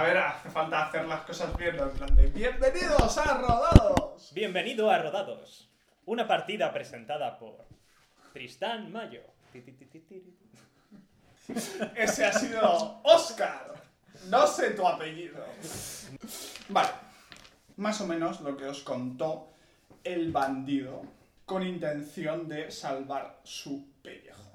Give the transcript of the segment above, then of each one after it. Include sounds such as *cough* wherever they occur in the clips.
A ver, hace falta hacer las cosas bien. En plan de ¡Bienvenidos a Rodados! Bienvenido a Rodados, una partida presentada por Tristán Mayo. Ese ha sido Oscar. No sé tu apellido. Vale. Más o menos lo que os contó el bandido con intención de salvar su pellejo.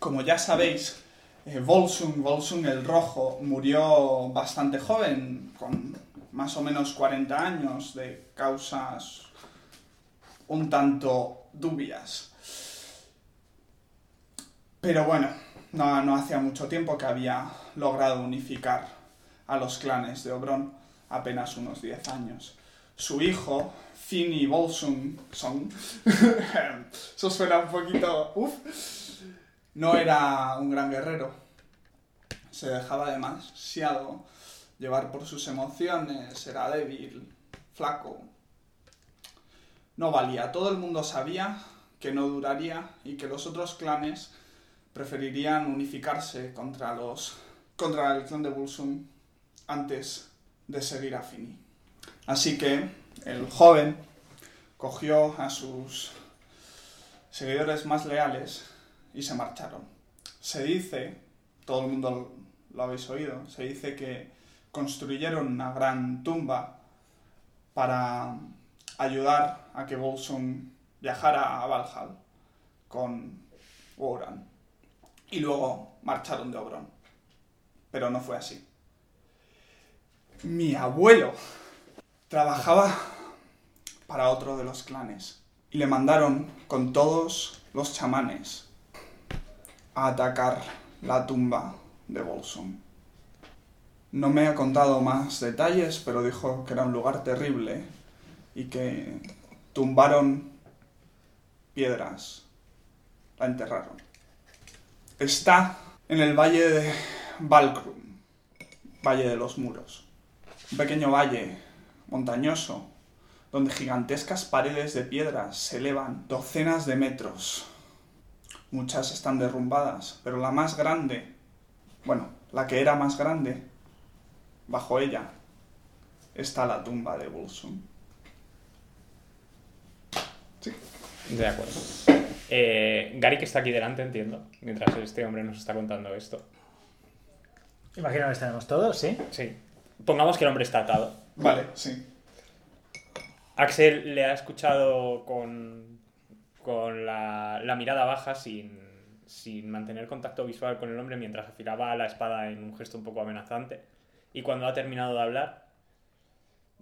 Como ya sabéis, eh, Volsung, Volsung el Rojo, murió bastante joven, con más o menos 40 años, de causas un tanto dubias. Pero bueno, no, no hacía mucho tiempo que había logrado unificar a los clanes de Obrón, apenas unos 10 años. Su hijo, Fini Volsung, son, *laughs* eso suena un poquito, uf, no era un gran guerrero. Se dejaba demasiado llevar por sus emociones, era débil, flaco. No valía, todo el mundo sabía que no duraría y que los otros clanes preferirían unificarse contra los contra el clan de Bulsum antes de seguir a Fini. Así que el joven cogió a sus seguidores más leales y se marcharon. Se dice, todo el mundo lo habéis oído, se dice que construyeron una gran tumba para ayudar a que Bolsung viajara a Valhall con Oran. Y luego marcharon de Obrón. Pero no fue así. Mi abuelo trabajaba para otro de los clanes y le mandaron con todos los chamanes a atacar la tumba de Bolsum. No me ha contado más detalles, pero dijo que era un lugar terrible y que tumbaron piedras, la enterraron. Está en el valle de Valkrum, Valle de los Muros. Un pequeño valle montañoso, donde gigantescas paredes de piedras se elevan docenas de metros. Muchas están derrumbadas, pero la más grande, bueno, la que era más grande, bajo ella está la tumba de Bulsum. Sí. De acuerdo. Eh, Gary, que está aquí delante, entiendo, mientras este hombre nos está contando esto. Imagino que estaremos todos, ¿sí? Sí. Pongamos que el hombre está atado. Vale, sí. Axel le ha escuchado con, con la, mirada baja sin, sin mantener contacto visual con el hombre mientras afilaba la espada en un gesto un poco amenazante. Y cuando ha terminado de hablar,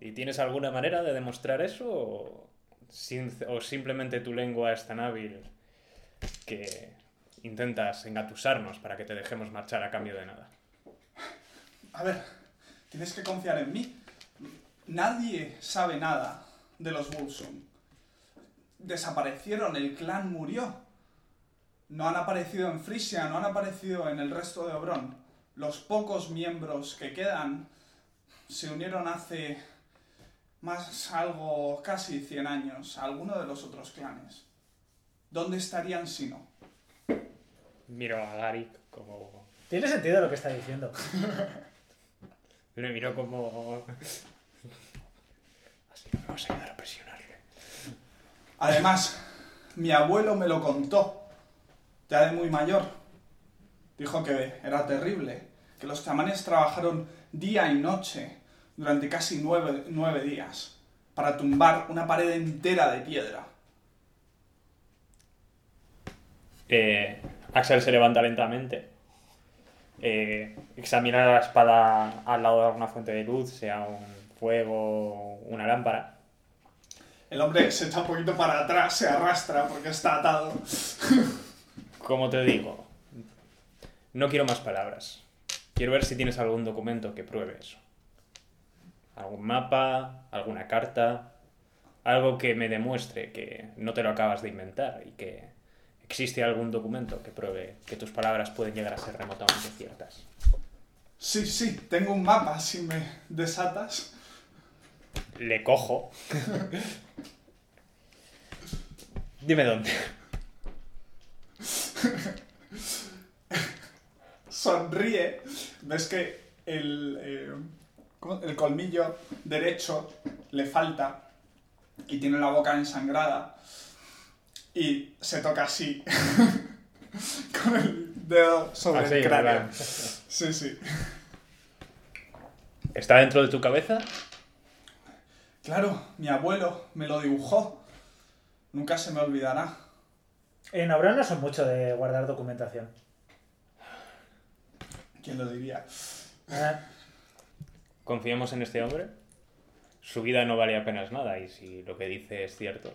¿y tienes alguna manera de demostrar eso? O, o simplemente tu lengua es tan hábil que intentas engatusarnos para que te dejemos marchar a cambio de nada? A ver, tienes que confiar en mí. Nadie sabe nada de los Bulsum. Desaparecieron, el clan murió. No han aparecido en Frisia, no han aparecido en el resto de Obrón. Los pocos miembros que quedan se unieron hace más algo, casi 100 años, a alguno de los otros clanes. ¿Dónde estarían si no? Miro a Gary como... Tiene sentido lo que está diciendo. *laughs* Le miro como... Así no me vas a ayudar a presionarle. Además, mi abuelo me lo contó, ya de muy mayor. Dijo que era terrible, que los chamanes trabajaron día y noche durante casi nueve, nueve días para tumbar una pared entera de piedra. Eh, Axel se levanta lentamente. Eh, examina la espada al lado de alguna fuente de luz, sea un fuego, una lámpara. El hombre se echa un poquito para atrás, se arrastra porque está atado. Como te digo, no quiero más palabras. Quiero ver si tienes algún documento que pruebe eso. Algún mapa, alguna carta, algo que me demuestre que no te lo acabas de inventar y que existe algún documento que pruebe que tus palabras pueden llegar a ser remotamente ciertas. Sí, sí, tengo un mapa, si me desatas. Le cojo. Dime dónde. Sonríe. Ves que el, eh, el colmillo derecho le falta y tiene la boca ensangrada y se toca así *laughs* con el dedo sobre el cráneo. Sí, sí. ¿Está dentro de tu cabeza? Claro, mi abuelo me lo dibujó. Nunca se me olvidará. En Obrón no son mucho de guardar documentación. ¿Quién lo diría? Ah, ¿Confiamos en este hombre? Su vida no vale apenas nada y si lo que dice es cierto.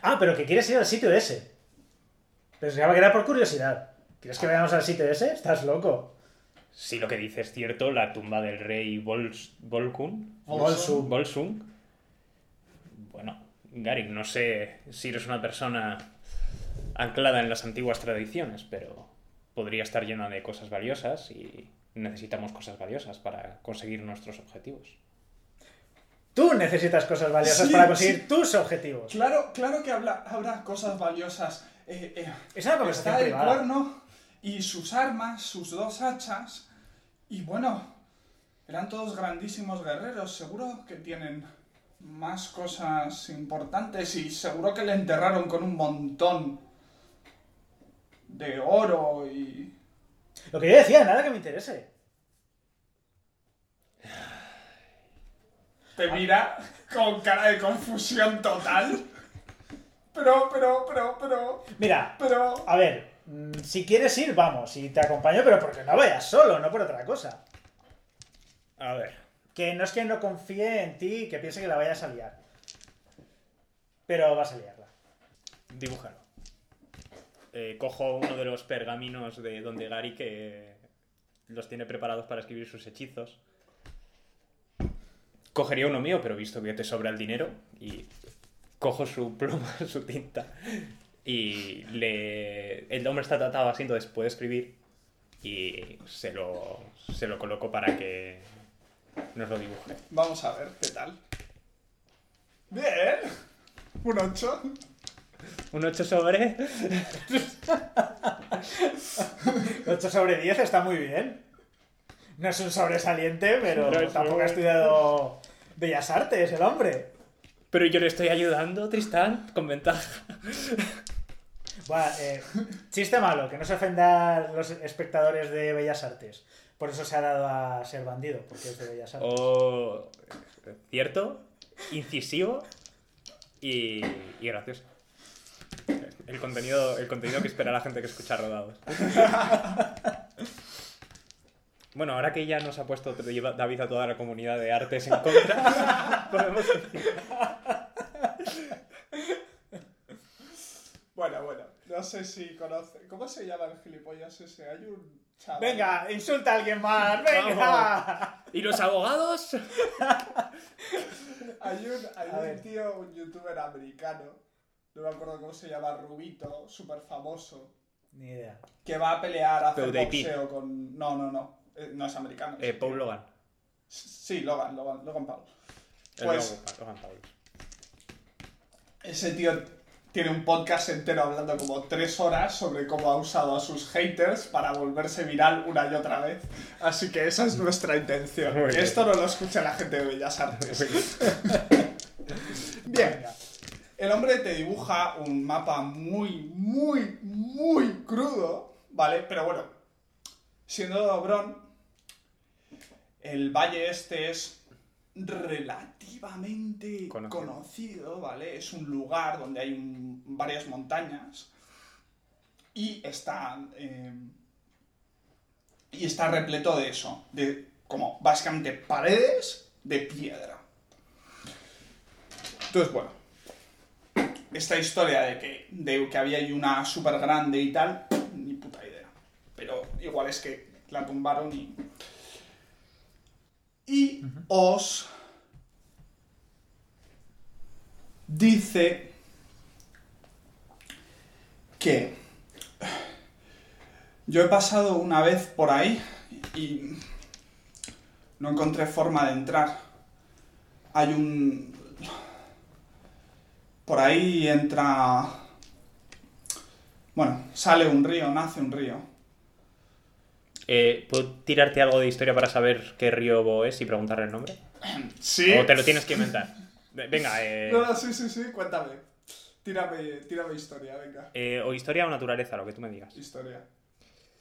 Ah, pero que quieres ir al sitio ese. Pensaba que era por curiosidad. ¿Quieres que vayamos al sitio ese? Estás loco. Si lo que dice es cierto, la tumba del rey Volkun, Volsung. Volsung. Bueno, Garik, no sé si eres una persona anclada en las antiguas tradiciones, pero podría estar llena de cosas valiosas y necesitamos cosas valiosas para conseguir nuestros objetivos. Tú necesitas cosas valiosas Sí, para conseguir sí. tus objetivos. Claro, claro que habla- habrá cosas valiosas. Eh, eh, Es una conversación está el privada. cuerno y sus armas, sus dos hachas. Y bueno, eran todos grandísimos guerreros. Seguro que tienen más cosas importantes y seguro que le enterraron con un montón de oro y... Lo que yo decía, nada que me interese. Te mira con cara de confusión total. Pero, pero, pero, pero, Mira, pero... a ver, si quieres ir, vamos, y te acompaño, pero porque no vayas solo, no por otra cosa. A ver. Que no es que no confíe en ti y que piense que la vayas a liar. Pero vas a liarla. Dibújalo. Eh, cojo uno de los pergaminos de donde Gary que los tiene preparados para escribir sus hechizos. Cogería uno mío, pero visto que te sobra el dinero, y cojo su pluma, *laughs* su tinta, y le... el hombre está tratado así, entonces puede escribir, y se lo, se lo coloco para que nos lo dibuje. Vamos a ver, ¿qué tal? Bien. Un 8. Un 8 sobre... *laughs* 8 sobre 10 está muy bien. No es un sobresaliente, pero No es tampoco ha estudiado Bellas Artes el hombre. Pero yo le estoy ayudando, Tristán, con ventaja. Bueno, eh, chiste malo, que no se ofendan los espectadores de Bellas Artes. Por eso se ha dado a ser bandido, porque es de Bellas Artes. O cierto, incisivo y, y gracioso. El contenido, el contenido que espera la gente que escucha rodados. *laughs* Bueno, ahora que ya nos ha puesto David a toda la comunidad de artes en contra, *laughs* podemos Bueno, bueno. No sé si conoce. ¿Cómo se llama el gilipollas ese? Hay un chaval. Venga, insulta a alguien más, venga. ¿Y los abogados? *laughs* Hay un, hay un tío, un youtuber americano. No me acuerdo cómo se llama, Rubito, súper famoso. Ni idea. Que va a pelear a hacer boxeo con. No, no, no. eh, no es americano. Eh, Paul Logan. Sí, Logan, Logan, Logan Paul. Eh, Pues- Logan, Logan Paul. Ese tío tiene un podcast entero hablando como tres horas sobre cómo ha usado a sus haters para volverse viral una y otra vez. Así que esa es nuestra intención. Muy Que bien. esto no lo escuche la gente de Bellas Artes. *laughs* Bien. El hombre te dibuja un mapa muy, muy, muy crudo, ¿vale? Pero bueno, siendo de Obrón, el valle este es relativamente Conocido. conocido, ¿vale? Es un lugar donde hay un- varias montañas y está, eh, y está repleto de eso, de como básicamente paredes de piedra. Entonces, bueno, esta historia de que, de que había ahí una súper grande y tal, ni puta idea. Pero igual es que la tumbaron y... Y os dice que yo he pasado una vez por ahí y no encontré forma de entrar. Hay un... Por ahí entra... Bueno, sale un río, nace un río. Eh, ¿Puedo tirarte algo de historia para saber qué río es y preguntarle el nombre? *clears throat* Sí. ¿O te lo tienes que inventar? Ve- Venga, *laughs* eh, No, no, sí, sí, sí, cuéntame. Tírame, tírame historia, venga. eh, o historia o naturaleza, lo que tú me digas. Historia.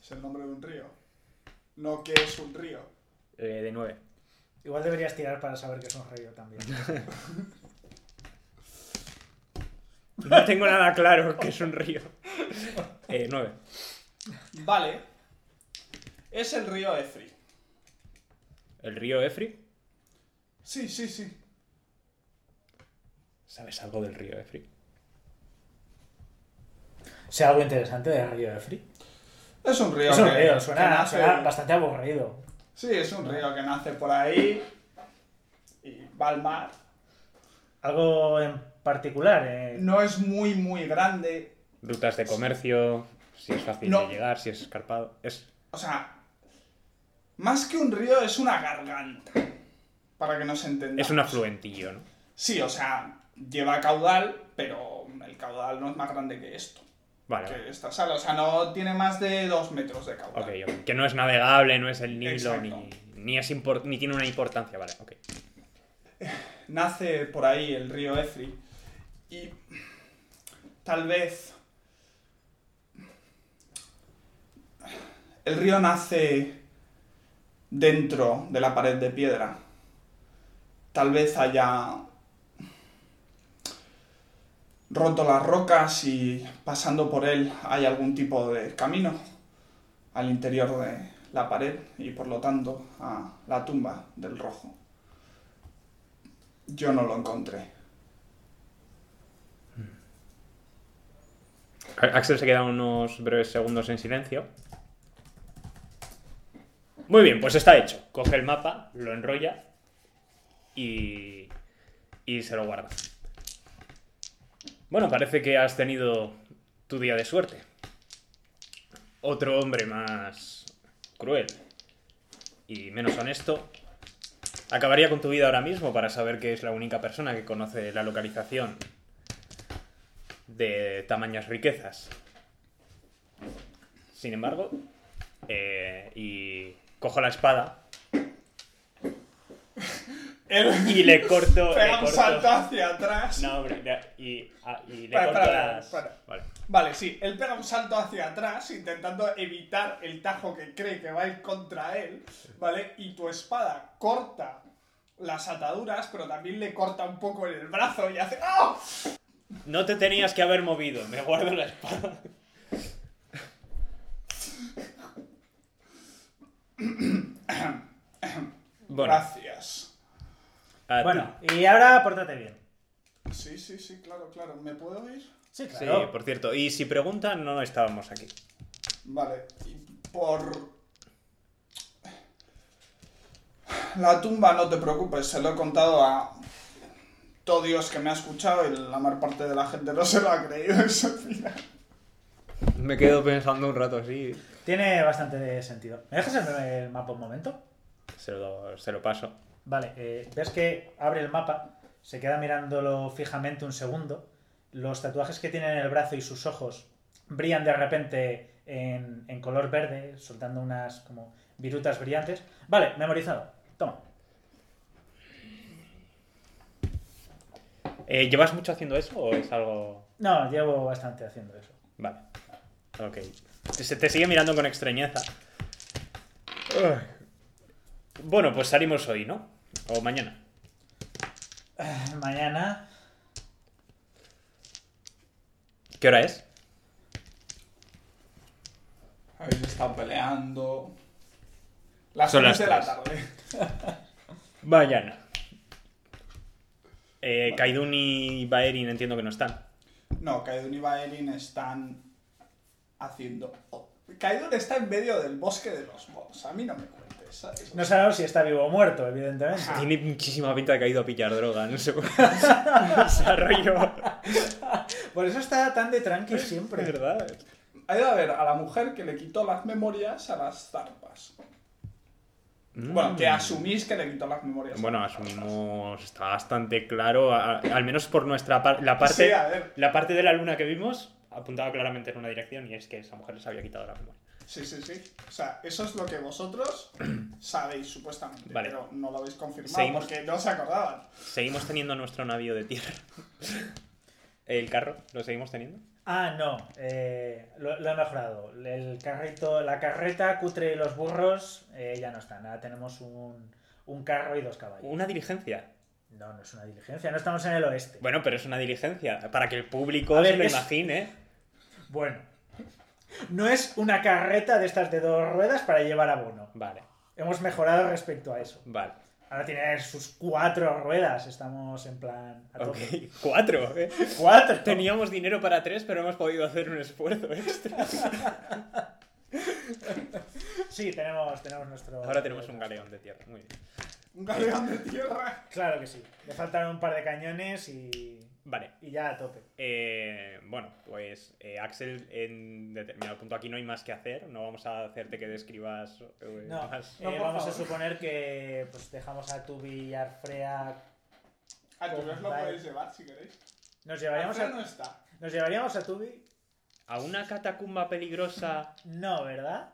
Es el nombre de un río. No que es un río. Eh, de 9. Igual deberías tirar para saber que es un río también. *laughs* *laughs* No tengo nada claro que es un río. Eh, 9. Vale. Es el río Efri. ¿El río Efri? Sí, sí, sí. ¿Sabes algo del río Efri? Sea algo interesante del río de Free. Es un río Es un río, que suena, nace... suena bastante aburrido. Sí, es un río que nace por ahí y va al mar. Algo en particular. eh, No es muy, muy grande. Rutas de comercio, si es fácil No. de llegar, si es escarpado. Es O sea, más que un río es una garganta. Para que nos entendamos. Es un afluentillo, ¿no? Sí, o sea, lleva caudal, pero el caudal no es más grande que esto. Vale, Que esta sala, o sea, no tiene más de dos metros de caudal. Ok, ok. Que no es navegable, no es el Nilo, ni, ni, es ni tiene una importancia, vale, ok. *sighs* Nace por ahí el río Efri y tal vez el río nace dentro de la pared de piedra. Tal vez haya roto las rocas y pasando por él hay algún tipo de camino al interior de la pared y por lo tanto a la tumba del rojo. Yo no lo encontré. Axel se queda unos breves segundos en silencio. Muy bien, pues está hecho. Coge el mapa, lo enrolla y, y se lo guarda. Bueno, parece que has tenido tu día de suerte. Otro hombre más cruel y menos honesto acabaría con tu vida ahora mismo para saber que es la única persona que conoce la localización de tamañas riquezas. Sin embargo, eh, y cojo la espada y le corto. le pega un corto- salto hacia atrás. No, hombre, y, ah, y le Para, corto para, las. para. Vale. Vale, sí, él pega un salto hacia atrás intentando evitar el tajo que cree que va a ir contra él, ¿vale? Y tu espada corta las ataduras, pero también le corta un poco en el brazo y hace ¡Ah! No te tenías que haber movido, me guardo la espada. Bueno, Gracias. a ti. Bueno, y ahora pórtate bien. Sí, sí, sí, claro, claro. ¿Me puedo ir? Sí, Sí, claro. por cierto. Y si preguntan, no estábamos aquí. Vale, y por... La tumba, no te preocupes, se lo he contado a todo Dios que me ha escuchado y la mayor parte de la gente no se lo ha creído *laughs* eso al final. Me quedo pensando un rato así. Tiene bastante sentido. ¿Me dejas el, el mapa un momento? Se lo, se lo paso. Vale, eh, ves que abre el mapa, se queda mirándolo fijamente un segundo. Los tatuajes que tiene en el brazo y sus ojos brillan de repente en, en color verde, soltando unas como virutas brillantes. Vale, memorizado. Toma. Eh, ¿Llevas mucho haciendo eso o es algo.? No, llevo bastante haciendo eso. Vale. Ok. Se te sigue mirando con extrañeza. Bueno, pues salimos hoy, ¿no? O mañana. Eh, Mañana. ¿Qué hora es? Habéis estado peleando. Las Son las de la tarde. *laughs* Mañana. Eh, Kaidun y Baerin entiendo que no están. No, Kaidun y Baelin están haciendo. Kaidun está en medio del bosque de los mobs. A mí no me cuentes, ¿sabes? No sabemos si está vivo o muerto, evidentemente. Tiene muchísima pinta de que ha ido a pillar droga, no sé. *laughs* Desarrollo. Por eso está tan de tranqui siempre. ¿Verdad? Ha ido a ver a la mujer que le quitó las memorias a las zarpas. Bueno, que asumís que le quitó las memorias. a Mm. Bueno, las zarpas. asumimos, está bastante claro, al menos por nuestra parte, la parte, Sí, a ver. la parte de la luna que vimos apuntaba claramente en una dirección y es que esa mujer les había quitado la memoria. Sí, sí, sí. O sea, eso es lo que vosotros *clears throat* sabéis, supuestamente. Vale. Pero no lo habéis confirmado Seguimos. porque no os acordaban. Seguimos teniendo nuestro navío de tierra. *laughs* ¿El carro? ¿Lo seguimos teniendo? Ah, no, eh, lo, lo he mejorado. El carrito, la carreta, cutre y los burros eh, ya no están. Ahora tenemos un, un carro y dos caballos. Una diligencia. No, no es una diligencia, no estamos en el oeste. Bueno, pero es una diligencia. Para que el público ver, se lo es- imagine. Bueno, no es una carreta de estas de dos ruedas para llevar abono. Vale, Hemos mejorado respecto a eso. vale. Ahora tiene sus cuatro ruedas, estamos en plan a Ok. tope. *laughs* Cuatro, ¿eh? Cuatro. Teníamos dinero para tres, pero hemos podido hacer un esfuerzo extra. *laughs* Sí, tenemos, tenemos nuestro. Ahora tenemos un galeón de tierra. Muy bien. Un galeón de tierra. Claro que sí. Le faltan un par de cañones y, Vale. y ya a tope. Eh, bueno, pues eh, Axel, en determinado punto aquí no hay más que hacer. No vamos a hacerte que describas eh, No, más. eh, No, vamos a suponer que pues dejamos a Tubi y Arfrea. A tu vez lo Vale. podéis llevar si queréis. Nos llevaríamos Alfred a, no está. nos llevaríamos a Tubi. A una catacumba peligrosa. No, ¿verdad?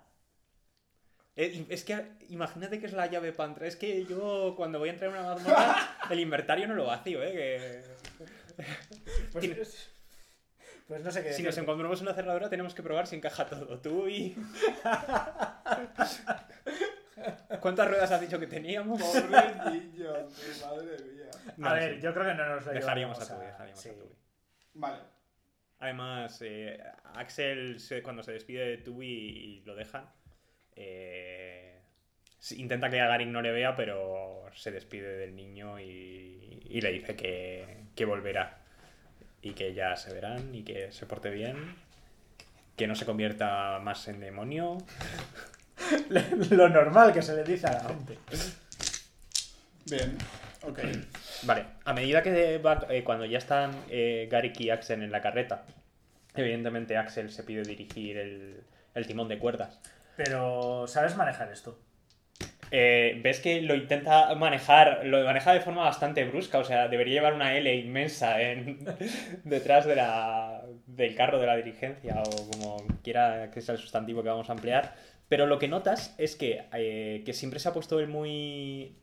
Eh, es que imagínate que es la llave pantra. Es que yo cuando voy a entrar en una mazmorra, *laughs* el inventario no lo vacío, ¿eh? Que *laughs* Pues, Tiene- pues no sé qué si decir. nos encontramos una cerradura tenemos que probar si encaja todo. Tú y... *laughs* ¿Cuántas ruedas has dicho que teníamos? Pobre niño, madre mía. No, a ver, sí. yo creo que no nos lo Dejaríamos a llevamos Tubi, dejaríamos sí. a Tubi. Vale. Además, eh, Axel se- cuando se despide de Tubi y lo dejan, eh, intenta que Agarin no le vea, pero se despide del niño y, y le dice que, que volverá y que ya se verán y que se porte bien, que no se convierta más en demonio. *laughs* lo normal que se le dice a la gente. Bien. Ok. Vale, a medida que va, eh, cuando ya están eh, Garik y Axel en la carreta, evidentemente Axel se pide dirigir el, el timón de cuerdas. Pero, ¿sabes manejar esto? Eh, ves que lo intenta manejar, lo maneja de forma bastante brusca, o sea, debería llevar una L inmensa en, *laughs* detrás de la, del carro de la dirigencia o como quiera que sea el sustantivo que vamos a emplear. Pero lo que notas es que, eh, que siempre se ha puesto él muy,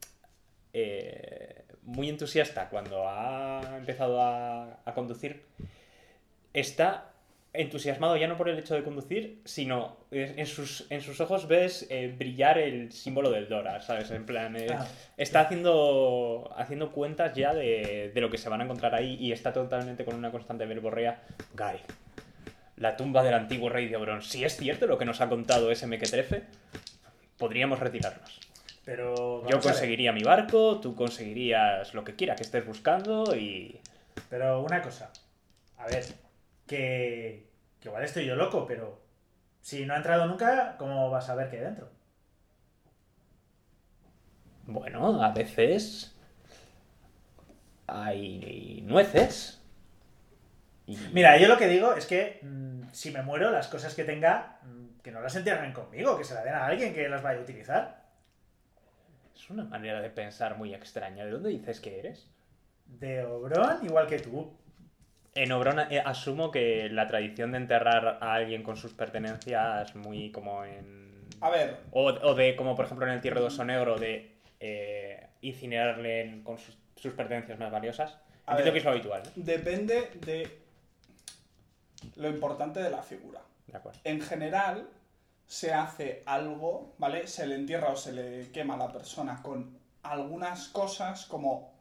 eh, muy entusiasta cuando ha empezado a, a conducir. Está entusiasmado ya no por el hecho de conducir, sino en sus, en sus ojos ves eh, brillar el símbolo del Dora, ¿sabes? En plan, eh, Ah, está haciendo, haciendo cuentas ya de, de lo que se van a encontrar ahí y está totalmente con una constante verborrea. Gary, la tumba del antiguo rey de Obrón. Si es cierto lo que nos ha contado ese mequetrefe, podríamos retirarnos. Pero. Yo conseguiría mi barco, tú conseguirías lo que quiera que estés buscando y... Pero una cosa. A ver, que, que igual estoy yo loco, pero si no ha entrado nunca, ¿cómo vas a ver qué hay dentro? Bueno, a veces hay nueces. Y- Mira, yo lo que digo es que mm, si me muero, las cosas que tenga, mm, que no las entierren conmigo, que se la den a alguien que las vaya a utilizar. Es una manera de pensar muy extraña. ¿De dónde dices que eres? De Obrón, igual que tú. En Obrón eh, asumo que la tradición de enterrar a alguien con sus pertenencias muy como en... A ver, O, o de, como por ejemplo en el Tierra de Oso Negro, de eh, incinerarle con sus, sus pertenencias más valiosas. A Entiendo ver. que es lo habitual, ¿no? depende de lo importante de la figura. De acuerdo. En general, se hace algo, ¿vale? Se le entierra o se le quema a la persona con algunas cosas como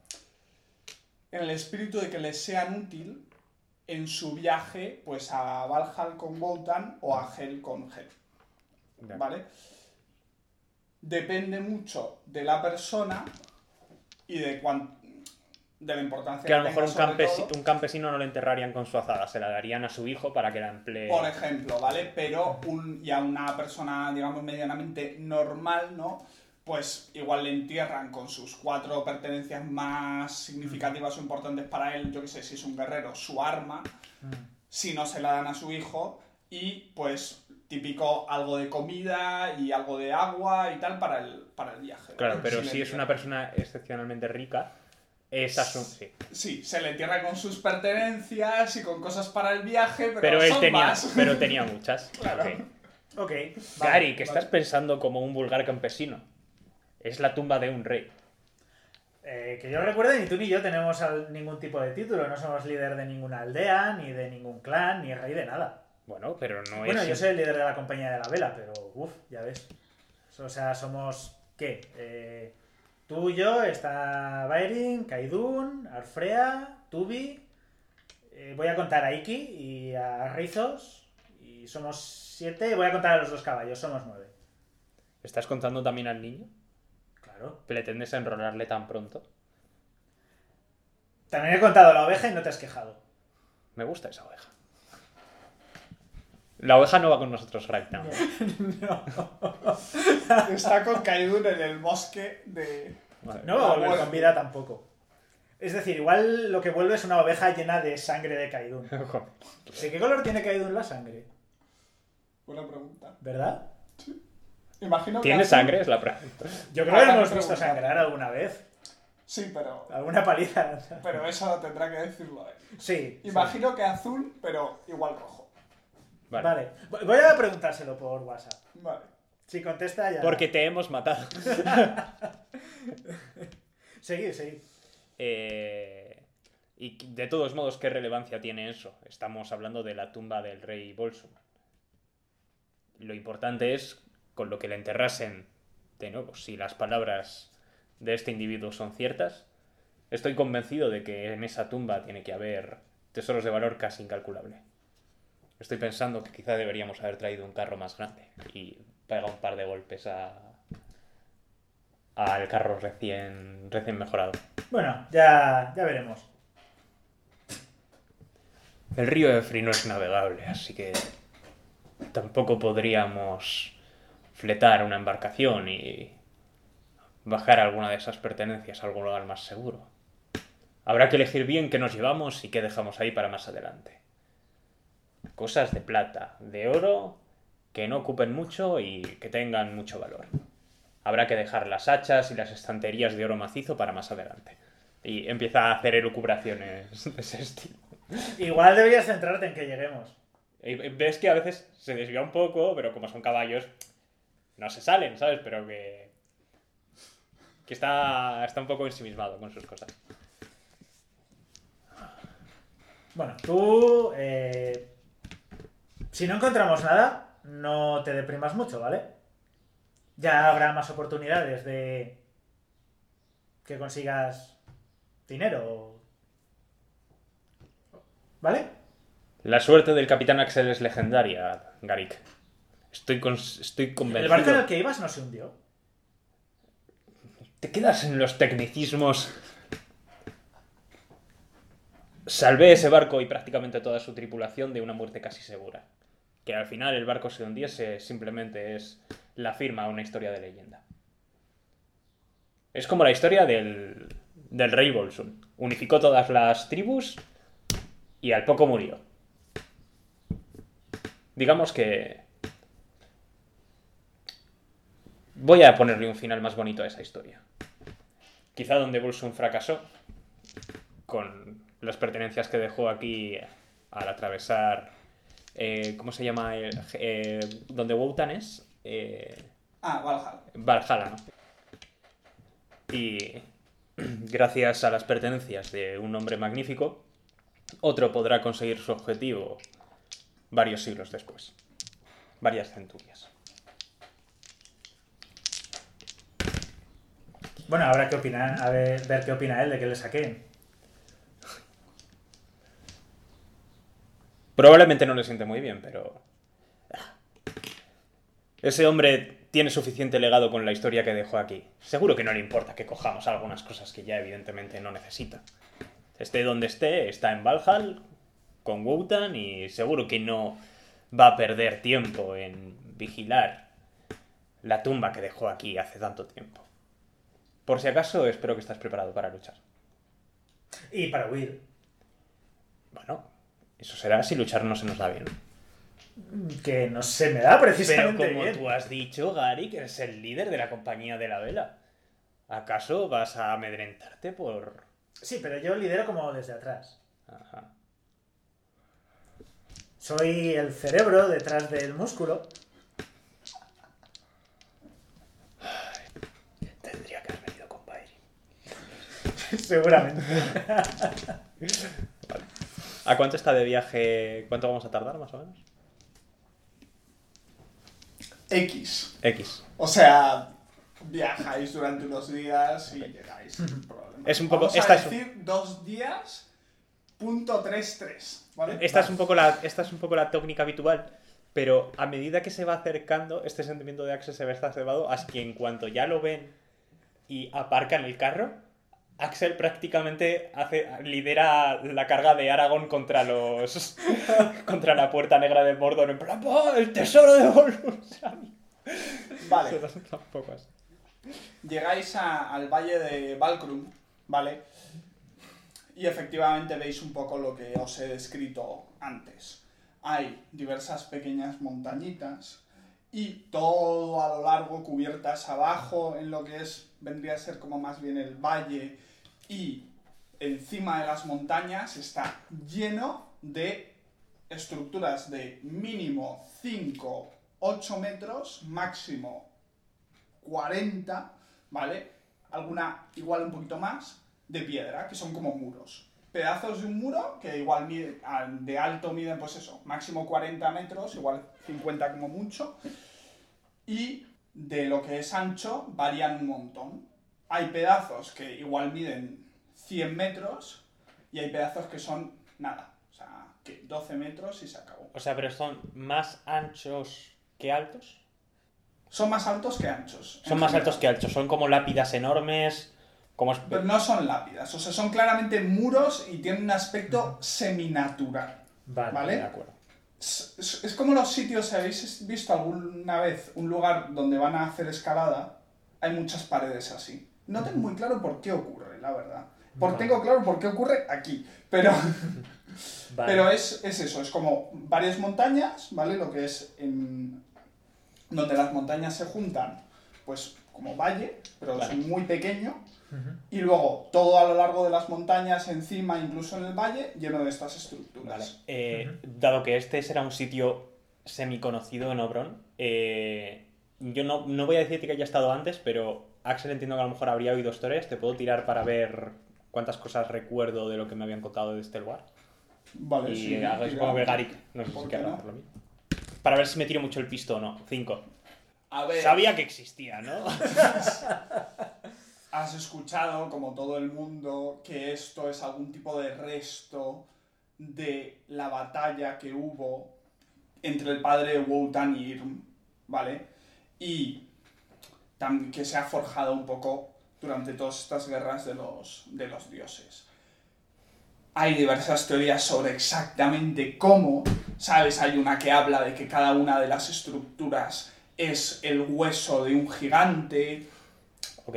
en el espíritu de que les sean útil en su viaje pues a Valhall con Wotan o a Hel con Hel. ¿vale? Depende mucho de la persona y de cuán- de la importancia Que a lo mejor un, sobre campesi- todo. un campesino no le enterrarían con su azada, se la darían a su hijo para que la emplee. Por ejemplo, ¿vale? Pero un, y a una persona, digamos, medianamente normal, ¿no? Pues igual le entierran con sus cuatro pertenencias más significativas o importantes para él, yo que sé, si es un guerrero, su arma, si no se la dan a su hijo, y pues típico algo de comida y algo de agua y tal para el, para el viaje. Claro, pero si es una persona excepcionalmente rica, esa es un... Sí. Sí, se le entierra con sus pertenencias y con cosas para el viaje, pero, Pero él son tenía, más. pero tenía muchas. *laughs* Claro. Ok. Vale, Gary, que vale. estás pensando como un vulgar campesino. Es la tumba de un rey. Eh, que yo recuerde, ni tú ni yo tenemos ningún tipo de título. No somos líder de ninguna aldea, ni de ningún clan, ni rey de nada. Bueno, pero no bueno, es. yo soy el líder de la compañía de la vela, pero uff, ya ves. O sea, somos. ¿Qué? Eh, tú y yo, está Bairin, Kaidun, Arfrea, Tubi. eh, voy a contar a Iki y a Rizos. Y somos siete. Voy a contar a los dos caballos, somos nueve. ¿Estás contando también al niño? Claro. ¿Pretendes enrolarle tan pronto? También he contado la oveja y no te has quejado. Me gusta esa oveja. La oveja no va con nosotros right now. *laughs* *laughs* Está con Kaidun en el bosque de. Vale. No va a volver bueno. con vida tampoco. Es decir, igual lo que vuelve es una oveja llena de sangre de Kaidun. *laughs* Joder. ¿De qué color tiene Kaidun la sangre? Buena pregunta. ¿Verdad? Imagino. ¿Tiene sangre? Es la pregunta. Yo creo Ah, que hemos visto sangrar alguna vez. Sí, pero. Alguna paliza. Pero eso tendrá que decirlo él. Sí. Imagino que azul, pero igual rojo. Vale. Vale. Voy a preguntárselo por WhatsApp. Vale. Si contesta ya. Porque te hemos matado. *laughs* Seguid, seguid. Eh, y de todos modos, ¿qué relevancia tiene eso? Estamos hablando de la tumba del rey Bolsum. Lo importante es con lo que le enterrasen, de nuevo, si las palabras de este individuo son ciertas, estoy convencido de que en esa tumba tiene que haber tesoros de valor casi incalculable. Estoy pensando que quizá deberíamos haber traído un carro más grande y pega un par de golpes a al carro recién recién mejorado. Bueno, ya, ya veremos. El río Efri no es navegable, así que tampoco podríamos fletar una embarcación y bajar alguna de esas pertenencias a algún lugar más seguro. Habrá que elegir bien qué nos llevamos y qué dejamos ahí para más adelante. Cosas de plata, de oro, que no ocupen mucho y que tengan mucho valor. Habrá que dejar las hachas y las estanterías de oro macizo para más adelante. Y empieza a hacer elucubraciones de ese estilo. Igual deberías centrarte en que lleguemos. Ves que a veces se desvía un poco, pero como son caballos, no se salen, ¿sabes? Pero que. que está, está un poco ensimismado con sus cosas. Bueno, tú. eh, si no encontramos nada, no te deprimas mucho, ¿vale? Ya habrá más oportunidades de que consigas dinero. ¿Vale? La suerte del capitán Axel es legendaria, Garik. Estoy, con- estoy El convencido. barco en el que ibas no se hundió. Te quedas en los tecnicismos. Salvé ese barco y prácticamente toda su tripulación de una muerte casi segura. Que al final el barco se hundiese simplemente es la firma a una historia de leyenda. Es como la historia del, del rey Bolsun. Unificó todas las tribus y al poco murió. Digamos que... Voy a ponerle un final más bonito a esa historia. Quizá donde Bolsun fracasó, con las pertenencias que dejó aquí al atravesar. eh, ¿Cómo se llama? el- eh, donde Wotan es. Eh, Ah, Valhalla. Valhalla, ¿no? Y *clears throat* gracias a las pertenencias de un hombre magnífico, otro podrá conseguir su objetivo varios siglos después. Varias centurias. Bueno, habrá que opinar, a ver, qué opina él de que le saquen. Probablemente no le siente muy bien, pero... Ese hombre tiene suficiente legado con la historia que dejó aquí. Seguro que no le importa que cojamos algunas cosas que ya evidentemente no necesita. Esté donde esté, está en Valhall, con Wotan, y seguro que no va a perder tiempo en vigilar la tumba que dejó aquí hace tanto tiempo. Por si acaso, espero que estás preparado para luchar. Y para huir. Bueno, eso será si luchar no se nos da bien. Que no se me da Pero precisamente como bien. tú has dicho, Gary, que eres el líder de la compañía de la vela. ¿Acaso vas a amedrentarte por...? Sí, pero yo lidero como desde atrás. Ajá. Soy el cerebro detrás del músculo. *laughs* Seguramente. ¿A cuánto está de viaje? ¿Cuánto vamos a tardar más o menos? X. X. O sea, viajáis durante unos días y llegáis sin problema. Es un poco- Vamos a es- decir dos días, punto tres tres, ¿vale? Esta es, un poco la, esta es un poco la técnica habitual, pero a medida que se va acercando, este sentimiento de Axel se ve exacerbado hasta que en cuanto ya lo ven y aparcan el carro, Axel prácticamente hace, lidera la carga de Aragón contra los *laughs* contra la puerta negra de Mordor en plan "¡Oh, el tesoro de Gollum! *laughs* Vale. Tampoco así. Llegáis a- al valle de Valkrum, ¿vale? Y efectivamente veis un poco lo que os he descrito antes. Hay diversas pequeñas montañitas y todo a lo largo cubiertas abajo en lo que es vendría a ser como más bien el valle y encima de las montañas está lleno de estructuras de mínimo 5, 8 metros, máximo 40, ¿vale? Alguna igual un poquito más de piedra, que son como muros. Pedazos de un muro que igual de alto miden, pues eso, máximo 40 metros, igual 50 como mucho. Y de lo que es ancho varían un montón. Hay pedazos que igual miden 100 metros y hay pedazos que son nada. O sea, que 12 metros y se acabó. O sea, pero son más anchos que altos. Son más altos que anchos. Son más general. altos que anchos, son como lápidas enormes. Como Pero no son lápidas, o sea, son claramente muros y tienen un aspecto seminatural. Vale. Vale. De acuerdo. Es, es- es como los sitios, ¿habéis visto alguna vez un lugar donde van a hacer escalada? Hay muchas paredes así. No tengo muy claro por qué ocurre, la verdad. Por, Vale. Tengo claro por qué ocurre aquí, pero, *laughs* Vale. pero es, es eso, es como varias montañas, ¿vale? Lo que es en, donde las montañas se juntan, pues como valle, pero Vale. es muy pequeño. Y luego todo a lo largo de las montañas, encima, incluso en el valle, lleno de estas estructuras. Vale. Eh, Dado que este será un sitio semiconocido en Obrón, eh, yo no, no voy a decirte que haya estado antes, pero Axel entiendo que a lo mejor habría oído historias. Te puedo tirar para ver cuántas cosas recuerdo de lo que me habían contado de este lugar. Vale, y sí, hago- supongo que Garik, no sé ¿Por si querrá no? hacer lo mismo. Para ver si me tiro mucho el pisto o no. Cinco. A ver, Sabía que existía, ¿no? *laughs* has escuchado, como todo el mundo, que esto es algún tipo de resto de la batalla que hubo entre el padre Wotan y Irm, ¿vale? Y que se ha forjado un poco durante todas estas guerras de los, de los dioses. Hay diversas teorías sobre exactamente cómo, ¿sabes? Hay una que habla de que cada una de las estructuras es el hueso de un gigante, ok.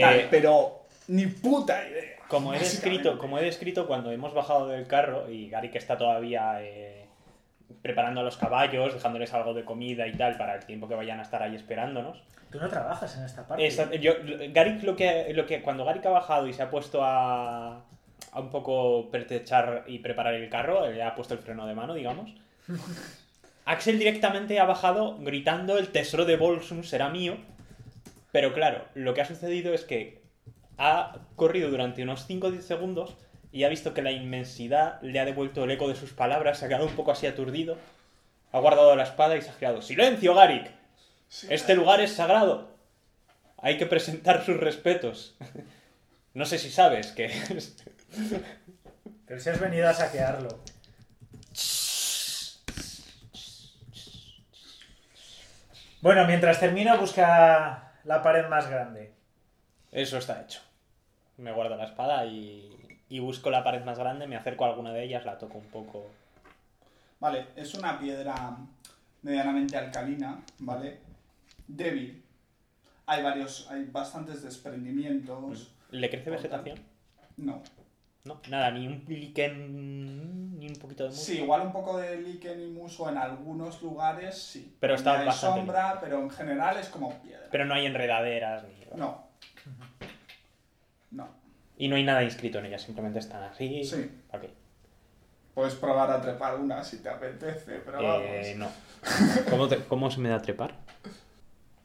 tal, Eh, pero ni puta idea. Como he, descrito, como he descrito cuando hemos bajado del carro y Gary que está todavía eh, preparando a los caballos, dejándoles algo de comida y tal para el tiempo que vayan a estar ahí esperándonos. Tú no trabajas en esta parte. Esta- yo, Garik lo que, lo que cuando Garik ha bajado y se ha puesto a, a un poco pertrechar y preparar el carro, le ha puesto el freno de mano, digamos. *laughs* Axel directamente ha bajado gritando el tesoro de Bolsum será mío. Pero claro, lo que ha sucedido es que ha corrido durante unos 5 o 10 segundos y ha visto que la inmensidad le ha devuelto el eco de sus palabras, se ha quedado un poco así aturdido, ha guardado la espada y se ha girado. ¡Silencio, Garik! Sí, Este lugar es sagrado. Hay que presentar sus respetos. *laughs* No sé si sabes que... *laughs* Pero si has venido a saquearlo. Bueno, mientras termino, busca la pared más grande. Eso está hecho. Me guardo la espada y, y busco la pared más grande, me acerco a alguna de ellas, la toco un poco. Vale, es una piedra medianamente alcalina, ¿vale? Débil. Hay varios, hay bastantes desprendimientos. ¿Le crece vegetación? No. No, nada, ni un lichen, ni un poquito de musgo. Sí, igual un poco de líquen y muso en algunos lugares, sí. Pero está hay bastante sombra, pero en general es como piedra. Pero no hay enredaderas ni... No. Y no hay nada inscrito en ellas, simplemente están así. Sí. Ok. Puedes probar a trepar una si te apetece, pero Eh, vamos. no. *laughs* ¿Cómo, te- ¿Cómo se me da trepar?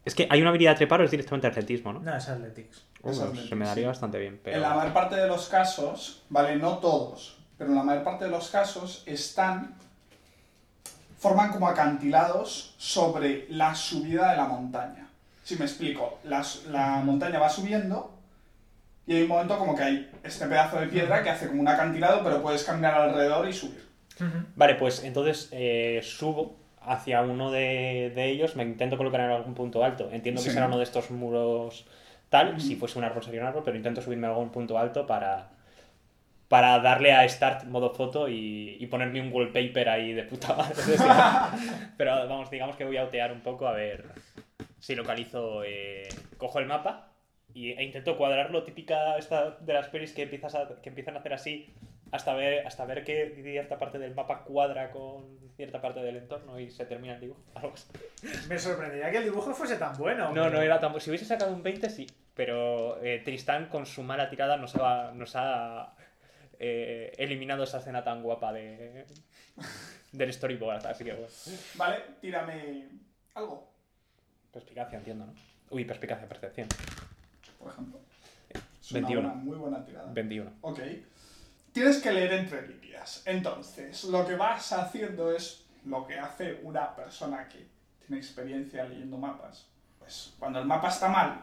Es que hay una habilidad de trepar o es directamente atletismo, ¿no? No, es Athletics. Uh, Es se atletismo, me daría sí. bastante bien. Pero... En la mayor parte de los casos, vale, no todos, pero en la mayor parte de los casos están. forman como acantilados sobre la subida de la montaña. Si me explico, la montaña va subiendo y hay un momento como que hay este pedazo de piedra que hace como un acantilado, pero puedes caminar alrededor y subir. Vale, pues entonces eh, subo hacia uno de, de ellos, me intento colocar en algún punto alto. Entiendo que Sí. será uno de estos muros tal, si fuese un árbol sería un árbol, pero intento subirme a algún punto alto para, para darle a Start modo foto y, y ponerme un wallpaper ahí de puta madre. *laughs* *laughs* pero vamos, digamos que voy a otear un poco a ver si localizo... eh, cojo el mapa y, e intento cuadrarlo, típica esta de las pelis que, empiezas a- que empiezan a hacer así hasta ver, hasta ver que cierta parte del mapa cuadra con cierta parte del entorno y se termina el dibujo. *laughs* Algo así. Me sorprendería que el dibujo fuese tan bueno. No, no era tan... Si hubiese sacado un 20, sí. Pero eh, Tristán, con su mala tirada, nos ha, nos ha eh, eliminado esa escena tan guapa de, del storyboard. Así que, bueno. Vale, tírame algo, Perspicacia, entiendo, ¿no? Uy, perspicacia, percepción. Por ejemplo. Es 21. una buena- muy buena tirada. 21. Ok. Tienes que leer entre líneas. Entonces, lo que vas haciendo es lo que hace una persona que tiene experiencia leyendo mapas. Pues cuando el mapa está mal,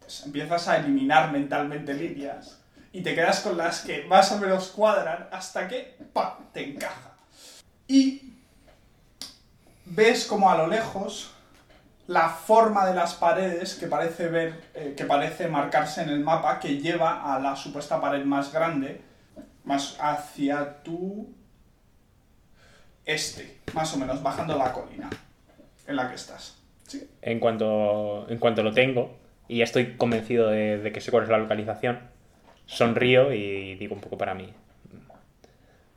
pues empiezas a eliminar mentalmente líneas y te quedas con las que más o menos cuadran hasta que ¡pam! te encaja. Y ves como a lo lejos la forma de las paredes que parece ver, eh, que parece marcarse en el mapa, que lleva a la supuesta pared más grande, más hacia tu este, más o menos, bajando la colina en la que estás. ¿Sí? En cuanto, en cuanto lo tengo y ya estoy convencido de, que sé cuál es la localización, sonrío y digo un poco para mí.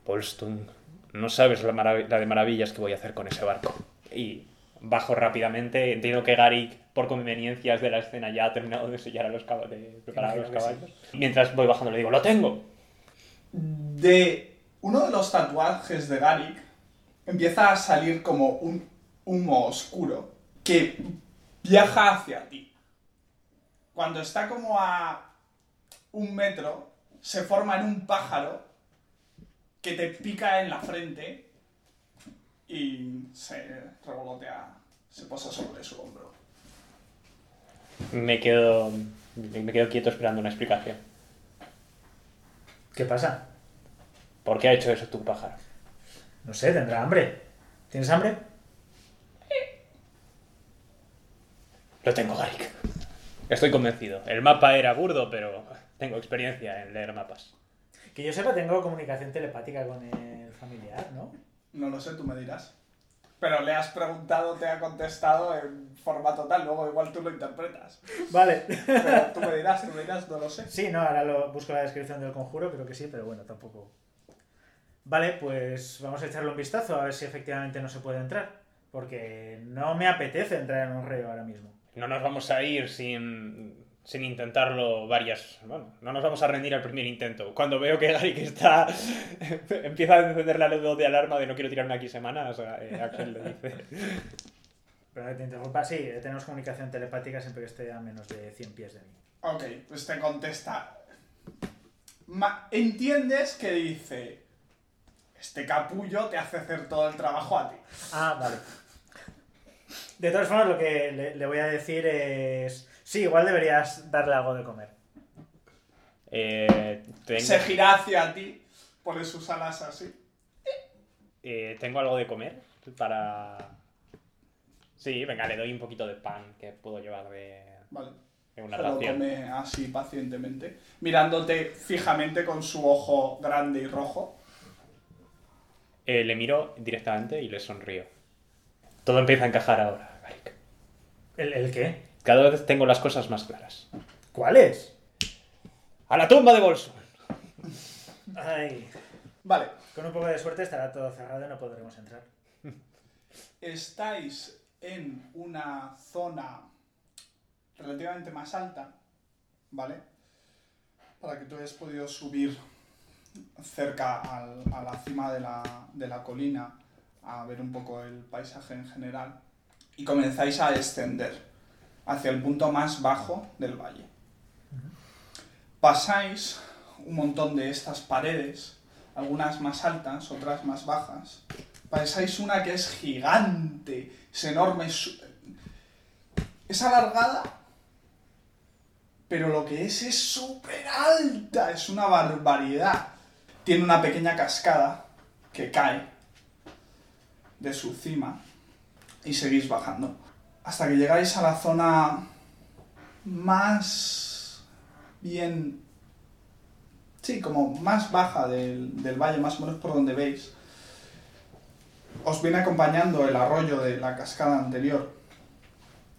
Polstung, no sabes la, la de maravillas que voy a hacer con ese barco. Y bajo rápidamente. Entiendo que Garik, por conveniencias de la escena, ya ha terminado de sellar a los caballos, de preparar a los sí. caballos. Mientras voy bajando le digo, ¡lo tengo! De uno de los tatuajes de Garik empieza a salir como un humo oscuro que viaja hacia ti. Cuando está como a un metro, se forma en un pájaro que te pica en la frente y se revolotea, se posa sobre su hombro. Me quedo, me quedo quieto esperando una explicación. ¿Qué pasa? ¿Por qué ha hecho eso tu pájaro? No sé, tendrá hambre. ¿Tienes hambre? Lo tengo, Garik. Estoy convencido. El mapa era burdo, pero tengo experiencia en leer mapas. Que yo sepa, tengo comunicación telepática con el familiar, ¿no? No lo sé, tú me dirás. Pero le has preguntado, te ha contestado en formato tal, luego igual tú lo interpretas. Vale. Pero tú me *laughs* dirás, tú me dirás, no lo sé. Sí, no, ahora lo busco la descripción del conjuro, creo que sí, pero bueno, tampoco. Vale, pues vamos a echarle un vistazo a ver si efectivamente no se puede entrar. Porque no me apetece entrar en un río ahora mismo. No nos vamos a ir sin, sin intentarlo varias... Bueno, no nos vamos a rendir al primer intento. Cuando veo que Garik está... *laughs* empieza a encender la luz de alarma de no quiero tirarme aquí semanas, eh, Axel le dice... *laughs* Pero que te interrumpa, sí, eh, tenemos comunicación telepática siempre que esté a menos de 100 pies de mí. Ok, pues te contesta. Ma- ¿Entiendes que dice? Este capullo te hace hacer todo el trabajo a ti. Ah, vale. De todas formas, lo que le, le voy a decir es... Sí, igual deberías darle algo de comer. Eh, tengo, Se gira hacia ti, pone sus alas así. eh, tengo algo de comer para... Sí, venga, le doy un poquito de pan que puedo llevar de, Vale. de una ración. come así pacientemente, mirándote fijamente con su ojo grande y rojo. Eh, le miro directamente y le sonrío. Todo empieza a encajar ahora, Garik. ¿El, el qué? Cada vez tengo las cosas más claras. ¿Cuál es? ¡A la tumba de Bolson! Ay, Vale, con un poco de suerte estará todo cerrado y no podremos entrar. estáis en una zona relativamente más alta, ¿vale? Para que tú hayas podido subir cerca al- a la cima de la, de la colina a ver un poco el paisaje en general y comenzáis a descender hacia el punto más bajo del valle. Pasáis un montón de estas paredes, algunas más altas, otras más bajas. Pasáis una que es gigante, es enorme, es, es alargada, pero lo que es es súper alta, es una barbaridad. Tiene una pequeña cascada que cae de su cima y seguís bajando hasta que llegáis a la zona más bien sí como más baja del, del valle más o menos por donde veis os viene acompañando el arroyo de la cascada anterior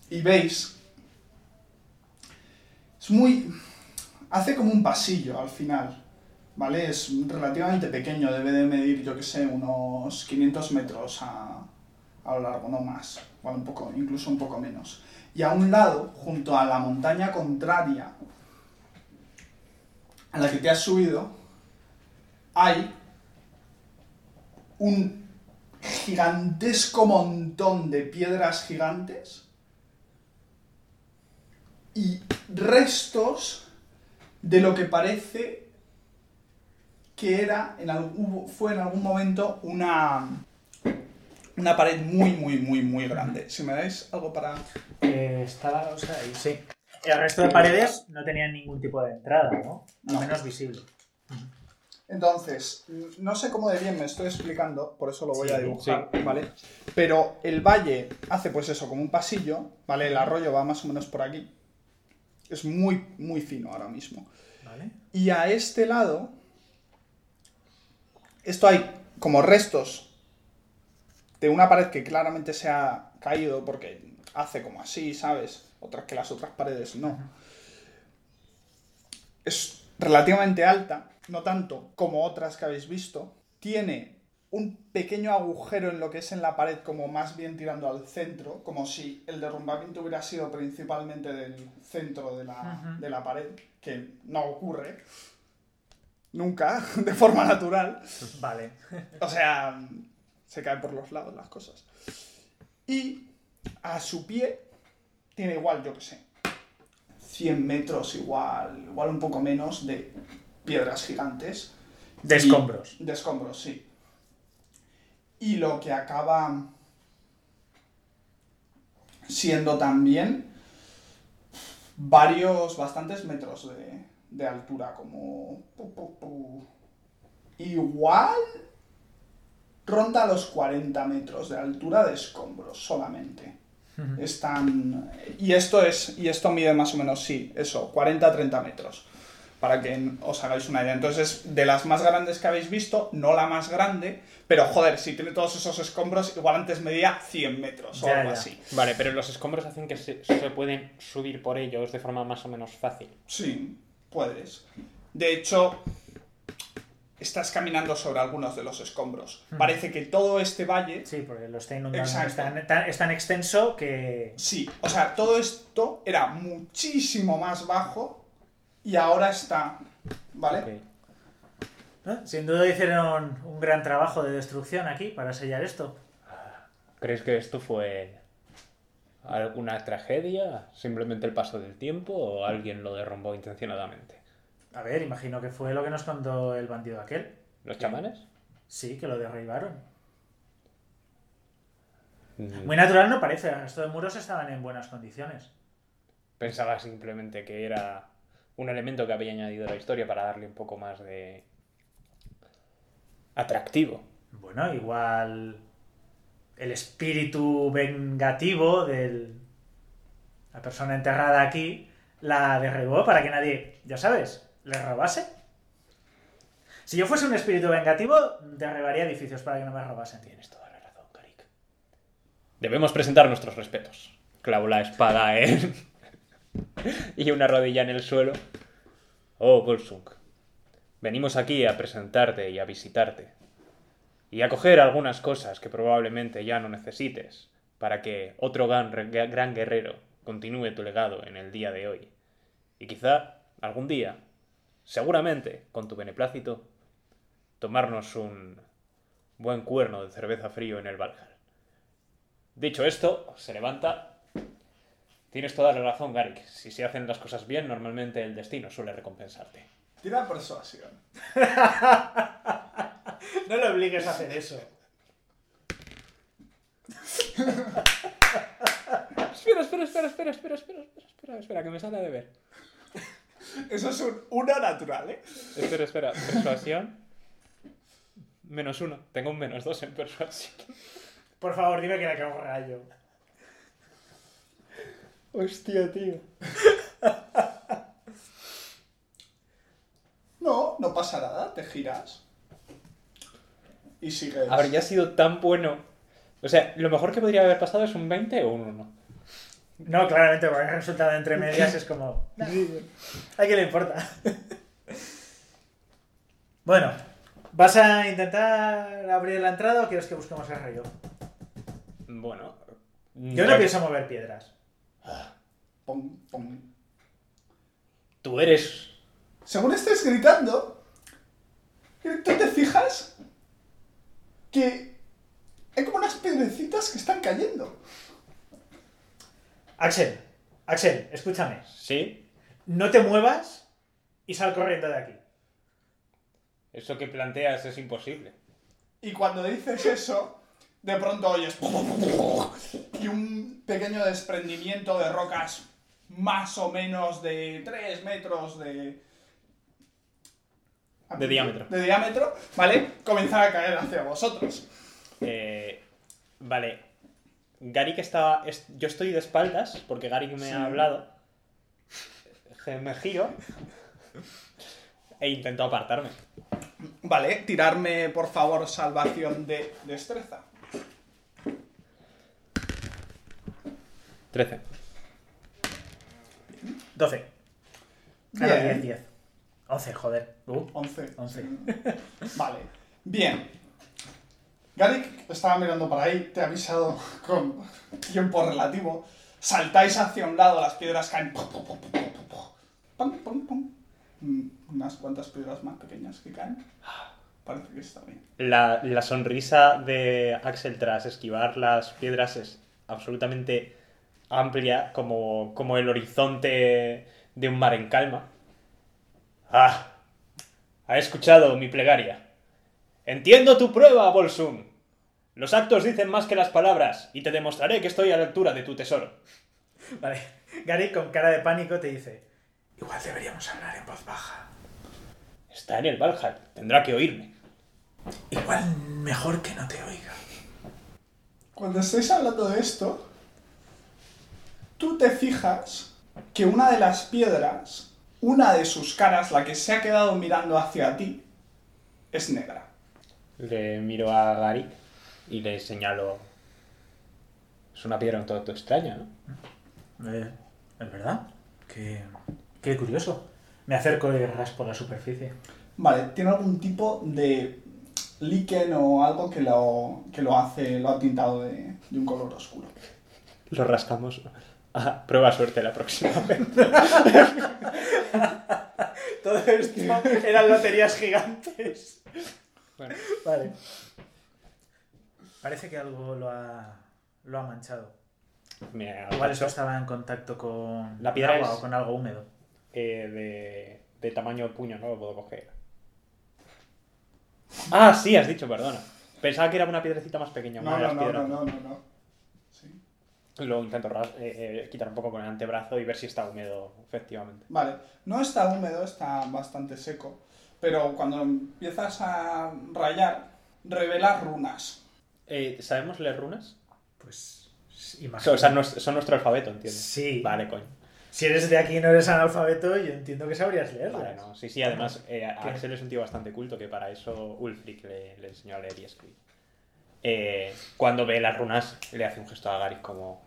y veis es muy hace como un pasillo al final ¿vale? Es relativamente pequeño, debe de medir, yo que sé, unos 500 metros a, a lo largo, no más, igual un poco, incluso un poco menos. Y a un lado, junto a la montaña contraria a la que te has subido, hay un gigantesco montón de piedras gigantes y restos de lo que parece que era en algún, fue en algún momento una, una pared muy, muy, muy, muy grande. Si me dais algo para... Eh, estaba, o sea, ahí sí. El resto de paredes no tenían ningún tipo de entrada, ¿no? Al No. menos visible. Entonces, no sé cómo de bien me estoy explicando, por eso lo voy Sí, a dibujar, ¿vale? Pero el valle hace pues eso, como un pasillo, ¿vale? El arroyo va más o menos por aquí. Es muy, muy fino ahora mismo. ¿Vale? Y a este lado, esto hay como restos de una pared que claramente se ha caído porque hace como así, ¿sabes? Otras que las otras paredes no. Es relativamente alta, no tanto como otras que habéis visto. Tiene un pequeño agujero en lo que es en la pared, como más bien tirando al centro, como si el derrumbamiento hubiera sido principalmente del centro de la, de la pared, que no ocurre nunca, *laughs* de forma natural. Vale. O sea, se caen por los lados las cosas. Y a su pie tiene igual, yo que sé, 100 metros igual, igual un poco menos de piedras gigantes. De Y- escombros. De escombros, sí. Y lo que acaba siendo también varios, bastantes metros de, de altura, como... pu, pu, pu. Igual ronda los 40 metros de altura de escombros solamente. Están... Y esto es... Y esto mide más o menos, sí, eso, 40-30 metros. Para que os hagáis una idea. Entonces, de las más grandes que habéis visto, no la más grande, pero joder, si tiene todos esos escombros, igual antes medía 100 metros o Ya, algo ya. así. Vale, pero los escombros hacen que se, se pueden subir por ellos de forma más o menos fácil. Sí, puedes. De hecho, estás caminando sobre algunos de los escombros. Parece que todo este valle Sí, porque lo está inundando. Exacto. Es tan, tan- es tan extenso que. Sí, o sea, todo esto era muchísimo más bajo y ahora está, ¿vale? ¿no? Sin duda hicieron un gran trabajo de destrucción aquí para sellar esto. ¿Crees que esto fue alguna tragedia? ¿Simplemente el paso del tiempo o alguien lo derrumbó intencionadamente? A ver, imagino que fue lo que nos contó el bandido aquel. ¿Los chamanes? Sí, que lo derribaron. Mm, Muy natural no parece, de muros estaban en buenas condiciones. Pensaba simplemente que era un elemento que había añadido a la historia para darle un poco más de atractivo. Bueno, igual el espíritu vengativo de la persona enterrada aquí la derribó para que nadie, ya sabes, le robase. Si yo fuese un espíritu vengativo, derribaría edificios para que no me robasen. Tienes toda la razón, Karik. Debemos presentar nuestros respetos. Clavo la espada *laughs* en... y una rodilla en el suelo. Oh, Volsung. Venimos aquí a presentarte y a visitarte. Y a coger algunas cosas que probablemente ya no necesites para que otro gran, gran guerrero continúe tu legado en el día de hoy. Y quizá algún día, seguramente con tu beneplácito, tomarnos un buen cuerno de cerveza frío en el Valhall. Dicho esto, se levanta Tienes toda la razón, Garik. Si se hacen las cosas bien, normalmente el destino suele recompensarte. Tira persuasión. *laughs* No le obligues a hacer eso. Espera, espera, espera, espera, espera, espera, espera, espera, espera, que me sale de ver. Eso es un una natural, ¿eh? Espera, espera, persuasión. Menos uno. Tengo un menos dos en persuasión. Por favor, dime que le cago un rayo. Hostia, tío. *laughs* No, no pasa nada, te giras. Y sigues. Habría sido tan bueno. O sea, lo mejor que podría haber pasado es un 20 o un 1. No, claramente, porque el resultado entre medias es como. *laughs* ¿A quién le importa? *laughs* bueno, ¿vas a intentar abrir la entrada o quieres que busquemos el rayo? Bueno. Yo no pienso mover piedras. Pum, pum. Tú eres. Según estés gritando, tú te fijas que hay como unas piedrecitas que están cayendo. Axel, Axel, escúchame. ¿Sí? No te muevas y sal corriendo de aquí. Eso que planteas es imposible. Y cuando dices eso, de pronto oyes y un pequeño desprendimiento de rocas más o menos de 3 metros de... De diámetro. De diámetro, ¿vale? Comienzan a caer hacia vosotros. Eh, vale. Garik estaba. es- yo estoy de espaldas porque Garik me Sí. ha hablado. Je- Me giro. E intento apartarme. Vale, tirarme por favor salvación de destreza. 13. 12. Ah, no, Bien. 10, 10. 11, joder. Uh, 11. 11. Vale, bien. Garik estaba mirando para ahí, te ha avisado *laughs* con tiempo relativo. Saltáis hacia un lado, las piedras caen. Pum, pum, pum. Unas cuantas piedras más pequeñas que caen. Parece que está bien. La, la sonrisa de Axel tras esquivar las piedras es absolutamente amplia, como, como el horizonte de un mar en calma. Ah, ha escuchado mi plegaria. Entiendo tu prueba, Bolsum. Los actos dicen más que las palabras, y te demostraré que estoy a la altura de tu tesoro. Vale. Gary, con cara de pánico, te dice: Igual deberíamos hablar en voz baja. Está en el Valhall, tendrá que oírme. Igual mejor que no te oiga. Cuando estáis hablando de esto, tú te fijas que una de las piedras, una de sus caras, la que se ha quedado mirando hacia ti, es negra. Le miro a Gary y le señalo. Es una piedra un tanto extraña, ¿no? Eh, ¿Es verdad? Qué, qué curioso. Me acerco y raspo la superficie. Vale, tiene algún tipo de líquen o algo que lo, que lo hace, lo ha pintado de, de un color oscuro. Lo rascamos. Ah, prueba suerte la próxima vez. *laughs* Todo esto eran loterías gigantes. Bueno, Vale. Parece que algo lo ha, lo ha manchado. Igual eso estaba en contacto con La piedra agua es- o con algo húmedo. eh, de, de tamaño de puño, no lo puedo coger. Ah, sí, has dicho, perdona. Pensaba que era una piedrecita más pequeña, una No, de no, las no, piedras. no, no, no, no. Sí. Lo intento eh, eh, quitar un poco con el antebrazo y ver si está húmedo, efectivamente. Vale, no está húmedo, está bastante seco, pero cuando empiezas a rayar, revela runas. Eh, ¿Sabemos leer runas? Pues O imagino. sea, no- son nuestro alfabeto, entiendo. Sí. Vale, coño. Si eres de aquí y no eres analfabeto, yo entiendo que sabrías leerlas. Vale, no. Sí, sí, además, eh, a- ¿Qué? Axel es un tío bastante culto que para eso Ulfric le, le enseñó a leer y escribir. Eh, cuando ve las runas, le hace un gesto a Garith como: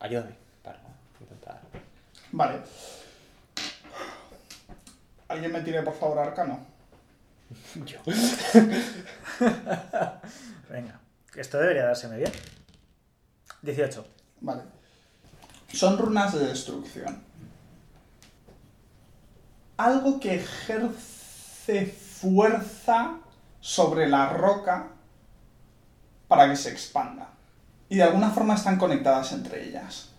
Ayúdame para intentar. Vale. ¿Alguien me tire por favor arcano? *laughs* Yo. *laughs* Venga, esto debería dárseme bien. 18. Vale. Son runas de destrucción. Algo que ejerce fuerza sobre la roca para que se expanda. Y de alguna forma están conectadas entre ellas.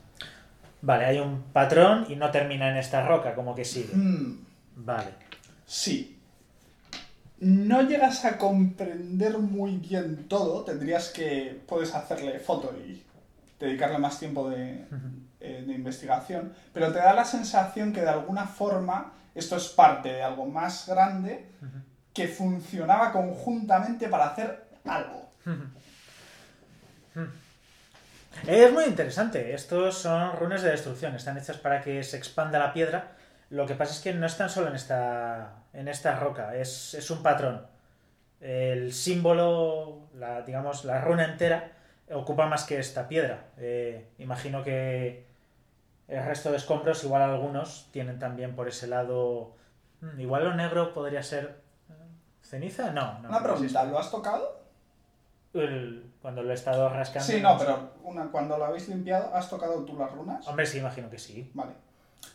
Vale, hay un patrón y no termina en esta roca, como que sigue. Hmm, Vale. sí. No llegas a comprender muy bien todo. Tendrías que. Puedes hacerle foto y dedicarle más tiempo de, eh, de investigación. Pero te da la sensación que de alguna forma esto es parte de algo más grande que funcionaba conjuntamente para hacer algo. Es muy interesante. Estos son runas de destrucción. Están hechas para que se expanda la piedra. Lo que pasa es que no están solo en esta, en esta roca. Es, es un patrón. El símbolo, la, digamos, la runa entera, ocupa más que esta piedra. Eh, imagino que el resto de escombros, igual algunos, tienen también por ese lado... Mm, Igual lo negro podría ser... eh, ¿Ceniza? No, no. Una pregunta. ¿lo has tocado? El- cuando lo he estado rascando. Sí, no, pero una, cuando lo habéis limpiado, ¿has tocado tú las runas? Hombre, sí, imagino que sí. Vale.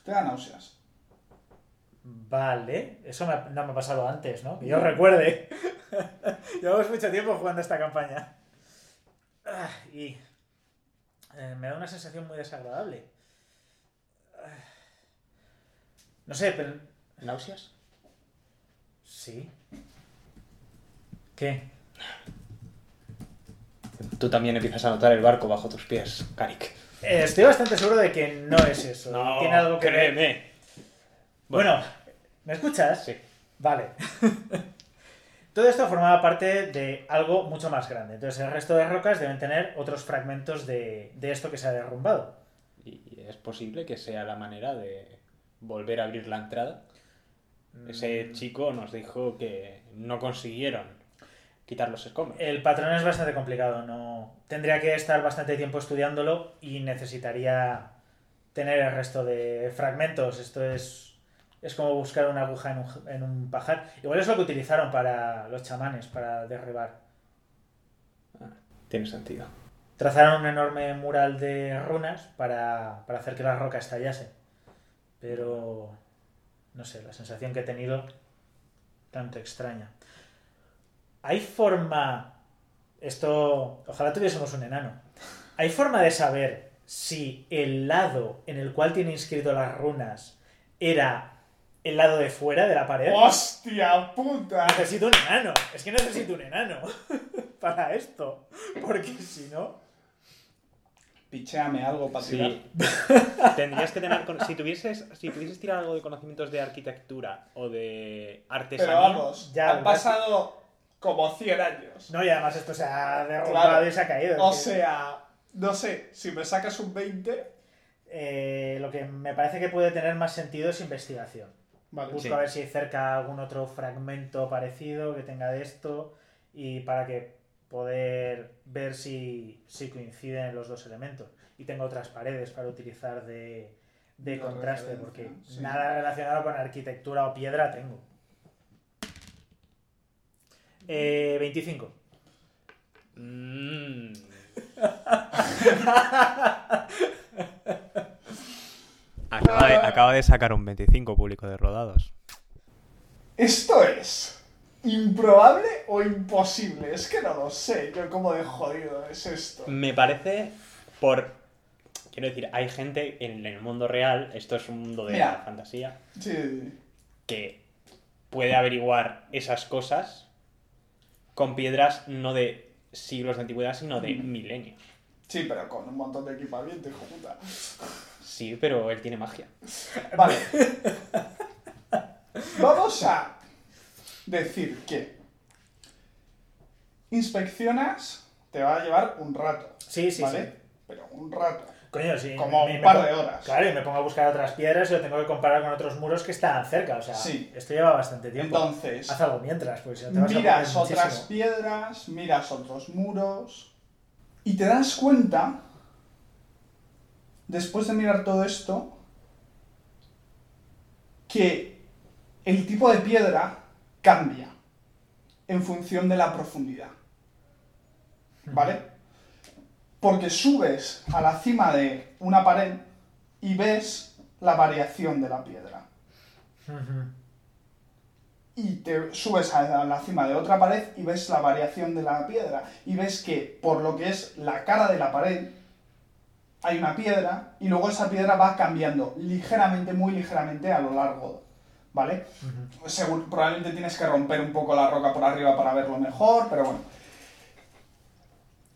Te da náuseas. Vale, eso me ha- no me ha pasado antes, ¿no? Que yo recuerde. *laughs* Llevamos mucho tiempo jugando esta campaña. Ah, Y eh, me da una sensación muy desagradable. Ah. No sé, pero... ¿Náuseas? Sí. ¿Qué? Tú también empiezas a notar el barco bajo tus pies, Karik. Eh, estoy bastante seguro de que no es eso. Tiene algo que ver- Bueno, ¿me escuchas? Sí. Vale. *laughs* Todo esto formaba parte de algo mucho más grande. Entonces el resto de rocas deben tener otros fragmentos de, de esto que se ha derrumbado. Y es posible que sea la manera de volver a abrir la entrada. Ese chico nos dijo que no consiguieron quitar los escombros. El patrón es bastante complicado. No tendría que estar bastante tiempo estudiándolo y necesitaría tener el resto de fragmentos. Esto es es como buscar una aguja en un, en un pajar. Igual es lo que utilizaron para los chamanes para derribar. Tiene sentido. Trazaron un enorme mural de runas para, para hacer que la roca estallase. Pero, no sé, la sensación que he tenido, tanto extraña. ¿Hay forma... Esto, ojalá tuviésemos un enano. ¿Hay forma de saber si el lado en el cual tiene inscrito las runas era el lado de fuera de la pared? ¡Hostia puta! Necesito un enano. Es que necesito un enano *laughs* para esto. Porque si no... Pichéame algo para tirar. *laughs* Tendrías que tener. Si tuvieses, si pudieses tirar algo de conocimientos de arquitectura o de artesanía. Pero vamos, Ya, han pasado como 100 años. No, y además esto se ha derrumbado Claro. y se ha caído. O sea, no sé, si me sacas un 20, eh, lo que me parece que puede tener más sentido es investigación. Vale. Busco Sí. a ver si hay cerca algún otro fragmento parecido que tenga de esto y para que poder ver si, si coinciden los dos elementos. Y tengo otras paredes para utilizar de, de contraste, porque sí. nada relacionado con arquitectura o piedra tengo. Eh, 25. Mm. *laughs* *laughs* Acaba de, acaba de sacar un 25 público de rodados. ¿Esto es improbable o imposible? Es que no lo sé, yo como de jodido es esto. Me parece por. Quiero decir, hay gente en el mundo real, esto es un mundo de Mira. la fantasía, Sí, que puede averiguar esas cosas con piedras no de siglos de antigüedad, sino de milenios. sí, pero con un montón de equipamiento, hijo puta. Sí, pero él tiene magia. *laughs* Vale. Vamos a decir que inspeccionas te va a llevar un rato. Sí, sí, ¿vale? sí. Pero un rato. Coño, sí. Como me- un par de horas. Claro, y me pongo a buscar otras piedras y lo tengo que comparar con otros muros que están cerca. O sea, Sí. esto lleva bastante tiempo. Entonces, Haz algo mientras, pues si no te vas a miras otras muchísimo. piedras, miras otros muros y te das cuenta, después de mirar todo esto, que el tipo de piedra cambia en función de la profundidad. ¿Vale? Porque subes a la cima de una pared y ves la variación de la piedra y te subes a la cima de otra pared y ves la variación de la piedra y ves que por lo que es la cara de la pared hay una piedra y luego esa piedra va cambiando ligeramente, muy ligeramente a lo largo, ¿vale? Seguro- probablemente tienes que romper un poco la roca por arriba para verlo mejor, pero bueno.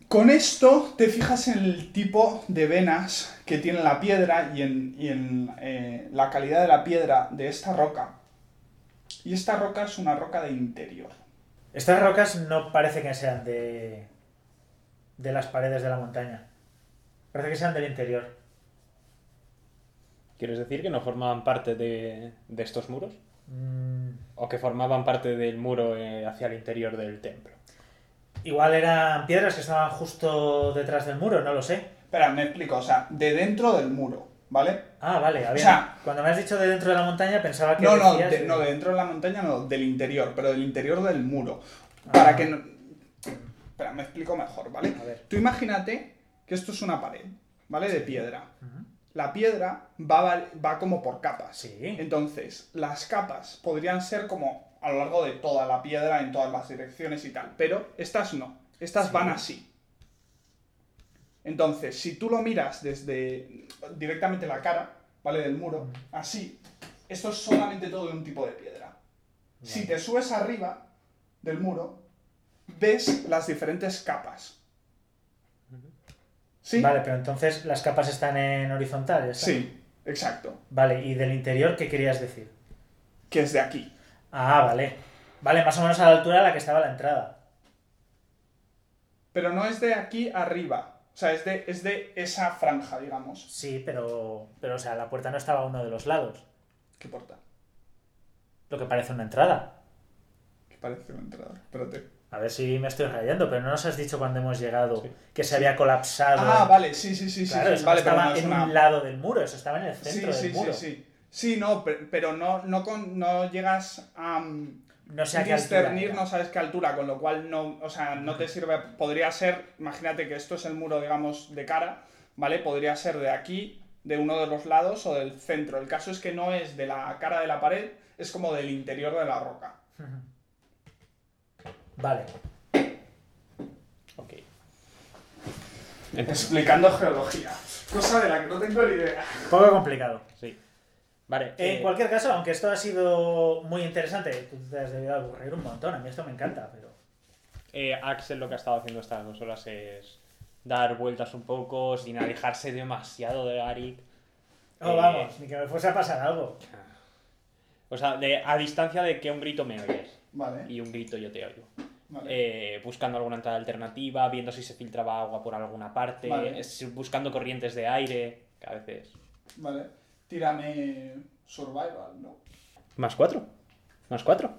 Con esto te fijas en el tipo de venas que tiene la piedra y en, y en, eh, la calidad de la piedra de esta roca. Y esta roca es una roca de interior. Estas rocas no parece que sean de, de las paredes de la montaña. Parece que sean del interior. ¿Quieres decir que no formaban parte de, de estos muros? Mm, ¿O que formaban parte del muro eh, hacia el interior del templo? igual eran piedras que estaban justo detrás del muro, no lo sé. Espera, me explico, o sea, de dentro del muro, ¿vale? Ah, vale, había- sea- cuando me has dicho de dentro de la montaña pensaba que No, no, decías de- no, de dentro de la montaña no, del interior, pero del interior del muro. Ah. Para que no... Espera, me explico mejor, ¿vale? A ver. Tú imagínate que esto es una pared, ¿vale? De piedra. La piedra va, va- como por capas. Sí. Entonces, las capas podrían ser como a lo largo de toda la piedra, en todas las direcciones y tal, pero estas no. Estas Sí. van así. Entonces, si tú lo miras desde directamente la cara, ¿vale? Del muro, así, esto es solamente todo de un tipo de piedra. Si te subes arriba del muro, ves las diferentes capas. ¿Sí? Vale, pero entonces las capas están en horizontal. Sí, exacto. Vale, ¿y del interior qué querías decir? Que es de aquí. Ah, vale. Vale, más o menos a la altura a la que estaba la entrada. Pero no es de aquí arriba. O sea, es de, es de esa franja, digamos. Sí, pero, pero, o sea, la puerta no estaba a uno de los lados. ¿Qué porta? Lo que parece una entrada. Que parece una entrada. Espérate. A ver si me estoy rayando, pero no nos has dicho cuando hemos llegado Sí. que se había colapsado. Ah, vale, sí, sí, sí, sí. Claro, sí, eso vale, no pero estaba no es en una... un lado del muro, eso estaba en el Sí, centro sí, del sí, muro. sí. Sí, no, pe- pero no, no, con, no llegas a mm, No sé a qué altura discernir, no sabes qué altura, con lo cual no, o sea, no te sirve. Podría ser, imagínate que esto es el muro, digamos, de cara, ¿vale? Podría ser de aquí, de uno de los lados o del centro. El caso es que no es de la cara de la pared, es como del interior de la roca. Vale. Ok. Explicando geología. Cosa de la que no tengo ni idea. Poco complicado. Sí. Vale. En eh, cualquier caso, aunque esto ha sido muy interesante, tú te has debido aburrir un montón. A mí esto me encanta, pero. eh, Axel lo que ha estado haciendo estas dos horas es dar vueltas un poco sin alejarse demasiado de Arik. Oh, Eh, vamos, ni que me fuese a pasar algo. O sea, de- a distancia de que un grito me oyes Vale, y un grito yo te oigo. vale. Eh, buscando alguna entrada alternativa, viendo si se filtraba agua por alguna parte, Vale. buscando corrientes de aire, que a veces... Vale. Tírame survival, ¿no? Más cuatro. Más cuatro.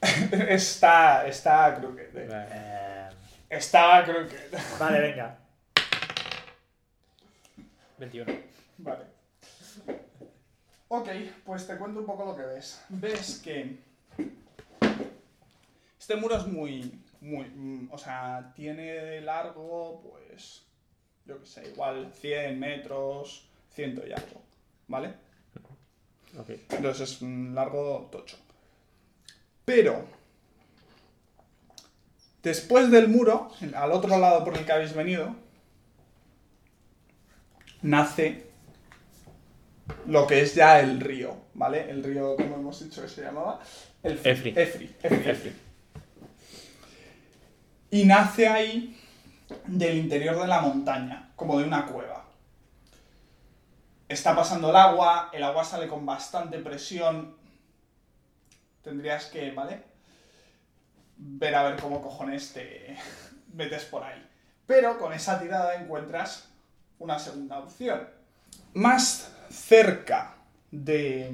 *laughs* está, está crooked. eh. Eh, Estaba crooked. vale, venga. 21. Vale. Ok, pues te cuento un poco lo que ves. Ves que este muro es muy, muy, mm, o sea, tiene de largo, pues, yo qué sé, igual 100 metros, ciento y algo, ¿vale? Ok. Entonces es un largo tocho. Pero, después del muro, al otro lado por el que habéis venido, nace lo que es ya el río, ¿vale? El río, como hemos dicho que se llamaba? El Efri. Efri. Efri. Efri. Y nace ahí del interior de la montaña, como de una cueva. Está pasando el agua, el agua sale con bastante presión. Tendrías que, ¿vale? Ver a ver cómo cojones te *laughs* metes por ahí. Pero con esa tirada encuentras una segunda opción. Más cerca de,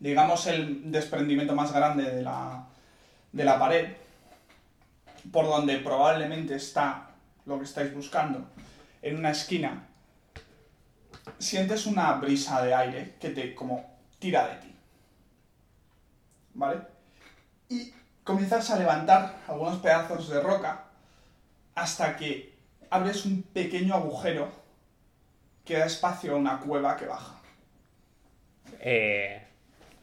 digamos, el desprendimiento más grande de la, de la pared, por donde probablemente está lo que estáis buscando, en una esquina, sientes una brisa de aire que te como tira de ti. ¿Vale? Y comienzas a levantar algunos pedazos de roca hasta que abres un pequeño agujero que da espacio a una cueva que baja. Eh,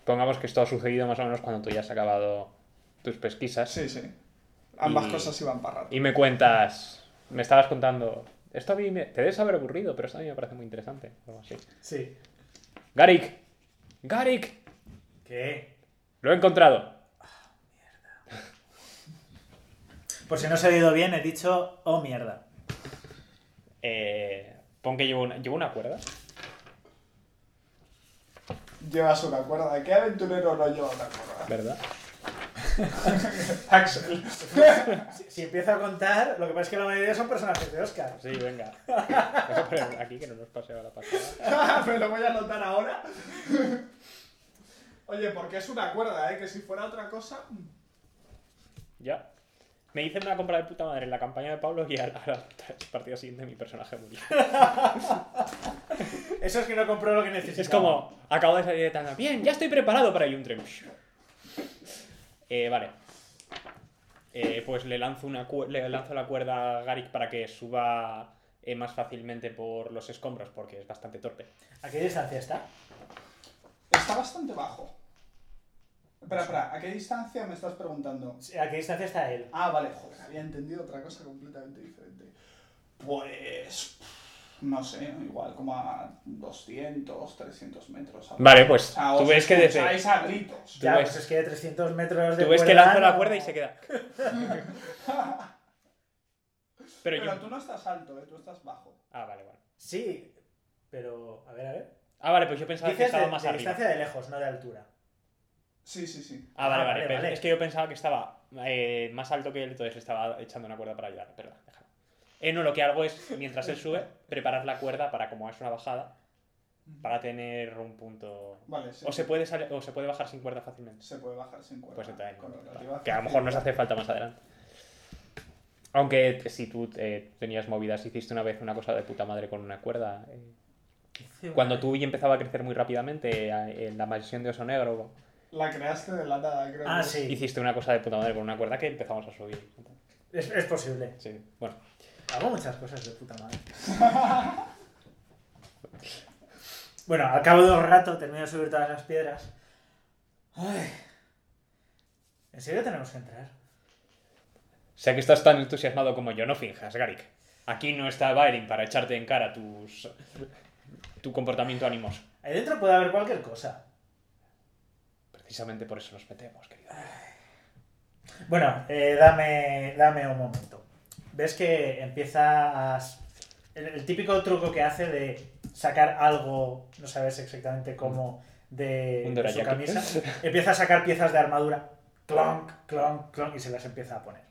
pongamos que esto ha sucedido más o menos cuando tú ya has acabado tus pesquisas. Sí, sí. Ambas Y- cosas iban para rato. Y me cuentas Me estabas contando. Esto a mí me... te debes haber aburrido, pero esto a mí me parece muy interesante. Algo así. Sí. Garik. Garik. ¿Qué? Lo he encontrado. Por si no se ha oído bien, he dicho, oh mierda. Eh, pon que llevo una, llevo una cuerda. Llevas una cuerda. ¿Qué aventurero no lleva una cuerda? ¿Verdad? *laughs* Axel. Si, si empiezo a contar, lo que pasa es que la mayoría son personajes de Oscar. Sí, venga. Aquí que no nos pase a la pasada. *laughs* Me lo voy a anotar ahora. Oye, porque es una cuerda, ¿eh? Que si fuera otra cosa... Ya. Me hice una compra de puta madre en la campaña de Pablo y a la, *laughs* a la partida siguiente mi personaje murió. *laughs* Eso es que no compró lo que necesitaba. Es como, acabo de salir de tanda. Bien, ya estoy preparado para ir un tren. Eh, vale. Eh, pues le lanzo, una cu- le lanzo la cuerda a Garik para que suba eh, más fácilmente por los escombros, porque es bastante torpe. ¿A qué distancia está? Está bastante bajo. Espera, espera. ¿A qué distancia me estás preguntando? ¿A qué distancia está él? Ah, vale. Joder, había entendido otra cosa completamente diferente. Pues... No sé, igual como a 200, 300 metros. algo Vale, pues O sea, tú ves que desde... a gritos. Ya, ves- pues es que de 300 metros de Tú ves que lanzo la cuerda y se queda. Pero *laughs* Pero yo... tú no estás alto, ¿eh? Tú estás bajo. Ah, vale, vale. Sí, pero... A ver, a ver. Ah, vale, pues yo pensaba que Dices estaba de, más de arriba. distancia de lejos, no de altura. Sí, sí, sí. Ah, vale, Ah, vale. vale. Es que yo pensaba que estaba eh, más alto que él, entonces estaba echando una cuerda para ayudar. Perdón, déjalo. Eh, no, lo que hago es, mientras él sube, preparar la cuerda para, como es una bajada, para tener un punto... Vale, sí. O se puede, o se puede bajar sin cuerda fácilmente. Se puede bajar sin cuerda. Pues entonces, con que a lo mejor nos hace falta más adelante. Aunque eh, si tú eh, tenías movidas, hiciste una vez una cosa de puta madre con una cuerda. eh, Cuando tú y empezaba a crecer muy rápidamente en la mansión de Oso Negro, La creaste de la nada, creo. Ah, que- sí. hiciste una cosa de puta madre con una cuerda que empezamos a subir. Es, es posible. Sí, bueno. Hago muchas cosas de puta madre. *laughs* bueno, al cabo de un rato termino de subir todas las piedras. Ay. ¿En serio tenemos que entrar? Sé que estás tan entusiasmado como yo, no finjas, Garik. Aquí no está Baerin para echarte en cara tus tu comportamiento animoso. Ahí dentro puede haber cualquier cosa. Precisamente por eso nos metemos, querido. Bueno, eh, dame, dame un momento. ¿Ves que empieza a... El, el típico truco que hace de sacar algo, no sabes exactamente cómo, de, Un su camisa. *laughs* Empieza a sacar piezas de armadura. Clonk, clonk, clonk, y se las empieza a poner.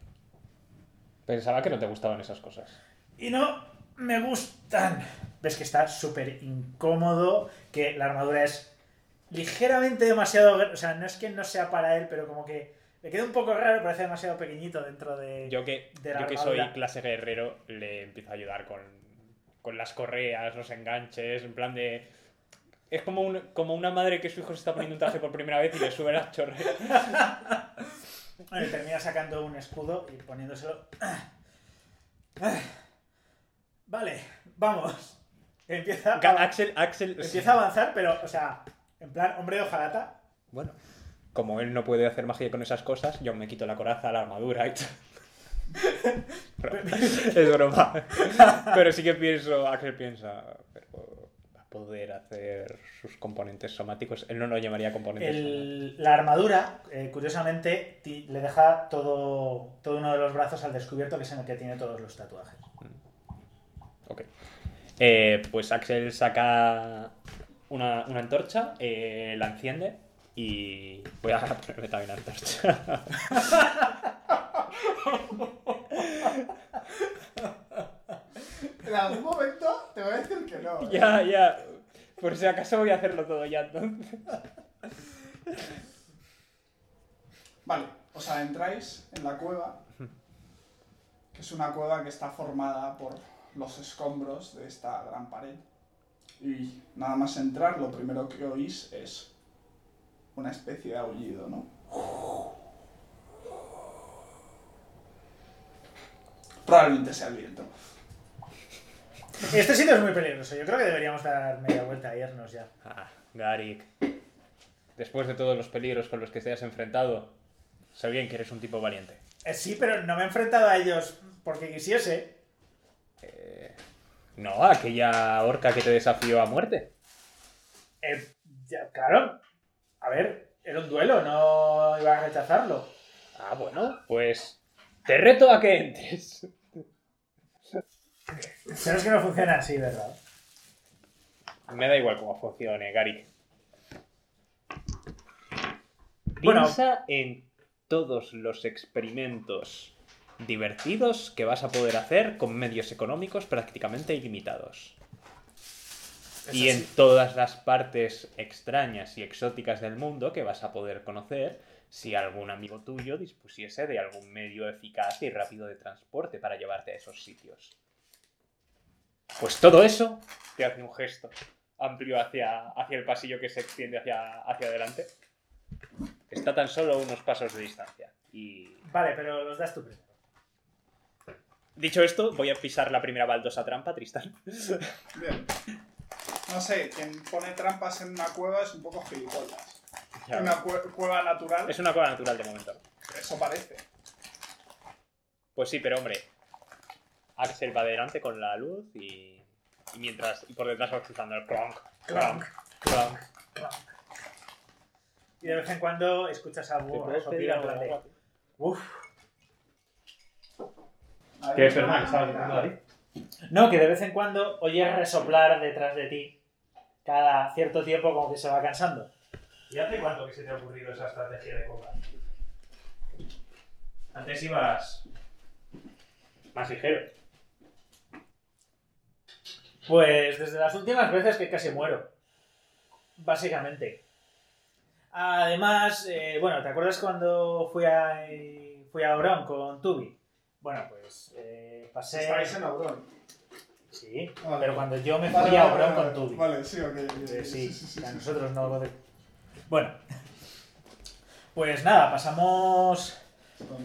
Pensaba que no te gustaban esas cosas. Y no me gustan. Ves que está súper incómodo, que la armadura es ligeramente demasiado... O sea, no es que no sea para él, pero como que le queda un poco raro, parece demasiado pequeñito dentro de... Yo que, de la yo que soy clase guerrero, le empiezo a ayudar con, con las correas, los enganches, en plan de... Es como, un- como una madre que su hijo se está poniendo un traje por primera vez y le sube las chorreas. Bueno, y termina sacando un escudo y poniéndoselo. Vale, vamos. Empieza a, Axel, Axel... empieza a avanzar, pero, o sea, en plan, hombre de hojalata. Bueno, como él no puede hacer magia con esas cosas, yo me quito la coraza, la armadura y *laughs* es broma. Pero sí que pienso, Axel piensa, pero va a poder hacer sus componentes somáticos. Él no lo llamaría componentes somáticos. El- la armadura, eh, curiosamente, le deja todo, todo uno de los brazos al descubierto, que es en el que tiene todos los tatuajes. Ok. Eh, pues Axel saca una, una antorcha, eh, la enciende y voy a ponerle también la antorcha. En algún momento te voy a decir que no. ¿eh? ya, ya. Por si acaso voy a hacerlo todo ya entonces. Vale, os adentráis en la cueva, que es una cueva que está formada por los escombros de esta gran pared. Y nada más entrar, lo primero que oís es una especie de aullido, ¿no? Probablemente sea el viento. Este sitio es muy peligroso. Yo creo que deberíamos dar media vuelta e irnos ya. Ah, Garik. Después de todos los peligros con los que te has enfrentado, sé bien que eres un tipo valiente. Eh, sí, pero no me he enfrentado a ellos porque quisiese. No, aquella orca que te desafió a muerte. Eh, ya, claro. A ver, era un duelo, no iba a rechazarlo. Ah, bueno, pues te reto a que entres. Pero es que no funciona así, ¿verdad? Me da igual cómo funcione, Gary. Bueno. Piensa en todos los experimentos divertidos que vas a poder hacer con medios económicos prácticamente ilimitados. y en todas las partes extrañas y exóticas del mundo que vas a poder conocer si algún amigo tuyo dispusiese de algún medio eficaz y rápido de transporte para llevarte a esos sitios. Pues todo eso te hace un gesto amplio hacia, hacia el pasillo que se extiende hacia, hacia adelante. Está tan solo a unos pasos de distancia. Y Vale, pero los das tú primero. Dicho esto, voy a pisar la primera baldosa trampa, Tristán. Bien. No sé, quien pone trampas en una cueva es un poco gilipollas. Ya una cue- cueva natural, Es una cueva natural de momento. eso parece. Pues sí, pero hombre, Axel va adelante con la luz y, y mientras y por detrás va escuchando el clonk, clonk, clonk. Y de vez en cuando escuchas a ¿Te Búho puedes pedir soplar en algo plan de de, agua? Uf. Ahí ¿Qué es, está. Fernán? ¿Qué estabas diciendo, David? No, que de vez en cuando oyes resoplar detrás de ti cada cierto tiempo como que se va cansando. ¿Y hace cuánto que se te ha ocurrido esa estrategia de cobrar? Antes ibas más ligero. Pues desde las últimas veces que casi muero. Básicamente. Además, eh, bueno, ¿te acuerdas cuando fui a, fui a Oron con Tubi? Bueno, pues eh, pasé... Estáis en Auron. Sí, Vale. pero cuando yo me Vale, fui a vale, con Tubi. Vale, sí, ok. Eh, ok, sí, a nosotros no lo de... Bueno. Pues nada, pasamos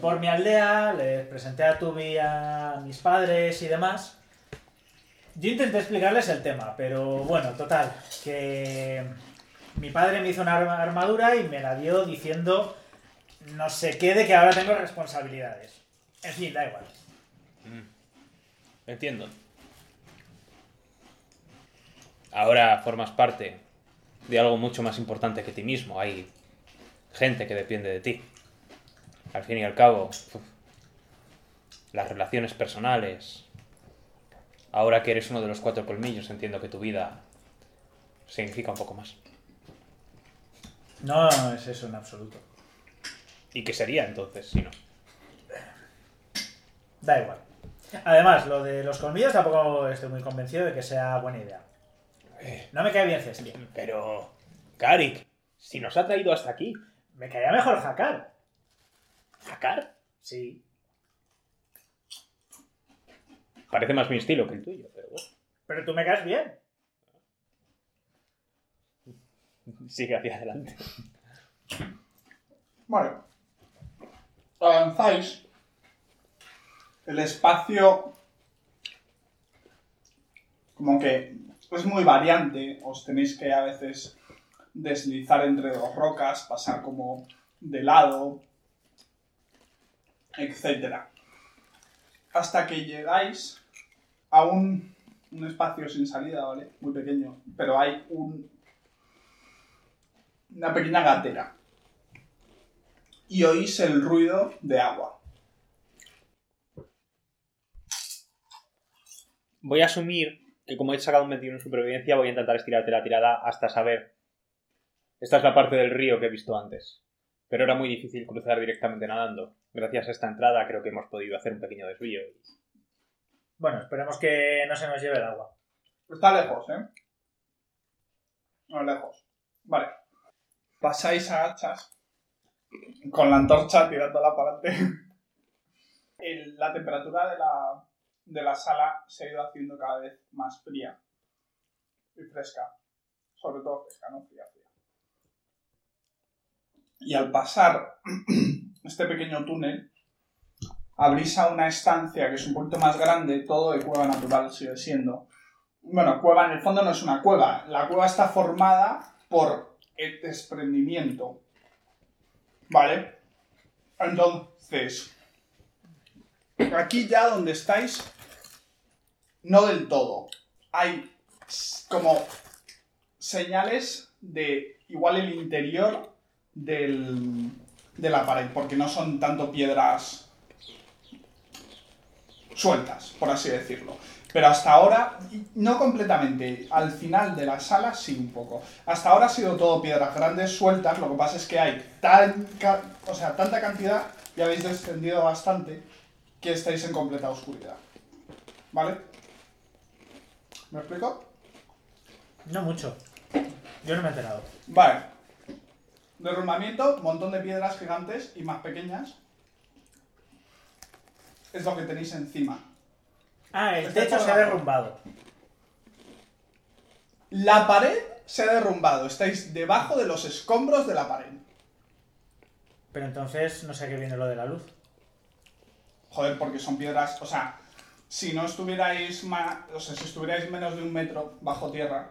por mi aldea, les presenté a Tubi a mis padres y demás. Yo intenté explicarles el tema, pero bueno, total, que mi padre me hizo una arma- armadura y me la dio diciendo no sé qué de que ahora tengo responsabilidades. En fin, da igual. Mm. Entiendo. Ahora formas parte de algo mucho más importante que ti mismo. Hay gente que depende de ti. Al fin y al cabo, las relaciones personales. Ahora que eres uno de los cuatro colmillos, entiendo que tu vida significa un poco más. No, no es eso en absoluto. ¿Y qué sería entonces si no? Da igual. Además, lo de los colmillos tampoco estoy muy convencido de que sea buena idea. No me cae bien Cestia. Pero, Garik, si nos ha traído hasta aquí, Me caía mejor Hakar. ¿Hakar? Sí. Parece más mi estilo que el tuyo, pero bueno. Pero tú me caes bien. Sigue hacia adelante. Vale. Avanzáis. El espacio. Como que es muy variante. Os tenéis que a veces deslizar entre dos rocas, pasar como de lado, etcétera. Hasta que llegáis a un, un espacio sin salida, ¿vale? Muy pequeño. Pero hay un, una pequeña gatera y oís el ruido de agua. Voy a asumir que como he sacado un 21 en supervivencia, voy a intentar estirarte la tirada hasta saber. Esta es la parte del río que he visto antes. Pero era muy difícil cruzar directamente nadando. Gracias a esta entrada creo que hemos podido hacer un pequeño desvío. Bueno, esperemos que no se nos lleve el agua. Está lejos, ¿eh? No, lejos. Vale. Pasáis a hachas con la antorcha tirándola para adelante. *laughs* El- La temperatura de la, de la sala se ha ido haciendo cada vez más fría y fresca. Sobre todo fresca, no fría, fría. Y al pasar *clears throat* este pequeño túnel, abrís a una estancia que es un poquito más grande, todo de cueva natural sigue siendo. Bueno, cueva en el fondo no es una cueva. La cueva está formada por el desprendimiento. ¿Vale? Entonces, aquí ya donde estáis, no del todo. hay como señales de igual el interior del, de la pared, porque no son tanto piedras sueltas, por así decirlo. Pero hasta ahora, no completamente, al final de la sala sí un poco. Hasta ahora ha sido todo piedras grandes sueltas, lo que pasa es que hay o sea, tanta cantidad y habéis descendido bastante que estáis en completa oscuridad. ¿Vale? ¿Me explico? No mucho. Yo no me he enterado. Vale. Derrumbamiento, montón de piedras gigantes y más pequeñas. Es lo que tenéis encima. Ah, el Está techo se ha derrumbado. La pared se ha derrumbado. Estáis debajo de los escombros de la pared. Pero entonces no sé a qué viene lo de la luz. Joder, porque son piedras. O sea, si no estuvierais ma- o sea, si estuvierais menos de un metro bajo tierra,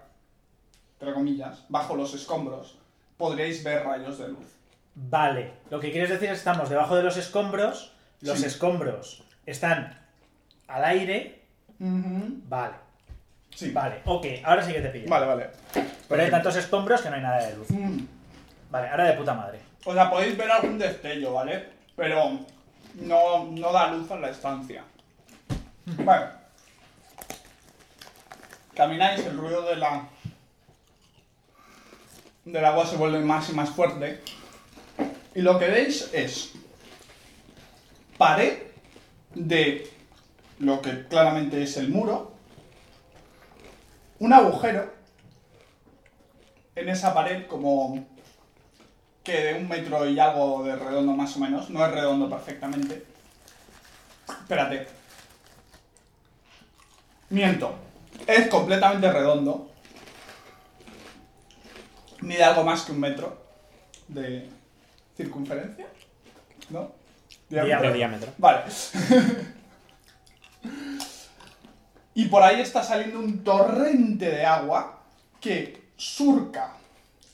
entre comillas, bajo los escombros, podríais ver rayos de luz. Vale, lo que quieres decir es que estamos debajo de los escombros, los Sí. escombros están al aire. Vale, Sí. vale, ok, ahora sí que te pillo. Vale, vale. Pero hay tantos escombros que no hay nada de luz. Mm. Vale, ahora de puta madre. O sea, podéis ver algún destello, ¿vale? Pero no, no da luz en la estancia. Bueno. Camináis, el ruido de la. del agua se vuelve más y más fuerte. Y lo que veis es. pared de lo que claramente es el muro. Un agujero en esa pared como que de un metro y algo de redondo más o menos, no es redondo perfectamente. Espérate. Miento. Es completamente redondo. Mide algo más que un metro de circunferencia. ¿No? Diámetro. diámetro. Vale. *laughs* y por ahí está saliendo un torrente de agua que surca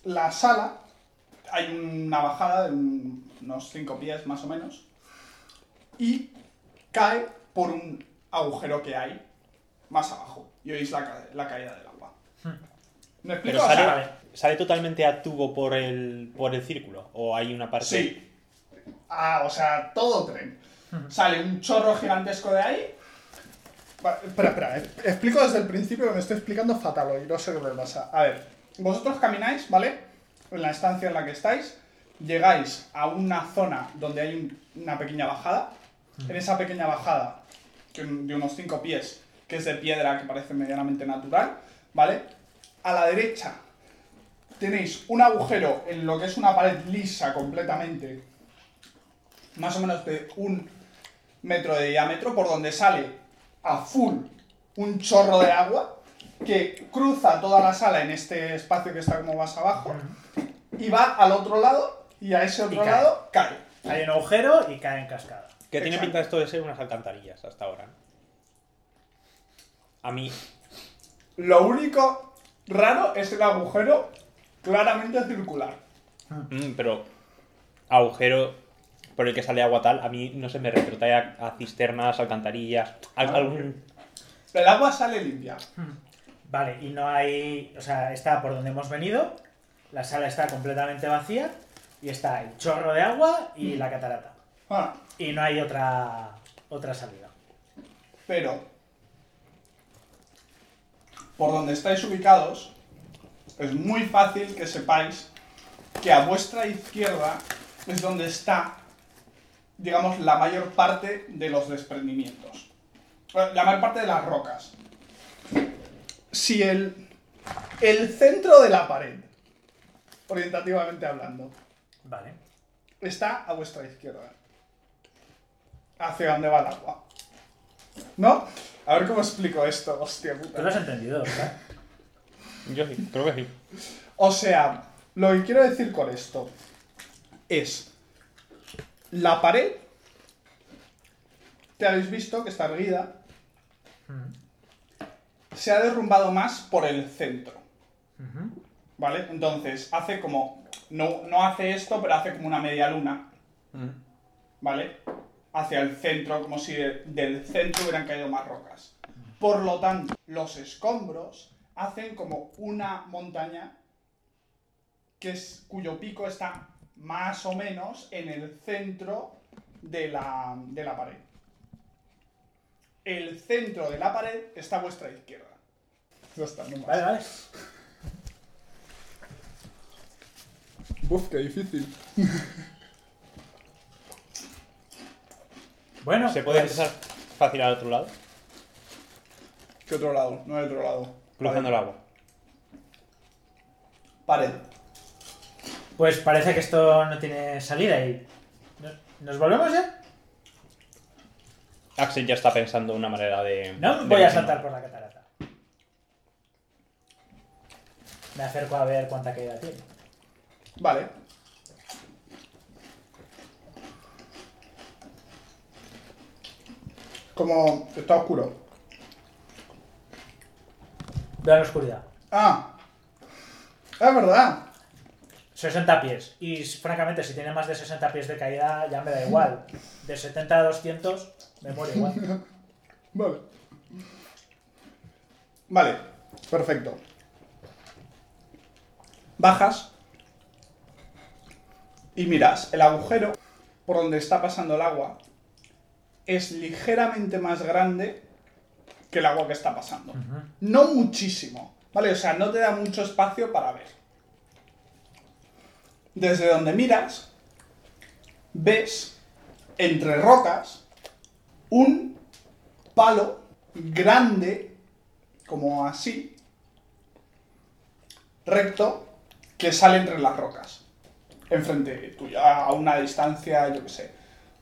la sala. Hay una bajada de un- unos 5 pies más o menos. Y cae por un agujero que hay más abajo. Y oís la, ca- la caída del agua. ¿Me explico? Pero O sea, sale, totalmente a tubo por el, por el círculo. O hay una parte. Sí. Ah, o sea, todo tren. Sale un chorro gigantesco de ahí. Espera, espera, eh, explico desde el principio que me estoy explicando fatal hoy, no sé qué me pasa. A ver, vosotros camináis, ¿vale? En la estancia en la que estáis, llegáis a una zona donde hay un- una pequeña bajada. En esa pequeña bajada, de unos 5 pies, que es de piedra que parece medianamente natural, ¿vale? A la derecha tenéis un agujero en lo que es una pared lisa completamente, más o menos de un metro de diámetro, por donde sale a full un chorro de agua que cruza toda la sala en este espacio que está como más abajo y va al otro lado y a ese otro cae. lado cae. Hay un agujero y cae en cascada. Que tiene Exacto. pinta esto de ser unas alcantarillas hasta ahora. A mí. Lo único raro es el agujero claramente circular. mm, pero. Agujero por el que sale agua tal, a mí no se me retrotrae a, a cisternas, alcantarillas. al- Ah, algún. El agua sale limpia. Vale, y no hay. O sea, está por donde hemos venido, la sala está completamente vacía y está el chorro de agua y la catarata. Ah, Y no hay otra, otra salida. pero por donde estáis ubicados es muy fácil que sepáis que a vuestra izquierda es donde está, digamos, la mayor parte de los desprendimientos. La mayor parte de las rocas. Si el, el centro de la pared, orientativamente hablando, Vale. está a vuestra izquierda. Hacia donde va el agua. ¿No? A ver cómo explico esto, hostia puta. Tú lo has entendido, ¿verdad? Yo sí, creo que sí. O sea, lo que quiero decir con esto es la pared que habéis visto que está erguida se ha derrumbado más por el centro. ¿Vale? Entonces, hace como. No, no hace esto, pero hace como una media luna. ¿Vale? Hacia el centro, como si de- del centro hubieran caído más rocas. Por lo tanto, los escombros hacen como una montaña que es, cuyo pico está más o menos en el centro de la, de la pared. El centro de la pared está a vuestra izquierda. Está, no vale. Uf, qué difícil. *laughs* Bueno, ¿Se puede pues, empezar fácil al otro lado? ¿Qué otro lado? No hay otro lado. Cruzando el agua. Pared. Pues parece que esto no tiene salida y... ¿Nos volvemos ya? Axel ya está pensando una manera de. No de voy a saltar por la catarata. Me acerco a ver cuánta caída tiene. Vale. Como está oscuro. Veo la oscuridad. Ah. Es verdad. 60 pies. Y francamente, si tiene más de 60 pies de caída, ya me da igual. De 70 a 200, me muero igual. *laughs* Vale. Vale. Perfecto. Bajas. Y miras, el agujero por donde está pasando el agua es ligeramente más grande que el agua que está pasando. No muchísimo, ¿vale? O sea, no te da mucho espacio para ver. Desde donde miras, ves entre rocas un palo grande, como así, recto, que sale entre las rocas. Enfrente tuya, a una distancia, yo qué sé,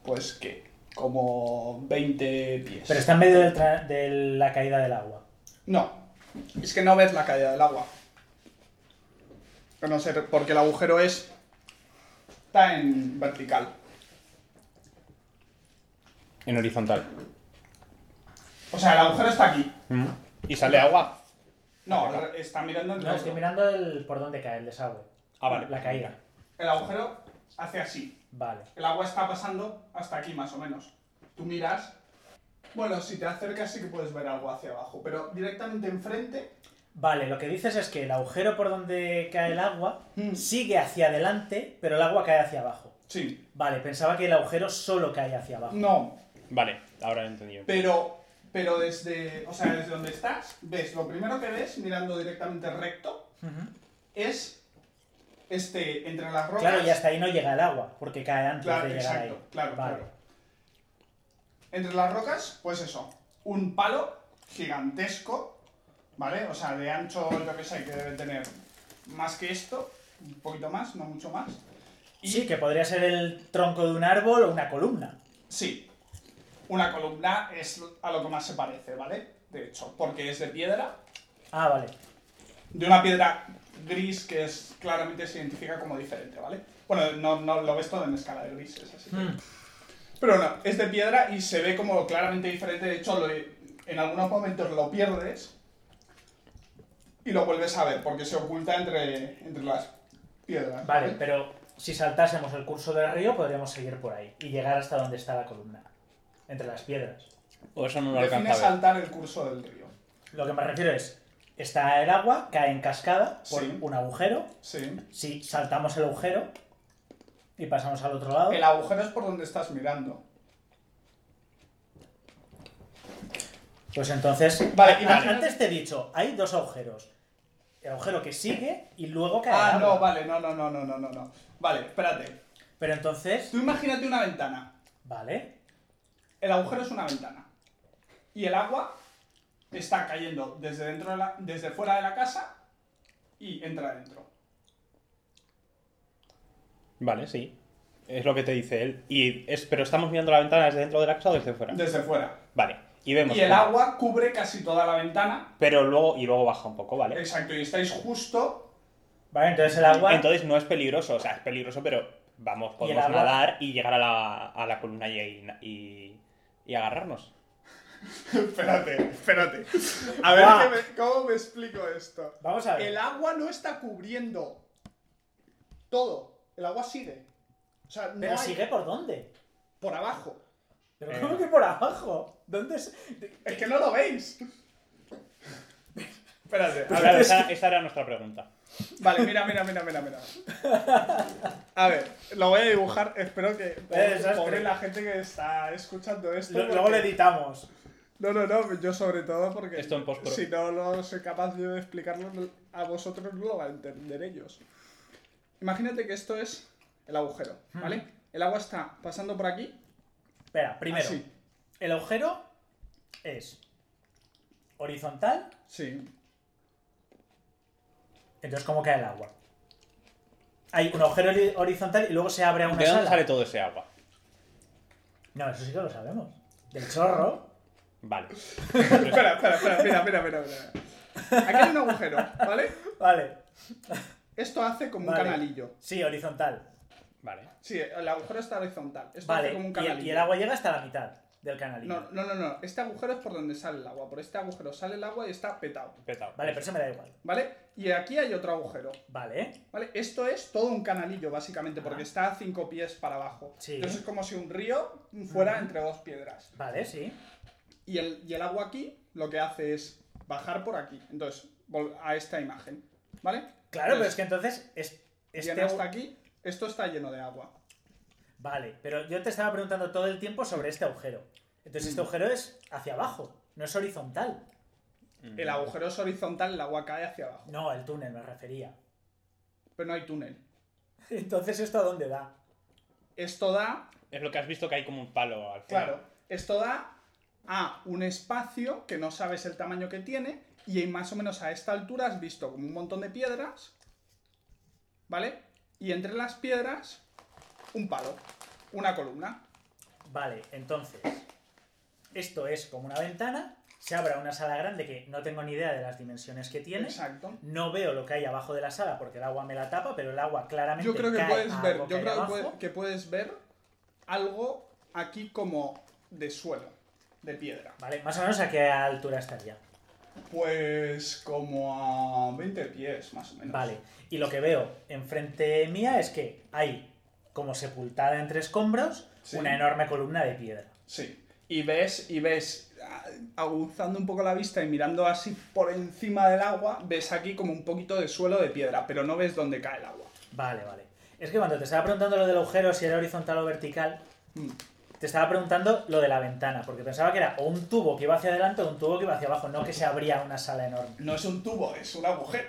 pues que, como 20 pies. Pero está en medio del tra- de la caída del agua. No, es que no ves la caída del agua. A no ser porque el agujero es. Está en vertical. En horizontal. O sea, el agujero está aquí. ¿Y sale agua? No, está mirando el No, estoy mirando el, por dónde cae el desagüe. Ah, vale. La caída. El agujero hace así. Vale. El agua está pasando hasta aquí, más o menos. Tú miras. Bueno, si te acercas sí que puedes ver algo hacia abajo, pero directamente enfrente. Vale, lo que dices es que el agujero por donde cae el agua Mm. sigue hacia adelante, pero el agua cae hacia abajo. Sí. Vale, pensaba que el agujero solo cae hacia abajo. No, Vale, ahora lo he entendido. pero. Pero desde. O sea, desde donde estás, ves. Lo primero que ves, mirando directamente recto, es este, entre las rocas. Claro, y hasta ahí no llega el agua, porque cae antes Claro, de llegar exacto, ahí. claro, vale. claro. Entre las rocas, pues eso, un palo gigantesco, ¿vale? O sea, de ancho, yo que sé, que debe tener más que esto, un poquito más, no mucho más. Y Sí, que podría ser el tronco de un árbol o una columna. sí, una columna es a lo que más se parece, ¿vale? De hecho, porque es de piedra, Ah, vale. de una piedra gris que es claramente se identifica como diferente, ¿vale? Bueno, no, no lo ves todo en escala de grises, así que... Mm. Pero no, es de piedra y se ve como claramente diferente. De hecho, lo- en algunos momentos lo pierdes y lo vuelves a ver porque se oculta entre, entre las piedras. Vale, pero si saltásemos el curso del río, podríamos seguir por ahí y llegar hasta donde está la columna. Entre las piedras. O eso no lo Define saltar el curso del río. Lo que me refiero es, está el agua, cae en cascada por Sí. un agujero. Sí. Si saltamos el agujero y pasamos al otro lado, El agujero es por donde estás mirando. pues entonces... Vale, a- imagina- antes te he dicho, hay dos agujeros. El agujero que sigue y luego cae Ah, el no, agua. vale, no, no, no, no, no, no, no. Vale, espérate. Pero entonces... Tú imagínate una ventana. Vale. El agujero es una ventana. Y el agua está cayendo desde dentro de la, desde fuera de la casa y entra dentro. Vale, sí. Es lo que te dice él. Y es, pero estamos mirando la ventana desde dentro de la casa o desde fuera. Desde fuera. Vale. Y vemos. Y el cómo- agua cubre casi toda la ventana. Pero luego. Y luego baja un poco, ¿vale? Exacto, y estáis justo. Vale, entonces el agua... Entonces no es peligroso. O sea, es peligroso, pero vamos, podemos nadar y llegar a la, a la columna y, y, y agarrarnos. Espérate, espérate. A ver me- cómo me explico esto. Vamos a ver. El agua no está cubriendo todo. El agua sigue. O sea, no Pero hay sigue por dónde? por abajo. ¿Pero Eh. cómo que por abajo? ¿Dónde es...? Es que no lo veis. Espérate, a *laughs* ver. esa, esa era nuestra pregunta. Vale, mira, mira, mira, mira, mira. A ver, lo voy a dibujar. Espero que. desastre. Pobre la gente que está escuchando esto. Lo- Luego porque- lo editamos. No, no, no, yo sobre todo porque. Esto en postpro. Si no, no soy capaz yo de explicarlo a vosotros, no lo van a entender ellos. Imagínate que esto es el agujero, ¿vale? El agua está pasando por aquí. Espera, primero. Así. El agujero es horizontal. Sí. Entonces, ¿cómo cae el agua? Hay un agujero hori- horizontal y luego se abre a una ¿De dónde sala. sale todo ese agua? No, eso sí que lo sabemos. Del chorro. Vale. *laughs* Espera, espera, espera, mira, mira, mira. Aquí hay un agujero, ¿vale? Vale. Esto hace como Vale. un canalillo. Sí, horizontal. Vale. Sí, el agujero está horizontal. Esto Vale. hace como un Y el, canalillo. y el agua llega hasta la mitad del canalillo. No, no, no, no. Este agujero es por donde sale el agua. Por este agujero sale el agua y está petado. Petado. Vale, pero eso me da igual. ¿Vale? Y aquí hay otro agujero. Vale. ¿Vale? Esto es todo un canalillo, básicamente, porque Ah. está a cinco pies para abajo. Sí. Entonces es como si un río fuera entre dos piedras. Vale, sí. Y el, y el agua aquí lo que hace es bajar por aquí. Entonces, a esta imagen. ¿Vale? Claro, pero es que entonces. Es, este hasta aquí. Esto está lleno de agua. Vale, pero yo te estaba preguntando todo el tiempo sobre este agujero. Entonces, Mm. este agujero es hacia abajo, no es horizontal. El agujero es horizontal, el agua cae hacia abajo. No, el túnel me refería. Pero no hay túnel. *laughs* Entonces, ¿esto a dónde da? Esto da Es lo que has visto que hay como un palo al fondo. Claro, esto da a un espacio que no sabes el tamaño que tiene y más o menos a esta altura has visto como un montón de piedras, ¿vale? Y entre las piedras un palo, una columna. Vale, entonces, esto es como una ventana, se abre una sala grande que no tengo ni idea de las dimensiones que tiene. Exacto. No veo lo que hay abajo de la sala porque el agua me la tapa, pero el agua claramente Yo creo que cae puedes ver, yo creo que, abajo. puede- que puedes ver algo aquí como de suelo, de piedra. Vale, más o menos a qué altura estaría. Pues como a 20 pies, más o menos. Vale, y lo que veo enfrente mía es que hay como sepultada entre escombros Sí. una enorme columna de piedra. Sí. Y ves, y ves, aguzando un poco la vista y mirando así por encima del agua, ves aquí como un poquito de suelo de piedra, pero no ves dónde cae el agua. Vale, vale. Es que cuando te estaba preguntando lo del agujero, si era horizontal o vertical, Mm. Te estaba preguntando lo de la ventana, porque pensaba que era o un tubo que iba hacia adelante o un tubo que iba hacia abajo, no que se abría una sala enorme. No es un tubo, es un agujero.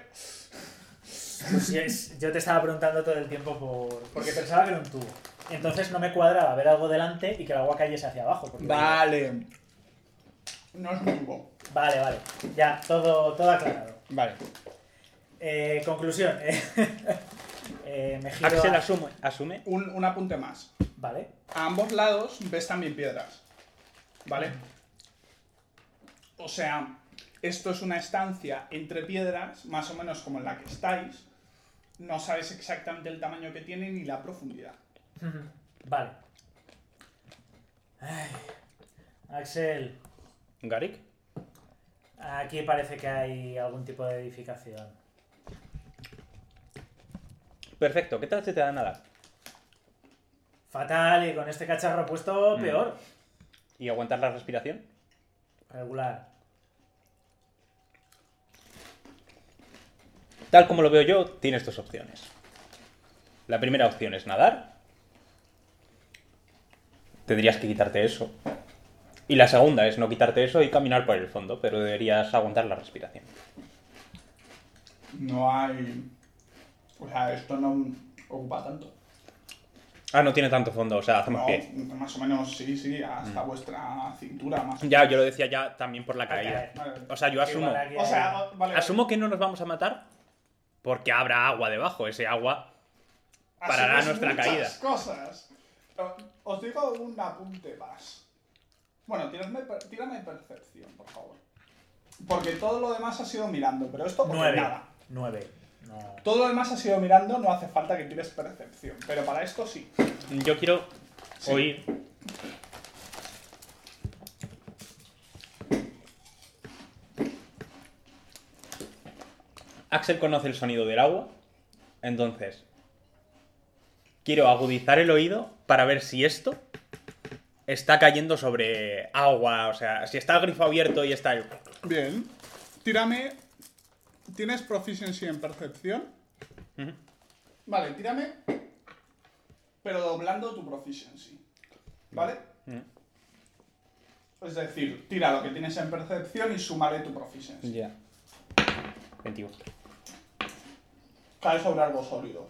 Pues sí, es- yo te estaba preguntando todo el tiempo por... porque *laughs* pensaba que era un tubo. Entonces no me cuadraba ver algo delante y que el agua cayese hacia abajo. porque- Vale. No es un tubo. Vale, vale. Ya, todo, todo aclarado. Vale. Eh, conclusión. *laughs* Eh, me giro Axel a- asume, asume. Un, un apunte más. Vale. A ambos lados ves también piedras. ¿Vale? O sea, esto es una estancia entre piedras, más o menos como en la que estáis. No sabes exactamente el tamaño que tiene ni la profundidad. *laughs* Vale. Ay. Axel, Garik. aquí parece que hay algún tipo de edificación. Perfecto. ¿Qué tal se te da nadar? Fatal, y con este cacharro puesto, Mm. peor. ¿Y aguantar la respiración? Regular. Tal como lo veo yo, tienes dos opciones. La primera opción es nadar. Tendrías que quitarte eso. Y la segunda es no quitarte eso y caminar por el fondo, pero deberías aguantar la respiración. No hay. O sea, esto no ocupa tanto. Ah, no tiene tanto fondo, o sea, hacemos No, pie. más o menos sí, sí, hasta vuestra cintura más. o Ya, yo lo decía ya también por la caída. Ok. Vale. O sea, yo asumo. Aquí O sea, vale. Asumo que no nos vamos a matar porque habrá agua debajo. Ese agua. parará Asumes nuestra muchas caída. cosas. Os digo un apunte más. Bueno, tírame, tírame percepción, por favor. Porque todo lo demás ha sido mirando, pero esto Nueve. nada. Nueve. No. Todo lo demás ha sido mirando, no hace falta que tires percepción. Pero para esto sí. Yo quiero Sí. oír. Axel conoce el sonido del agua, entonces quiero agudizar el oído para ver si esto está cayendo sobre agua, o sea, si está el grifo abierto y está el... Bien. Tírame tienes proficiency en percepción. Vale, tírame. Pero doblando tu proficiency. ¿Vale? Es decir, tira lo que tienes en percepción y súmale tu proficiency. Ya. 21. Cae sobre algo sólido.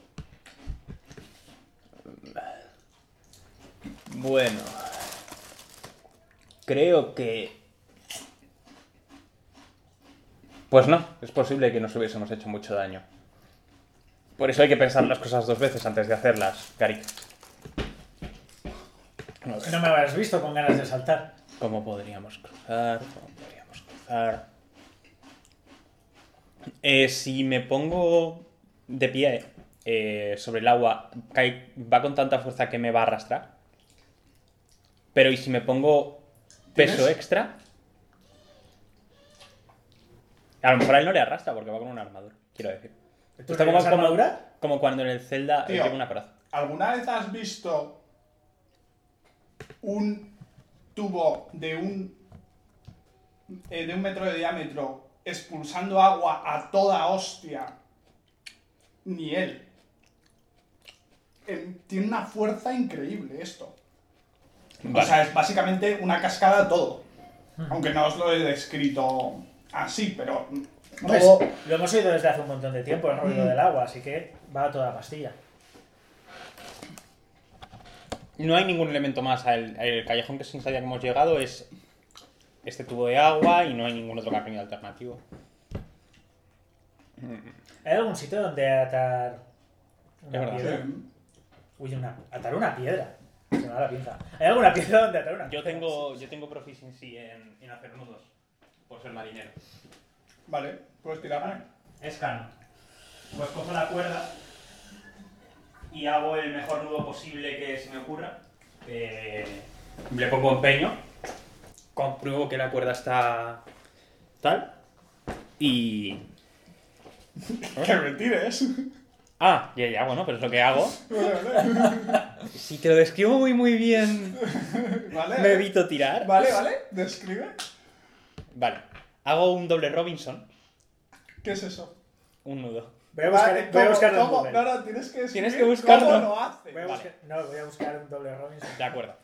Bueno. Creo que... Pues no, es posible que nos hubiésemos hecho mucho daño. Por eso hay que pensar las cosas dos veces antes de hacerlas, ver, No me habrás visto con ganas de saltar. ¿Cómo podríamos cruzar? ¿Cómo podríamos cruzar? Eh, si me pongo de pie eh, sobre el agua, va con tanta fuerza que me va a arrastrar. Pero ¿y si me pongo peso ¿Tienes? extra? A lo mejor a él no le arrastra porque va con una armadura, quiero decir. ¿Tú Está como, como- armadura? como cuando en el Zelda Tío. lleva una coraza. ¿Alguna vez has visto un tubo de un eh, de un metro de diámetro expulsando agua a toda hostia? Ni él. Em, tiene una fuerza increíble esto. Vale. O sea, es básicamente una cascada todo. Aunque no os lo he descrito así, pero Hombre, todo- lo hemos oído desde hace un montón de tiempo, el ruido Mm. del agua, así que va a toda pastilla. No hay ningún elemento más. El, el callejón que sin salida que hemos llegado es este tubo de agua y no hay ningún otro camino alternativo. ¿Hay algún sitio donde atar una Es verdad. piedra? Sí. Uy, una, atar una piedra. Se me va la pinza. ¿Hay alguna piedra donde atar una Yo piedra? tengo, yo tengo proficiency en, en hacer nudos, por ser marinero. Vale, puedes tirarme. Es cano. Pues cojo la cuerda y hago el mejor nudo posible que se me ocurra. Eh, le pongo empeño, compruebo que la cuerda está tal y... *laughs* Que me tires. Ah, ya, ya, bueno, pero es lo que hago. Si te lo describo muy, muy bien, *laughs* Vale. me evito tirar. Vale, vale. Describe. Vale. Hago un doble Robinson, ¿Qué es eso? un nudo. Voy a buscar, Vale, voy a ¿cómo-. No, no, tienes que Tienes escribir que buscarlo. ¿Cómo lo hace? Voy a Vale. buscar- no, voy a buscar un doble Robinson. De acuerdo.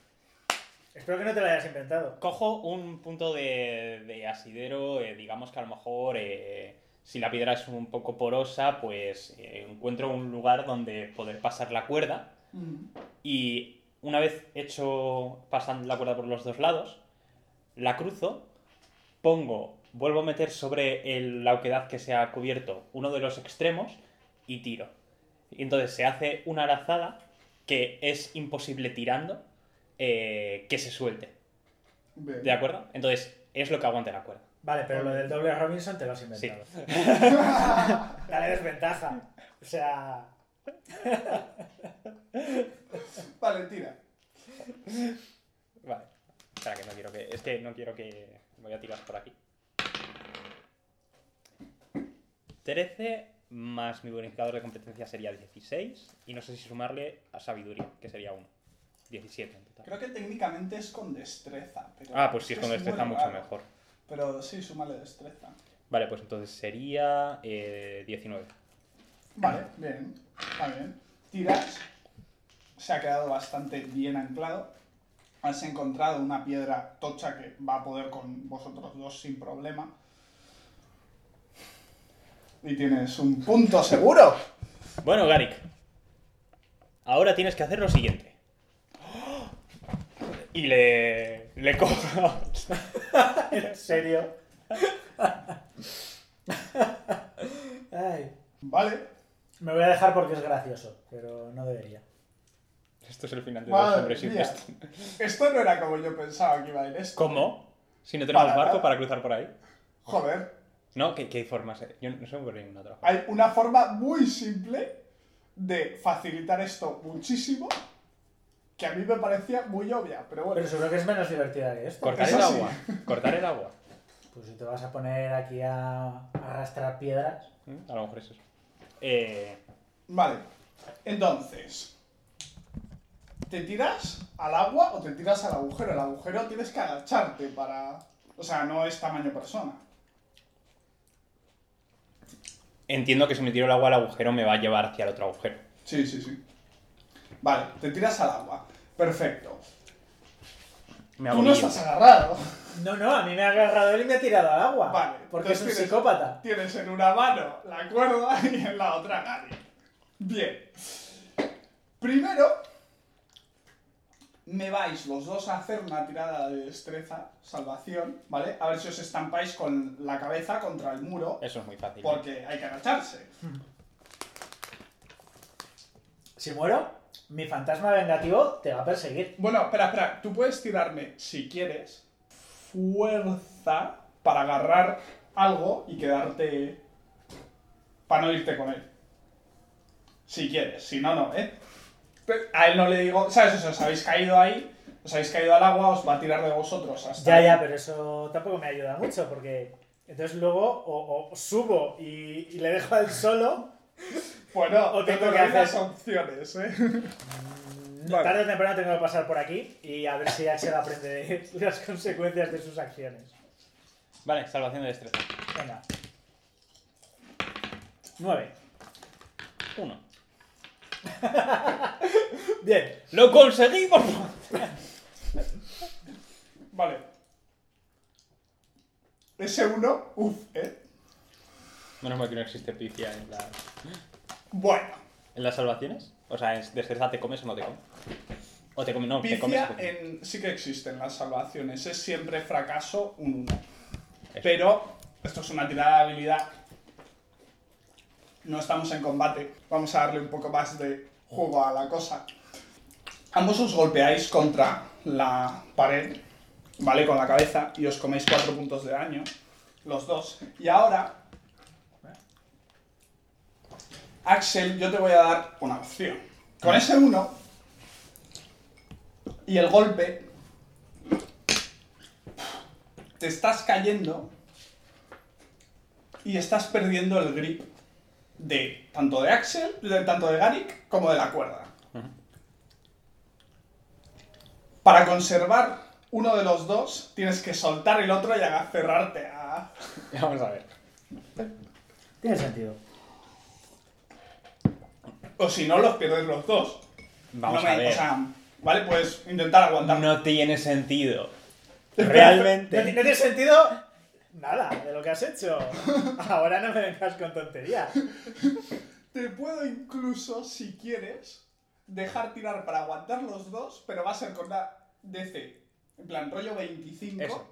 Espero que no te lo hayas inventado. Cojo un punto de, de asidero, eh, digamos que a lo mejor eh, si la piedra es un poco porosa, pues eh, encuentro un lugar donde poder pasar la cuerda Mm. y una vez hecho pasando la cuerda por los dos lados, la cruzo, pongo, vuelvo a meter sobre el- la oquedad que se ha cubierto uno de los extremos y tiro. Y entonces se hace una arazada que es imposible tirando eh, que se suelte. Bien. ¿De acuerdo? Entonces, es lo que aguante la cuerda. Vale, pero lo del doble Robinson te lo has Sí. inventado. *laughs* Dale desventaja. O sea, Vale, tira. Vale. Espera, que no quiero que. Es que no quiero que. Voy a tirar por aquí. 13 más mi bonificador de competencia sería 16. Y no sé si sumarle a sabiduría, que sería 1. 17 en total. Creo que técnicamente es con destreza. Pero Ah, pues si es con destreza, mucho raro. mejor. Pero sí, súmale destreza. Vale, pues entonces sería eh, 19. Vale, bien. Está bien. Tiras. Se ha quedado bastante bien anclado. Has encontrado una piedra tocha que va a poder con vosotros dos sin problema. Y tienes un punto seguro. Bueno, Garik. Ahora tienes que hacer lo siguiente. Y le. Le cojo. *laughs* en serio. *laughs* Ay. Vale. Me voy a dejar porque es gracioso, pero no debería. Esto es el final de los Madre hombres y mía. esto. Esto no era como yo pensaba que iba a ir esto. ¿Cómo? Si no tenemos Para barco nada. para cruzar por ahí. Joder. No, ¿qué, qué hay formas? eh? Yo no me ocurre ninguna otra. Hay una forma muy simple de facilitar esto muchísimo que a mí me parecía muy obvia, pero bueno. Pero seguro que es menos divertida que esto. Cortar Eso el sí. agua. Cortar el agua. *laughs* Pues si te vas a poner aquí a a arrastrar piedras. ¿Mm? A lo mejor es eso. Eh, Vale. Entonces, ¿te tiras al agua o te tiras al agujero? El agujero tienes que agacharte para... O sea, no es tamaño persona. entiendo que si me tiro el agua al agujero me va a llevar hacia el otro agujero. Sí, sí, sí. Vale, te tiras al agua. Perfecto. Me Tú no estás agarrado. No, no, a mí me ha agarrado él y me ha tirado al agua. Vale. Porque es entonces un tienes- psicópata. Tienes en una mano la cuerda y en la otra Gary. Bien. Primero, me vais los dos a hacer una tirada de destreza, salvación, ¿vale? A ver si os estampáis con la cabeza contra el muro, Eso es muy fácil. porque hay que agacharse. *laughs* Si muero, mi fantasma vengativo te va a perseguir. Bueno, espera, espera. Tú puedes tirarme, si quieres, fuerza para agarrar algo y quedarte... para no irte con él. Si quieres, si no, no, ¿eh? A él no le digo, ¿sabes? O sea, os habéis caído ahí, os habéis caído al agua, os va a tirar de vosotros hasta... Ya, ahí. ya, pero eso tampoco me ayuda mucho porque entonces luego o, o subo y, y le dejo a él solo. Bueno, o te tengo que doy las hacer- opciones, ¿eh? Vale. Tarde o temprano tengo que pasar por aquí y a ver si Axel aprende de *laughs* las consecuencias de sus acciones. Vale, salvación de destreza. Venga. 9. Uno. *laughs* Bien. ¡Lo conseguimos! Vale. Ese uno, uff, ¿eh? Menos mal que no existe picia en, la- Bueno. en las salvaciones. O sea, en destreza te comes o no te comes. O te comes, no, te comes. Picia o te comes. en, sí que existen las salvaciones, es siempre fracaso un 1. Eso. Pero esto es una tirada de habilidad. No estamos en combate, vamos a darle un poco más de juego a la cosa. Ambos os golpeáis contra la pared, ¿vale? Con la cabeza y os coméis 4 puntos de daño, los dos. Y ahora, Axel, yo te voy a dar una opción. Con ese 1 y el golpe, te estás cayendo y estás perdiendo el grip de tanto de Axel, de, tanto de Garik como de la cuerda. Para conservar uno de los dos, tienes que soltar el otro y aferrarte a... *laughs* Vamos a ver. Tiene sentido. O si no, los pierdes los dos. Vamos No me- a ver. O sea, ¿vale? Puedes intentar aguantar. no tiene sentido. *laughs* Realmente. no tiene sentido nada de lo que has hecho. *laughs* Ahora no me vengas con tonterías. Te puedo incluso, si quieres, dejar tirar para aguantar los dos, pero va a ser con una DC. En plan, rollo 25. Eso.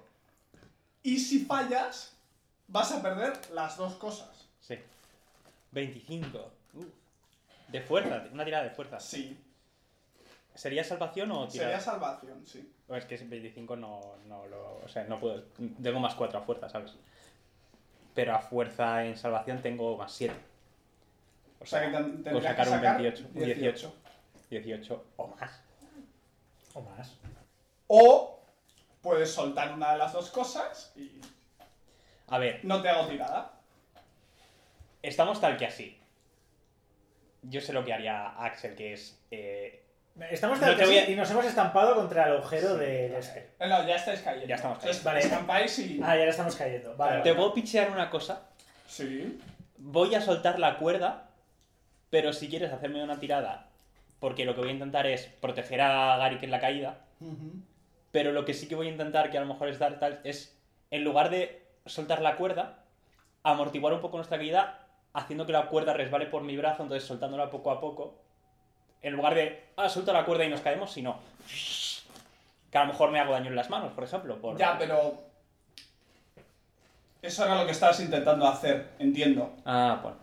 Y si fallas, vas a perder las dos cosas. Sí. 25. Uh. De fuerza, una tirada de fuerza. Sí. ¿Sería salvación o tirada? Sería salvación, sí. O es que ese 25 no, no lo. O sea, no puedo. Tengo más 4 a fuerza, ¿sabes? Pero a fuerza en salvación tengo más 7. O O sea que tendría sacar que un sacar 28, un 18. 18 o más. O más. O puedes soltar una de las dos cosas y A ver, no te hago tirada. estamos tal que así. Yo sé lo que haría Axel, que es. eh, Estamos No voy a- sí y nos hemos estampado contra el agujero de este. Eh, No, ya estáis cayendo. Ya estamos cayendo. Vale. escampáis y... Ah, ya le estamos cayendo. Vale, Te vale. puedo pichear una cosa. Sí. Voy a soltar la cuerda, pero si quieres hacerme una tirada, porque lo que voy a intentar es proteger a Garik en la caída, pero lo que sí que voy a intentar, que a lo mejor es dar tal, es en lugar de soltar la cuerda, amortiguar un poco nuestra caída, haciendo que la cuerda resbale por mi brazo, entonces soltándola poco a poco, en lugar de, ah, suelto la cuerda y nos caemos, sino que a lo mejor me hago daño en las manos, por ejemplo. Por... Ya, pero... Eso era lo que estabas intentando hacer, entiendo. Ah, bueno.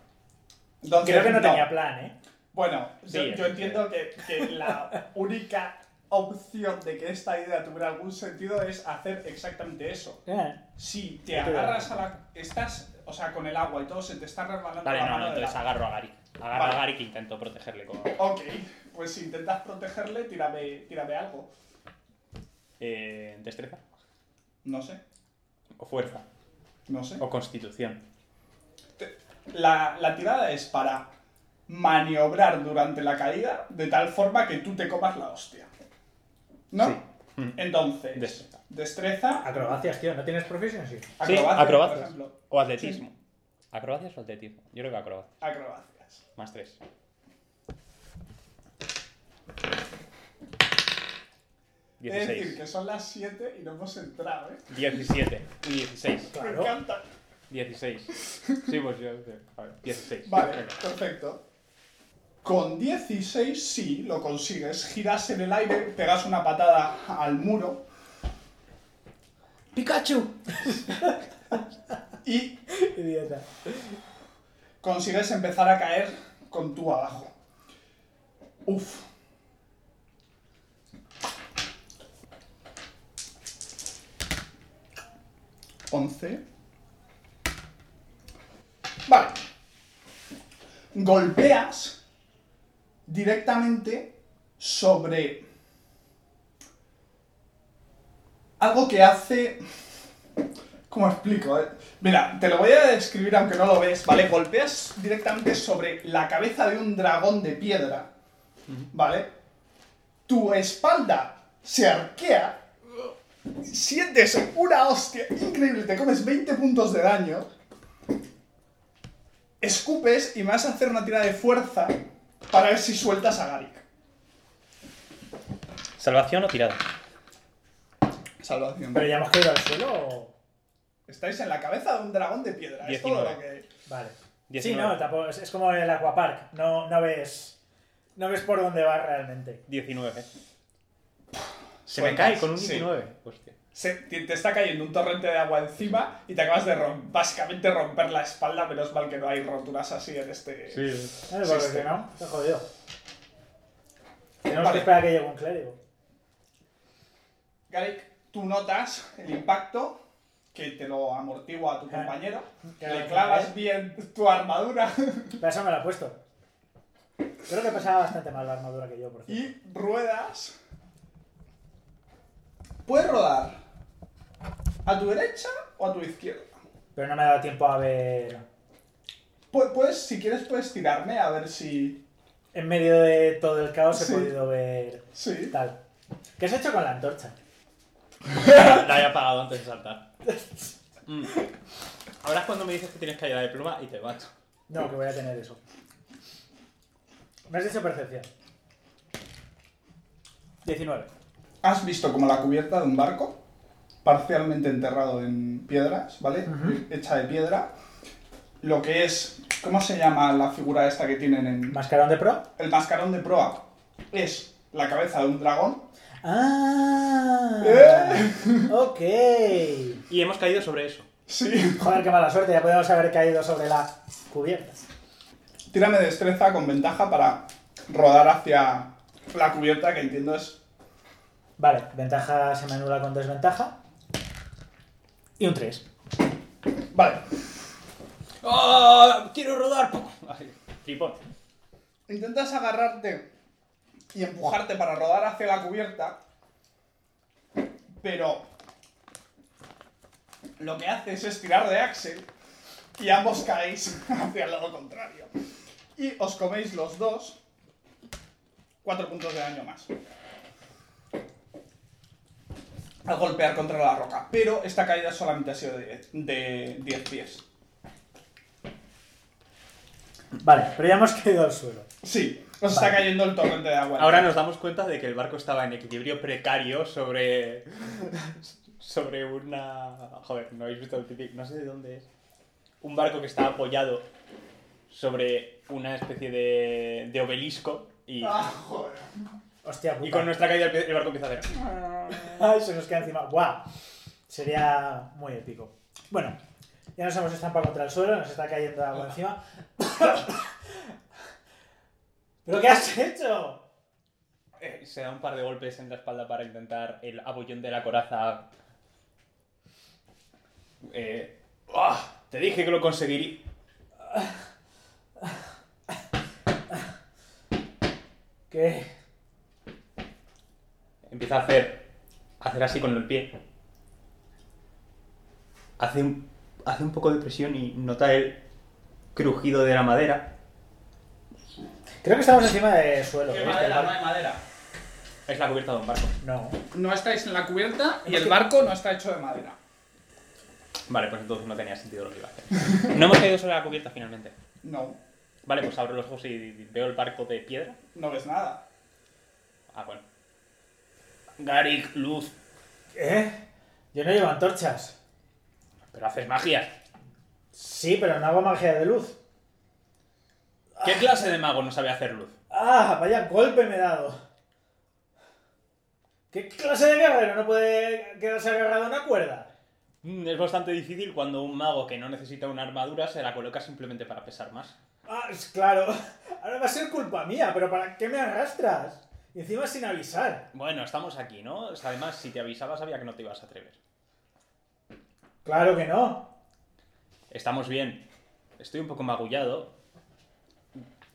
Entonces, Creo que no tenía plan, ¿eh? Bueno, Sí, yo, yo sí. entiendo que, que la *laughs* única opción de que esta idea tuviera algún sentido es hacer exactamente eso. Eh. Si te agarras a la... Estás, o sea, con el agua y todo, se te está resbalando Vale, la no, mano no, de la- entonces agarro a Garik. Agarro Vale. a Garik e intento protegerle con... Ok, pues si intentas protegerle, tírame, tírame algo. Eh, ¿Destreza? No sé, ¿O fuerza? no sé. ¿O constitución? La, la tirada es para maniobrar durante la caída de tal forma que tú te comas la hostia. ¿no? Sí. Mm. Entonces, Destreza. destreza, Acrobacias, tío. ¿No tienes proficiency? acrobacia, acrobacias. por ejemplo. ¿O atletismo? ¿Acrobacias o atletismo? Yo creo que acrobacias. Acrobacias. Más 3. Es decir, 16. que son las 7 y no hemos entrado, ¿eh? 17. Y 16. Me Claro. encanta. 16. Sí, pues yo. A ver, 16. Vale, Venga. perfecto. Con 16 sí lo consigues. Giras en el aire, pegas una patada al muro ¡Pikachu! y Idiota. Consigues empezar a caer con tú abajo. Uf. Once. Vale. Golpeas directamente sobre algo que hace... ¿Cómo explico? eh? Mira, te lo voy a describir aunque no lo ves, ¿vale? Golpeas directamente sobre la cabeza de un dragón de piedra, ¿vale? Tu espalda se arquea, sientes una hostia increíble, te comes 20 puntos de daño, escupes y me vas a hacer una tirada de fuerza para ver si sueltas a Garik. ¿Salvación o tirada? Salvación. ¿Pero ya hemos caído al suelo o...? Estáis en la cabeza de un dragón de piedra, es todo 19. lo que... Vale. Sí, 19. no, tampoco, es, es como en el Aquapark. No, no ves... No ves por dónde va realmente. 19. Se me cae con un sí. 19. Hostia. Se- te, te está cayendo un torrente de agua encima y te acabas de rom- básicamente romper la espalda, menos mal que no hay roturas así en este... Vale, porque Sí, si no, está jodido. Tenemos Vale. que esperar a que llegue un clérigo. Garik, tú notas el impacto que te lo amortigua a tu compañero, Claro, le clavas bien tu armadura *laughs* Para eso me la he puesto. Creo que pasaba bastante mal la armadura que yo, por cierto. y ruedas. Puedes rodar a tu derecha o a tu izquierda. Pero no me ha dado tiempo a ver... Pu- Puedes, si quieres, puedes tirarme a ver si... En medio de todo el caos Sí. he podido ver Sí. tal. ¿Qué has hecho con la antorcha? *laughs* La he apagado antes de saltar. Mm. Ahora es cuando me dices que tienes caída de pluma y te mato. No, que voy a tener eso. Me has dicho percepción. 19. Has visto como la cubierta de un barco, parcialmente enterrado en piedras, ¿vale? Hecha de piedra. Lo que es, ¿cómo se llama la figura esta que tienen en ¿Mascarón de pro? el mascarón de proa? Es la cabeza de un dragón. Ah. ¿Eh? Ok. Y hemos caído sobre eso. Sí. Joder, qué mala suerte. Ya podemos haber caído sobre la cubierta. Tírame destreza con ventaja para rodar hacia la cubierta, que entiendo es... Vale, ventaja se me anula con desventaja. Y un 3. Vale. ¡Oh! ¡Quiero rodar! Ay, Tripón. Intentas agarrarte y empujarte para rodar hacia la cubierta, pero lo que haces es tirar de Axel y ambos caéis *laughs* hacia el lado contrario. Y os coméis los dos cuatro puntos de daño más. Al golpear contra la roca. Pero esta caída solamente ha sido de, de 10 pies. Vale, pero ya hemos caído al suelo. Sí, os Vale. está cayendo el torrente de agua. Ahora nos damos cuenta de que el barco estaba en equilibrio precario sobre. sobre una. Joder, no habéis visto el típico. No sé de dónde es. Un barco que está apoyado sobre una especie de, de obelisco y, Ah, joder. Hostia, puta. y con nuestra caída el, el barco empieza a hacer. Ay, se nos queda encima. ¡Guau! Sería muy épico. Bueno, ya nos hemos estampado contra el suelo, nos está cayendo agua encima. ¿Pero qué has hecho? Eh, se da un par de golpes en la espalda para intentar el abollón de la coraza. Eh, ¡ah! Te dije que lo conseguiría. ¿Qué? Empieza a hacer. a hacer así con el pie. Hace un, hace un poco de presión y nota el crujido de la madera. Creo que estamos encima de suelo. ¿Qué ¿eh? madera? No hay madera. Es la cubierta de un barco. No. No estáis en la cubierta y el barco no está hecho de madera. Vale, pues entonces no tenía sentido lo que iba a hacer. *laughs* No hemos caído sobre la cubierta finalmente. No, Vale, pues abro los ojos y veo el barco de piedra. no ves nada. Ah, bueno. Garik, luz. ¿Eh? Yo no llevo antorchas. Pero haces magia. Sí, pero no hago magia de luz. ¿Qué clase de mago no sabe hacer luz? ¡Ah! Vaya golpe me he dado. ¿Qué clase de guerrero no puede quedarse agarrado a una cuerda? Mm, Es bastante difícil cuando un mago que no necesita una armadura se la coloca simplemente para pesar más. Ah, es claro. *laughs* Ahora va a ser culpa mía, pero ¿para qué me arrastras? Y encima sin avisar. Bueno, estamos aquí, ¿no? Además, si te avisaba sabía que no te ibas a atrever. Claro que no. Estamos bien. Estoy un poco magullado.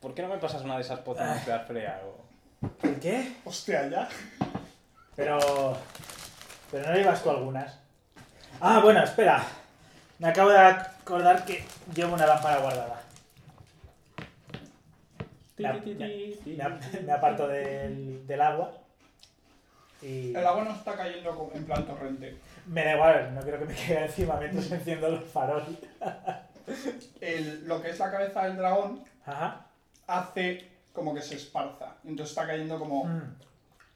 ¿Por qué no me pasas una de esas pociones de Alfrea o...? ¿El qué? Hostia, ya. Pero. Pero no llevas tú algunas. Ah, bueno, espera. Me acabo de acordar que llevo una lámpara guardada. Me, ap- me- me ap- me aparto del, del agua. Y. El agua no está cayendo como en plan torrente. Me da igual, no quiero que me quede encima mientras *laughs* enciendo los farol. El- lo que es la cabeza del dragón Ajá. Hace como que se esparza. Entonces está cayendo como Mm.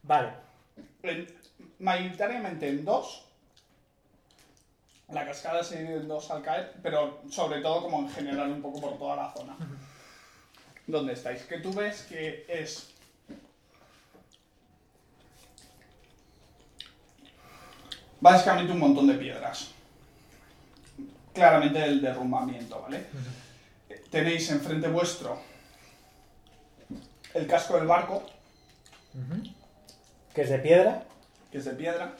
Vale. en- mayoritariamente en dos. La cascada se divide en dos al caer, pero sobre todo como en general un poco por toda la zona. ¿Dónde estáis? Que tú ves que es... Básicamente un montón de piedras. Claramente el derrumbamiento, ¿vale? Tenéis enfrente vuestro el casco del barco, Que es de piedra. que es de piedra,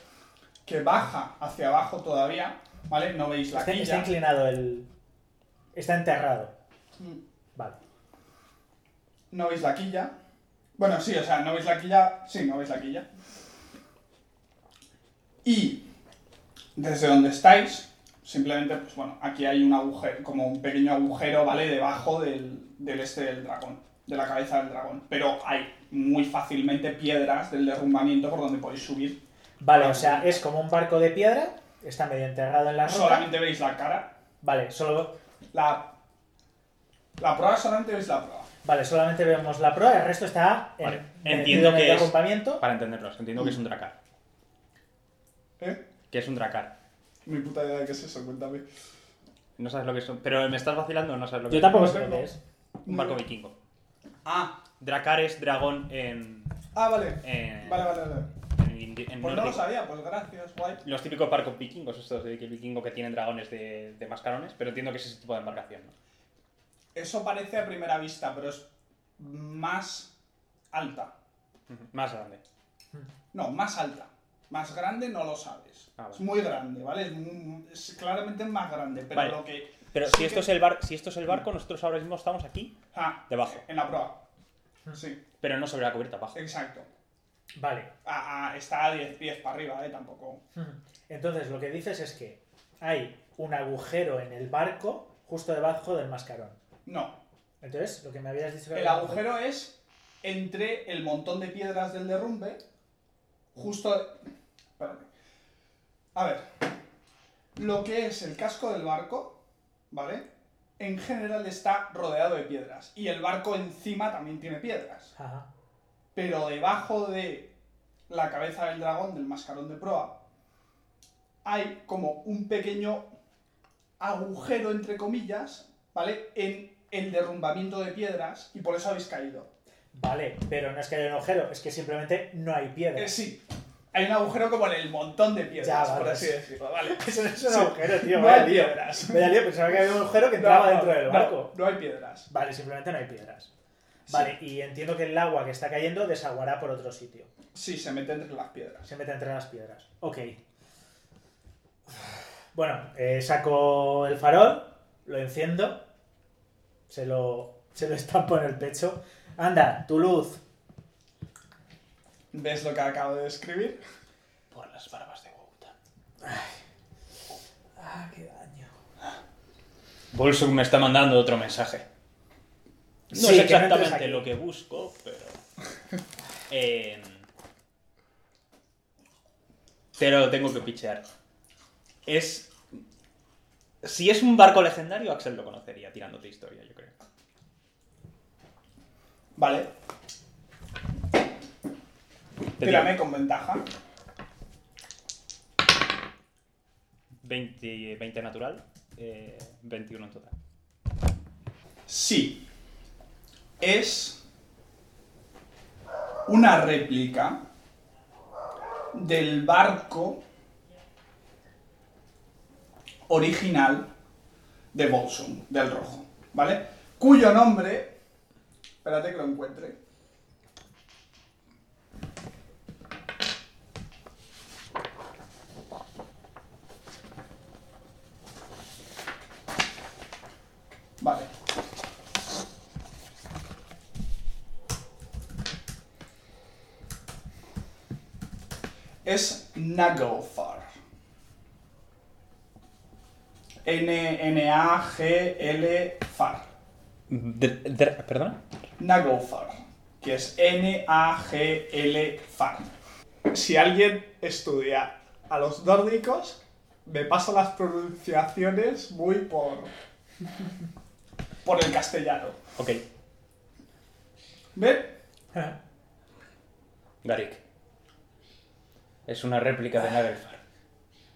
que baja hacia abajo todavía, ¿vale? No veis la Está, está quilla. inclinado el. Está enterrado. Mm, Vale. No veis la quilla. Bueno, sí, o sea, no veis la quilla. Sí, no veis la quilla. Y desde donde estáis, simplemente, pues bueno, aquí hay un agujero, como un pequeño agujero, ¿vale? Debajo del, del este del dragón, de la cabeza del dragón. Pero hay muy fácilmente piedras del derrumbamiento por donde podéis subir. Vale, o sea, es como un barco de piedra. Está medio enterrado en la roca. Solamente veis la cara. Vale, solo. La, la proa solamente veis la proa. Vale, solamente vemos la proa, el resto está en, Vale, entiendo en el que es- derrumbamiento. Para entenderlos, entiendo que es un dracar. ¿Eh? ¿Qué es un dracar? Mi puta idea de qué es eso, cuéntame. No sabes lo que es. Pero me estás vacilando o no sabes lo que Yo es. tampoco no sé lo que es. Un barco vikingo. Ah, Dracar es dragón en. ah, vale. en, Vale, vale, vale. en Pues no lo sabía, pues gracias, guay. Los típicos barcos vikingos, estos de que vikingo que tienen dragones de, de mascarones, pero entiendo que es ese tipo de embarcación, ¿no? Eso parece a primera vista, pero es más alta. Más grande. No, más alta. Más grande no lo sabes. Ah, vale. Es muy grande, ¿vale? Es, mu- es claramente más grande, pero Vale. lo que... Pero sí si esto, que- es el bar si esto es el barco, nosotros ahora mismo estamos aquí, Ah, debajo. en la proa. Sí, pero no sobre la cubierta, abajo. exacto. Vale. Ah, ah, está a 10 pies para arriba, ¿eh? Tampoco... Entonces, lo que dices es que hay un agujero en el barco justo debajo del mascarón. No. Entonces, lo que me habías dicho que El había- agujero es entre el montón de piedras del derrumbe, justo... Espérate. A ver. Lo que es el casco del barco, ¿vale? En general está rodeado de piedras. Y el barco encima también tiene piedras. Ajá. Pero debajo de la cabeza del dragón, del mascarón de proa, hay como un pequeño agujero, entre comillas, ¿vale? En el derrumbamiento de piedras y por eso habéis caído. Vale, pero no es que haya un agujero, es que simplemente no hay piedra. Eh, sí, hay un agujero como en el montón de piedras, Ya, vale, por así sí. decirlo, ¿vale? *laughs* Eso no es un Sí. agujero, tío. No hay lío. piedras. Vaya lío, pensaba que había un agujero que entraba No, dentro del barco. No, hay piedras. Vale, simplemente no hay piedras. Vale, y entiendo que el agua que está cayendo desaguará por otro sitio. Sí, se mete entre las piedras. Se mete entre las piedras. Ok. Bueno, eh, saco el farol, lo enciendo, se lo, se lo estampo en el pecho. Anda, tu luz. ¿Ves lo que acabo de escribir? Por las barbas de Wouta. Ah, qué daño. Bolsung me está mandando otro mensaje. No Sí, es que no entres exactamente lo que busco, pero. Eh, te lo tengo que pichear. Es. Si es un barco legendario, Axel lo conocería tirándote historia, yo creo. Vale, tírame con ventaja. 20, 20 natural, eh, 21 en total. Sí. Es una réplica del barco original de Bolsum, del rojo, ¿vale? Cuyo nombre... Espérate que lo encuentre. Vale. Es Naglfar. N-N-A-G-L-Far. ¿Perdona? Naglfar. Que es N-A-G-L-Far. Si alguien estudia a los nórdicos, me paso las pronunciaciones muy por. por el castellano. Ok, ¿Ven? Garik. Es una réplica de Nagelfar.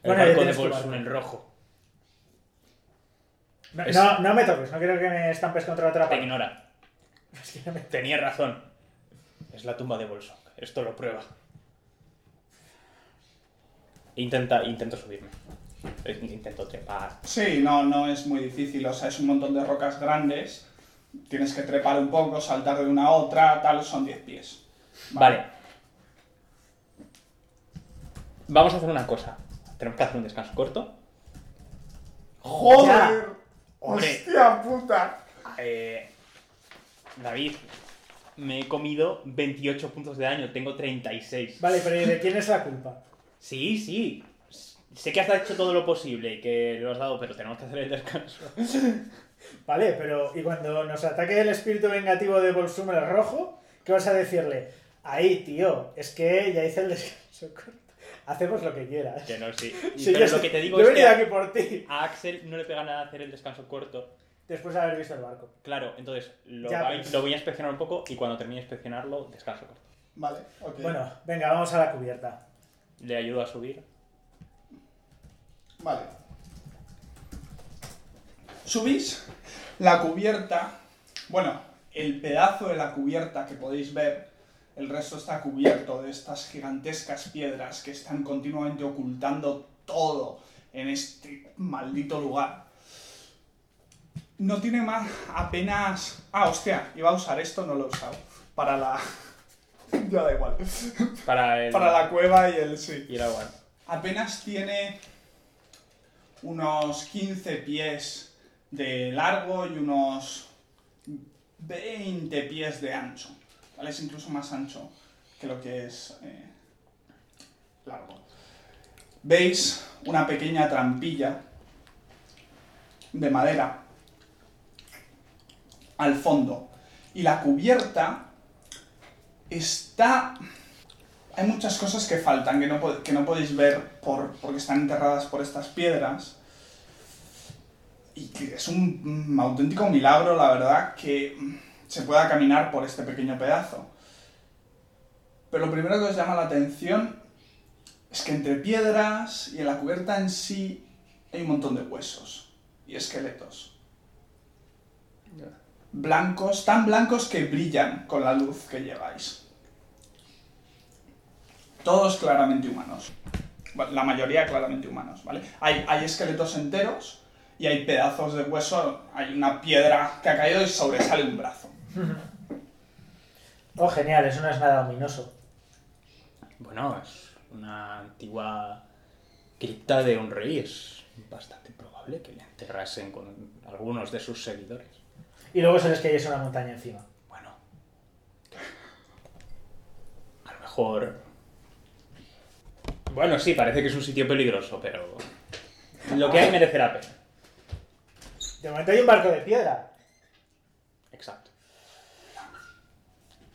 El Bueno, barco de Bolsun en rojo. No, Es- no, no me toques, no quiero que me estampes contra otra Te ignora. *laughs* Es que no me- Tenía razón. Es la tumba de Bolsung. Esto lo prueba. Intenta, intento subirme. Eh, Intento trepar. Sí, no, no es muy difícil. O sea, es un montón de rocas grandes. Tienes que trepar un poco, saltar de una a otra, tal, son 10 pies. Vale. Vamos a hacer una cosa. Tenemos que hacer un descanso corto. ¡Joder! ¡Hostia puta! Eh, David, me he comido 28 puntos de daño. Tengo 36. Vale, pero ¿y de quién es la culpa? Sí, sí. Sé que has hecho todo lo posible y que lo has dado, pero tenemos que hacer el descanso. *laughs* Vale, pero ¿y cuando nos ataque el espíritu vengativo de Bolsum el rojo? ¿Qué vas a decirle? Ahí, tío, es que ya hice el descanso corto. Hacemos lo que quieras. Que no, sí. *laughs* Sí, pero yo lo sé- que te digo yo he es que a, aquí por ti. a Axel no le pega nada hacer el descanso corto. Después de haber visto el barco. Claro, entonces lo, Ya, va- pues. lo voy a inspeccionar un poco y cuando termine de inspeccionarlo, descanso corto. Vale, ok. Bueno, venga, vamos a la cubierta. Le ayudo a subir. Vale. Subís la cubierta. Bueno, el pedazo de la cubierta que podéis ver, el resto está cubierto de estas gigantescas piedras que están continuamente ocultando todo en este maldito lugar. No tiene más apenas... Ah, hostia, iba a usar esto, no lo he usado. Para la... *laughs* ya da igual. Para el. Para la cueva y el... sí Y el agua. apenas tiene unos 15 pies de largo y unos 20 pies de ancho. Es incluso más ancho que lo que es eh, largo. Veis una pequeña trampilla de madera al fondo. Y la cubierta está hay muchas cosas que faltan, que no, que no podéis ver por, porque están enterradas por estas piedras. Y que es un mm, auténtico milagro, la verdad, que se pueda caminar por este pequeño pedazo. Pero lo primero que os llama la atención es que entre piedras y en la cubierta en sí hay un montón de huesos y esqueletos. Blancos, tan blancos que brillan con la luz que lleváis. Todos claramente humanos. Bueno, La mayoría claramente humanos, ¿vale? Hay, hay esqueletos enteros y hay pedazos de hueso, hay una piedra que ha caído y sobresale un brazo. *laughs* Oh, genial, eso no es nada ominoso. Bueno, es una antigua cripta de un rey. Es bastante probable que le enterrasen con algunos de sus seguidores. Y luego se les cayese una montaña encima. Bueno. A lo mejor. Bueno, sí, parece que es un sitio peligroso, pero. Lo que hay merece la pena. De momento hay un barco de piedra. Exacto.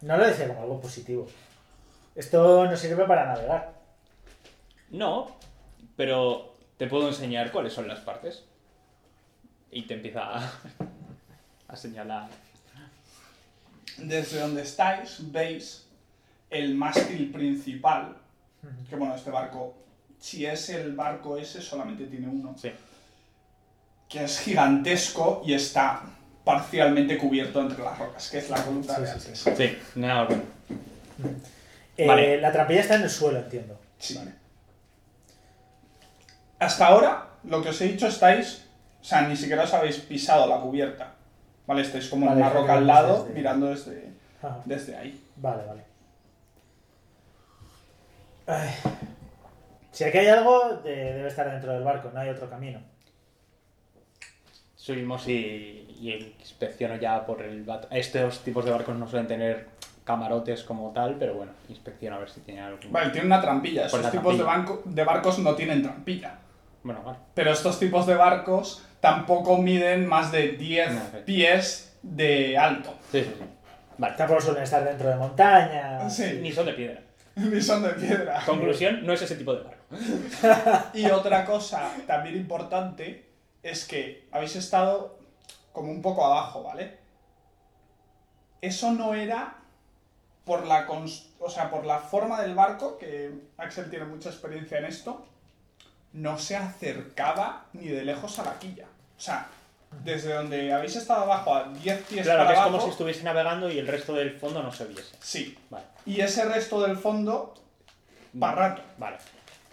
No lo decía como algo positivo. Esto no sirve para navegar. No, pero te puedo enseñar cuáles son las partes. Y te empieza a, *laughs* a señalar. Desde donde estáis, veis el mástil principal. Que bueno, este barco, si es el barco ese, solamente tiene uno. Sí. Que es gigantesco y está parcialmente cubierto entre las rocas, que es la Sí, de sí, antes. Sí, nada, bueno. Eh, Vale. La trampilla está en el suelo, entiendo. Sí. Vale. Hasta ahora, lo que os he dicho, estáis. O sea, ni siquiera os habéis pisado la cubierta. ¿Vale? Estáis como Vale, en una roca al lado, desde- mirando desde, Ajá. desde ahí. Vale, vale. Ay. Si aquí hay algo, de- debe estar dentro del barco, no hay otro camino. Subimos y, y inspecciono ya por el bat- Estos tipos de barcos no suelen tener camarotes como tal, pero bueno, inspecciono a ver si tienen algún. Vale, tiene una trampilla. Esos la tipos de, banco- de barcos no tienen trampilla. Bueno, vale. Pero estos tipos de barcos tampoco miden más de 10 No, ok. pies de alto. Sí, sí, sí. Vale. Tampoco suelen estar dentro de montaña. Sí. Ni son de piedra. *laughs* Ni son de piedra. Conclusión, no es ese tipo de barco. *laughs* Y otra cosa también importante es que habéis estado como un poco abajo, ¿vale? Eso no era por la, o sea, por la forma del barco, que Axel tiene mucha experiencia en esto, no se acercaba ni de lejos a la quilla. O sea, desde donde habéis estado abajo a 10 pies Claro, para que es abajo, como si estuviese navegando y el resto del fondo no se viese. sí. Vale. Y ese resto del fondo, para rato. Vale.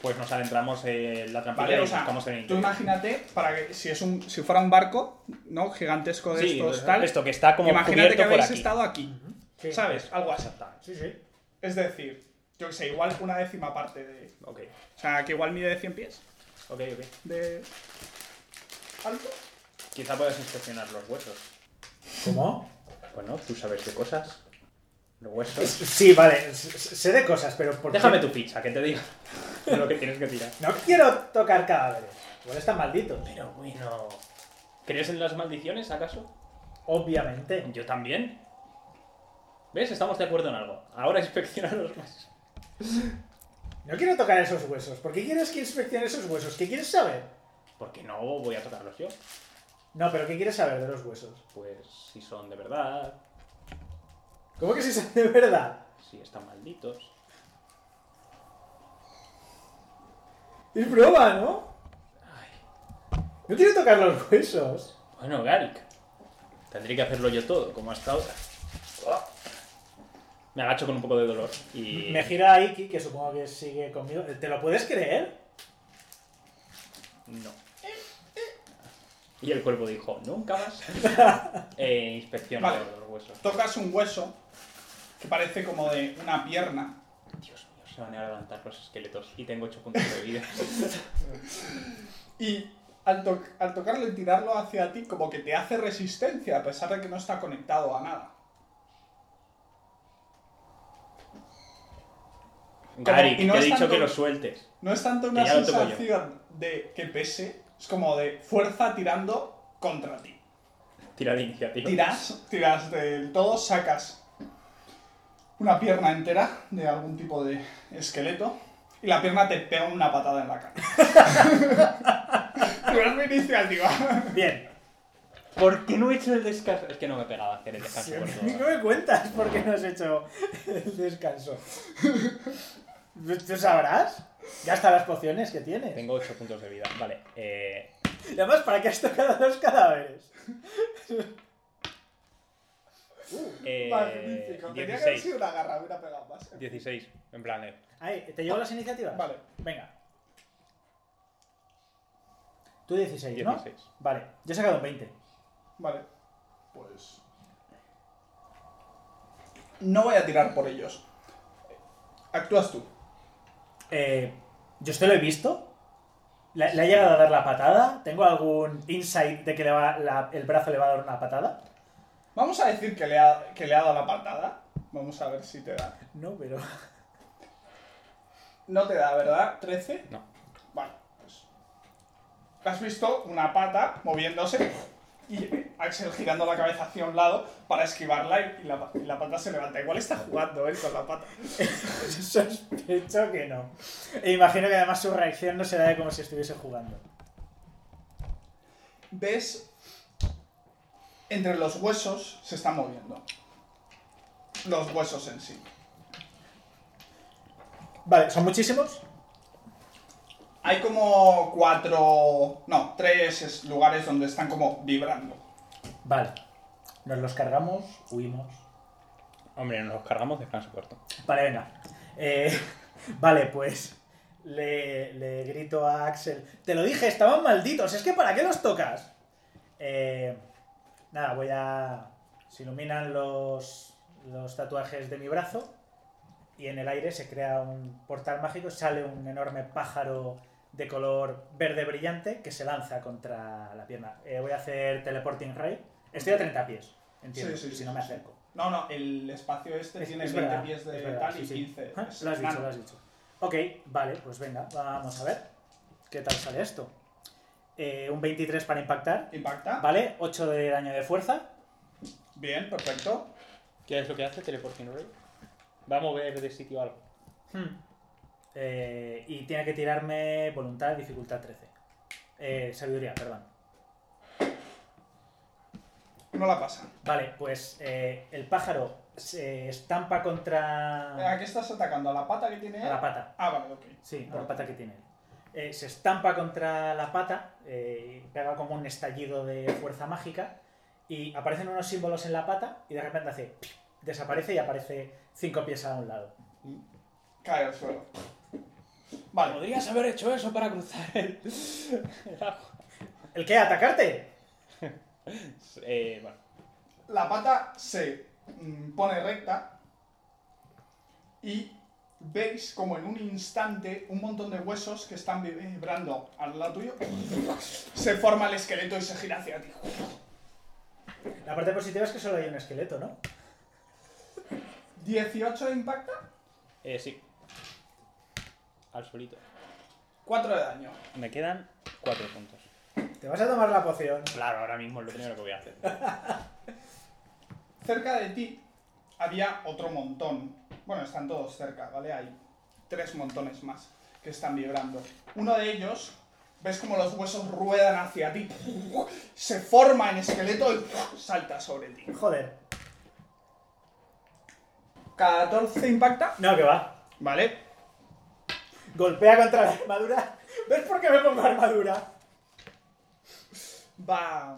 Pues nos adentramos en la trampilla Vale, y o sea, buscamos en el tú imagínate, para que si es un, si fuera un barco, ¿no? Gigantesco de Sí, estos tal. esto que está como imagínate que habéis aquí. estado aquí, Sí. ¿sabes? Algo así. Sí, sí. Es decir, yo que sé, igual una décima parte de. Ok, O sea, que igual mide de 100 pies ok, ok. de alto. Quizá puedas inspeccionar los huesos. ¿Cómo? Bueno, tú sabes de cosas. Los huesos. Sí, vale, sé de cosas, pero ¿por qué? Déjame tu ficha, que te diga *laughs* lo que tienes que tirar. No quiero tocar cadáveres. Igual están malditos. Pero bueno. ¿Crees en las maldiciones, acaso? Obviamente. Yo también. ¿Ves? Estamos de acuerdo en algo. Ahora *laughs* inspecciona los huesos. No quiero tocar esos huesos. ¿Por qué quieres que inspeccione esos huesos? ¿Qué quieres saber? Porque no voy a tocarlos yo. No, pero ¿qué quieres saber de los huesos? Pues si son de verdad, ¿Cómo que si son de verdad? si están malditos. Es broma, ¿no? No quiero tocar los huesos. Bueno, Garik. Tendré que hacerlo yo todo, como hasta ahora. Me agacho con un poco de dolor y... Me gira a Iki, que supongo que sigue conmigo. ¿Te lo puedes creer? No. Y el cuerpo dijo, nunca más. *laughs* eh, inspecciono Vale. los huesos. Tocas un hueso que parece como de una pierna. Dios mío, se van a levantar los esqueletos y tengo 8 puntos de vida. *laughs* Y al, to- al tocarlo y tirarlo hacia ti, como que te hace resistencia, a pesar de que no está conectado a nada. Garik, y no te he dicho tanto- que lo sueltes. No es tanto una sensación de que pese, es como de fuerza tirando contra ti. Tira de iniciativa. Tiras, tiras del todo, sacas una pierna entera de algún tipo de esqueleto y la pierna te pega una patada en la cara. Pero es mi iniciativa. Bien. ¿Por qué no he hecho el descanso? Es que no me pegaba hacer el descanso por ¿Qué me cuentas por qué no has hecho el descanso? ¿Tú sabrás? Gasta las pociones que tienes. Tengo 8 puntos de vida. Vale. Eh, Y además, ¿para qué has tocado los cadáveres? Eh, Magnífico. Tenía que haber 16. sido una garra, hubiera pegado más. 16. En plan, eh, Ahí, ¿te llevo las iniciativas? Vale. Venga. Tú 16, ¿no? 16. Vale, yo he sacado un 20. Vale. Pues. No voy a tirar por ellos. Actúas tú. Eh, yo esto lo he visto. ¿Le, le ha llegado a dar la patada? ¿Tengo algún insight de que le va- la- el brazo le va a dar una patada? Vamos a decir que le ha, que le ha dado la patada. Vamos a ver si te da. No, pero. No te da, ¿verdad? ¿13? No. Vale, pues. Has visto una pata moviéndose y Axel girando la cabeza hacia un lado para esquivarla y, y la, y la pata se levanta. Igual está jugando él con la pata. *laughs* Sospecho que no. E imagino que además su reacción no será de como si estuviese jugando. Ves entre los huesos se están moviendo. Los huesos en sí. Vale, ¿son muchísimos? Hay como cuatro, no, tres es- lugares donde están como vibrando. Vale. Nos los cargamos, huimos. Hombre, nos los cargamos descanso corto. Vale, venga. Eh, *laughs* vale, pues le, le grito a Axel. Te lo dije, estaban malditos. Es que ¿para qué los tocas? Eh, nada, voy a... Se iluminan los, los tatuajes de mi brazo y en el aire se crea un portal mágico. Sale un enorme pájaro de color verde brillante que se lanza contra la pierna. Eh, voy a hacer teleporting ray. Estoy a 30 pies, entiendo, Sí, sí, si sí, no me acerco. No, no, el espacio este Es- tiene es 20 verdad, pies de verdad, tal y sí. 15. Ah, es Lo has dicho, lo has dicho. Ok, vale, pues venga, vamos a ver. ¿Qué tal sale esto? Eh, un 23 para impactar, Impacta. ¿vale? 8 de daño de fuerza. Bien, perfecto. ¿Qué es lo que hace Teleporting Ray? Va a mover de sitio algo. Hmm. Eh, y tiene que tirarme voluntad, dificultad 13. Eh, sabiduría, perdón. No la pasa. Vale, pues eh, el pájaro se estampa contra... ¿A qué estás atacando? ¿A la pata que tiene A él? la pata. Ah, vale, ok. Sí, a la pata que tiene. él. Eh, se estampa contra la pata, eh, y pega como un estallido de fuerza mágica y aparecen unos símbolos en la pata y de repente hace... ¡piu! Desaparece y aparece cinco pies a un lado. Cae al suelo. Vale, Podrías haber hecho eso para cruzar el. ¿El qué? ¿Atacarte? *laughs* eh, bueno. la pata se mm, pone recta y veis como en un instante un montón de huesos que están vibrando al lado tuyo. Se forma el esqueleto y se gira hacia ti. La parte positiva es que solo hay un esqueleto, ¿no? 18 impacta, Eh, sí. Al solito. 4 de daño. Me quedan 4 puntos. Te vas a tomar la poción. Claro, ahora mismo es lo primero que voy a hacer. Cerca de ti había otro montón. Bueno, están todos cerca, ¿vale? Hay tres montones más que están vibrando. Uno de ellos, ves como los huesos ruedan hacia ti, se forma en esqueleto y salta sobre ti. Joder. 14 impacta, No, que va. ¿vale? Golpea contra la armadura. ¿Ves por qué me pongo armadura? Va.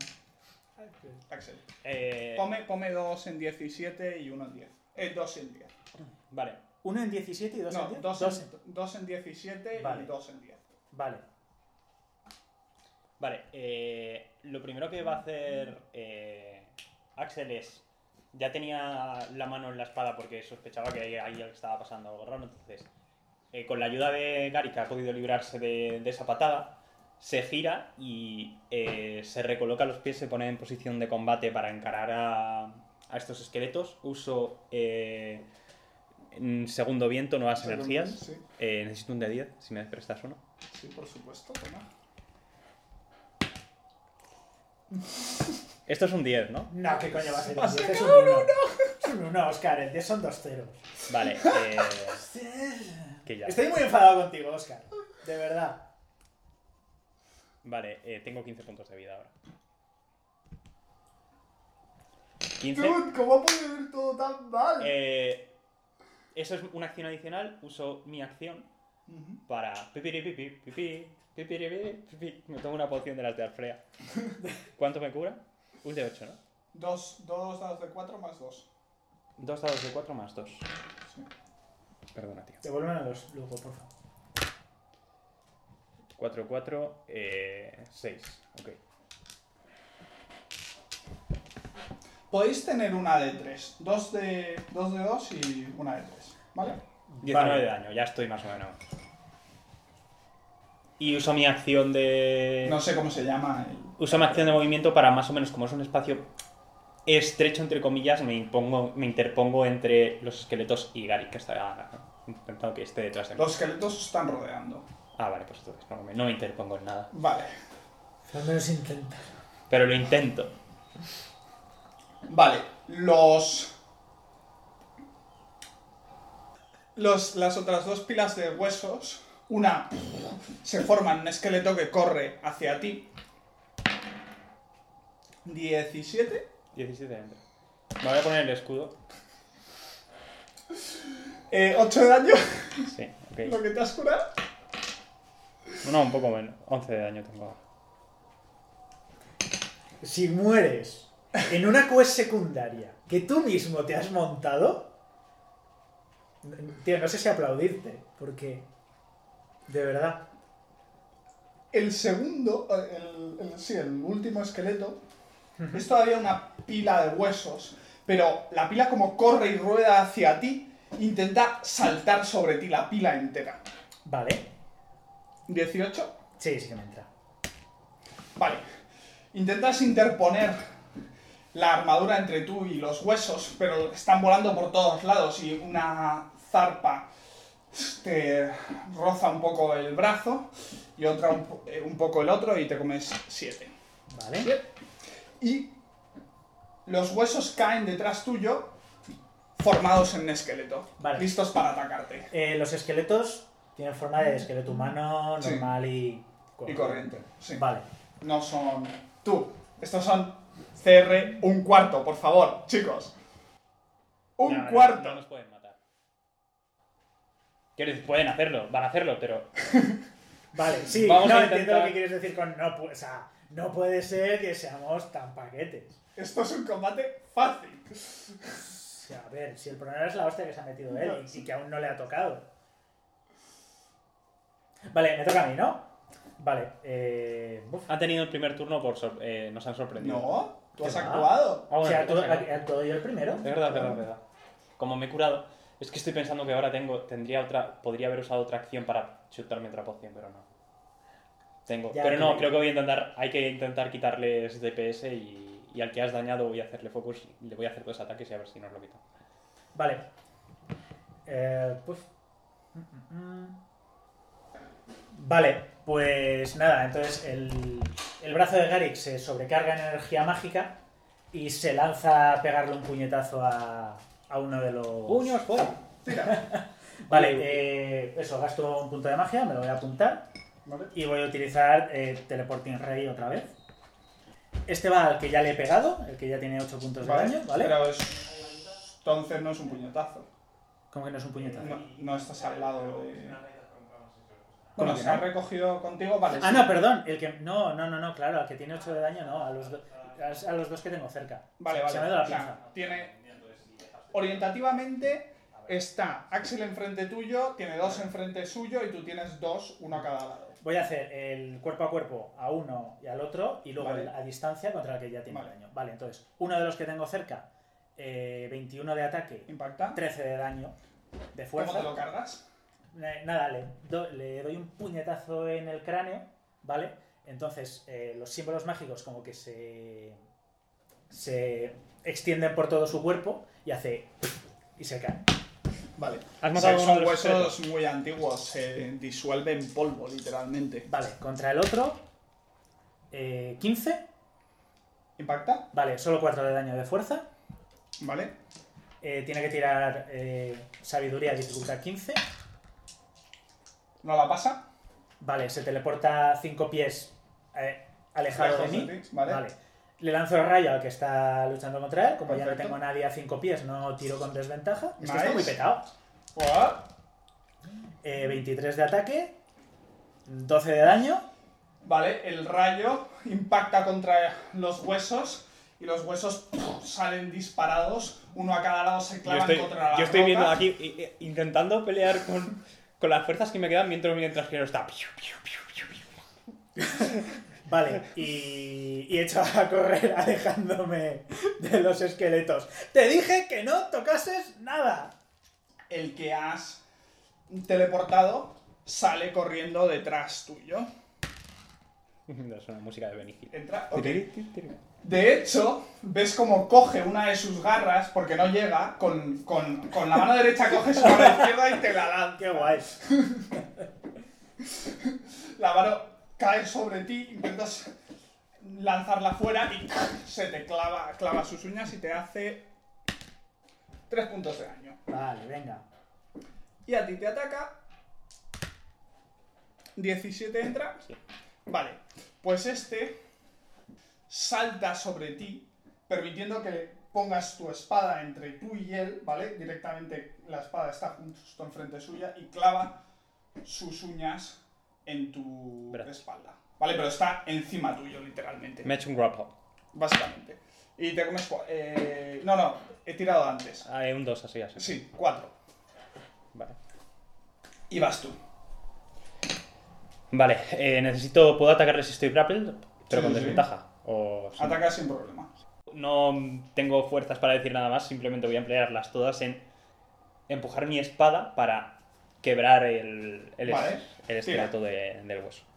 Axel. Eh, Pome, pome 2 en 17 y 1 en 10. Eh, 2 en 10. vale. Uno en 17 y dos No, en 10. 2 Dos en, dos en 17 Vale. y 2 en 10. Vale. Vale, eh, lo primero que va a hacer eh, Axel es. Ya tenía la mano en la espada porque sospechaba que ahí, ahí estaba pasando algo raro. Entonces, eh, con la ayuda de Gary, que ha podido librarse de, de esa patada, se gira y eh, se recoloca los pies, se pone en posición de combate para encarar a, a estos esqueletos. Uso eh, segundo viento, nuevas Segundo, energías. Sí, Eh, necesito un de 10, si me prestas uno. sí, por supuesto. Toma. *laughs* Esto es un 10, ¿no? No, ¿qué coño va a ser? Un ser 10? Es un 1. Es un 1, Oscar. El 10 son dos ceros. Vale, *laughs* eh, que ya. Estoy muy enfadado contigo, Oscar. De verdad. Vale, eh, tengo 15 puntos de vida ahora. 15. Dude, ¿cómo puede ir todo tan mal? Eh, eso es una acción adicional. Uso mi acción para. pipi, pipiripi, pipi. Me tomo una poción de las de Alfrea. ¿Cuánto me cura? Un de 8, ¿no? Dos, dos dados de 4 más 2. Dos dados de 4 más 2. Sí. Perdona, tío. Devuélveme los luego, por favor. 4, 4, eh, 6. Ok. Podéis tener una de 3. Dos de 2 de 2 y una de 3. ¿Vale? 19 Vale. de daño, ya estoy más o menos. Y uso mi acción de. No sé cómo se llama el. Uso mi acción de movimiento para más o menos, como es un espacio estrecho, entre comillas, me, impongo, me interpongo entre los esqueletos y Gary, que está intentando que esté detrás de mí. Los esqueletos os están rodeando. Ah, vale, pues entonces no me, no me interpongo en nada. Vale. Al menos intenta. Pero lo intento. Vale. Los. Los, las otras dos pilas de huesos. Una se forma en un esqueleto que corre hacia ti. 17. 17 entra. Me voy a poner el escudo. Eh, 8 de daño, Sí, ok. lo que te has curado. No, un poco menos. 11 de daño tengo ahora. Si mueres en una quest secundaria que tú mismo te has montado, tío, no sé si aplaudirte, porque de verdad. El segundo, el, el- sí, el último esqueleto, es todavía una pila de huesos, pero la pila como corre y rueda hacia ti, intenta saltar sobre ti la pila entera. Vale, 18. sí, sí que me entra. Vale. Intentas interponer la armadura entre tú y los huesos, pero están volando por todos lados y una zarpa te roza un poco el brazo y otra un, eh, un poco el otro y te comes 7. Vale, Y los huesos caen detrás tuyo formados en un esqueleto, Vale. listos para atacarte. Eh, los esqueletos tienen forma de esqueleto humano, Sí. normal y Y corriente. Sí. Vale, No son... Tú. Estos son CR un cuarto, por favor, chicos. Un No, cuarto. No nos pueden matar. Quiero decir, pueden hacerlo, van a hacerlo, pero. *laughs* vale, sí, *laughs* Vamos no a entiendo lo que quieres decir con no, o sea, no puede ser que seamos tan paquetes. Esto es un combate fácil. O sea, a ver, si el problema es la hostia que se ha metido él y, y que aún no le ha tocado. Vale, me toca a mí, ¿no? Vale, eh... uf. Han tenido el primer turno por. sor- eh, nos han sorprendido. No, tú has actuado. Ah, o bueno, sea, ¿tú, sí, sí. ¿a- actuado yo el primero? Es verdad, es verdad, es verdad. Como me he curado, es que estoy pensando que ahora tengo, tendría otra, podría haber usado otra acción para chutarme otra poción, pero no. Tengo. Ya, pero no, creo- creo que voy a intentar, hay que intentar quitarles DPS y, y al que has dañado voy a hacerle focus y le voy a hacer dos ataques y a ver si nos lo quita. Vale. Eh, pues... mm, mm, mm. Vale, pues nada, entonces el, el brazo de Garrick se sobrecarga en energía mágica y se lanza a pegarle un puñetazo a, a uno de los... ¡Puños fuera! *laughs* Vale, eh, eso, gasto un punto de magia, me lo voy a apuntar Vale. y voy a utilizar eh, Teleporting Ray otra vez. Este va al que ya le he pegado, el que ya tiene 8 puntos de daño, ¿vale? Pero es... Entonces no es un puñetazo. ¿Cómo que no es un puñetazo? No, no estás al lado de... ¿Cómo Bueno, que se no? ha recogido contigo, vale. Ah, sí. no, perdón, el que... No, no, no, no, claro, al que tiene 8 de daño no, a los, do- a los dos que tengo cerca. Vale, vale. Se me la O sea, tiene... Orientativamente está Axel enfrente tuyo, tiene dos enfrente suyo y tú tienes dos, uno a cada lado. Voy a hacer el cuerpo a cuerpo a uno y al otro y luego Vale. a distancia contra el que ya tiene Vale. daño. Vale, entonces, uno de los que tengo cerca, eh, 21 de ataque, Impacta. 13 de daño de ¿Cómo fuerza. te lo cargas? Nada, le, do- le doy un puñetazo en el cráneo, ¿vale? Entonces, eh, los símbolos mágicos como que se, se extienden por todo su cuerpo y hace... y se cae. Vale. Has O sea, son huesos muy antiguos, se disuelve en polvo, literalmente. Vale, contra el otro, eh, 15, ¿Impacta? vale, solo 4 de daño de fuerza. Vale. Eh, tiene que tirar eh, sabiduría, dificultad 15. ¿No la pasa? Vale, se teleporta 5 pies eh, alejado de mí. de ti, ¿vale? Le lanzo el rayo al que está luchando contra él. Como ya no tengo nadie a 5 pies, no tiro con desventaja. Es que está muy petado. Buah. Eh, 23 de ataque, 12 de daño. Vale, el rayo impacta contra los huesos y los huesos ¡puf! salen disparados, uno a cada lado se clavan estoy, contra la yo estoy viendo aquí intentando pelear con, con las fuerzas que me quedan mientras mientras que no está. *laughs* Vale, y, y echo a correr *laughs* alejándome de los esqueletos. Te dije que no tocases nada. El que has teleportado sale corriendo detrás tuyo. *laughs* Es una música de Benny Hill. Entra. ok. De hecho, ves como coge una de sus garras, porque no llega, con, con- con la mano derecha coge su mano izquierda y te la lanza. Qué guay. La mano cae sobre ti, intentas lanzarla fuera y se te clava, clava sus uñas y te hace 3 puntos de daño. Vale, venga. Y a ti te ataca. 17 entra. Sí. Vale, pues este salta sobre ti, permitiendo que pongas tu espada entre tú y él, ¿vale? Directamente la espada está justo enfrente suya y clava sus uñas en tu espalda. ¿Vale? Pero está encima tuyo, literalmente. Me he hecho un grapple. Básicamente. Y te comes... Eh, no, no, he tirado antes. Ah, eh, un 2 así, así. Sí, cuatro. Vale. Y vas tú. Vale, eh, necesito. ¿Puedo atacarle si estoy grappled? Pero Sí, con sí. desventaja. O sin- Ataca sin problema. No tengo fuerzas para decir nada más, simplemente voy a emplearlas todas en empujar mi espada para quebrar el, el, es- Vale, el esqueleto de- del hueso. *laughs*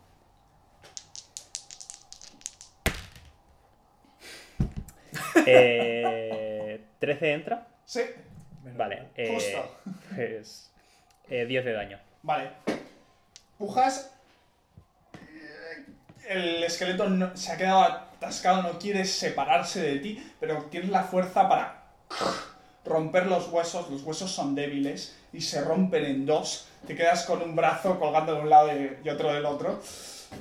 Eh, 13 entra. Sí, Vale. eh, Justo. *laughs* pues, eh, 10 de daño. vale. Pujas. El esqueleto no- se ha quedado atascado, no quiere separarse de ti, pero tienes la fuerza para romper los huesos. Los huesos son débiles y se rompen en dos. Te quedas con un brazo colgando de un lado y otro del otro,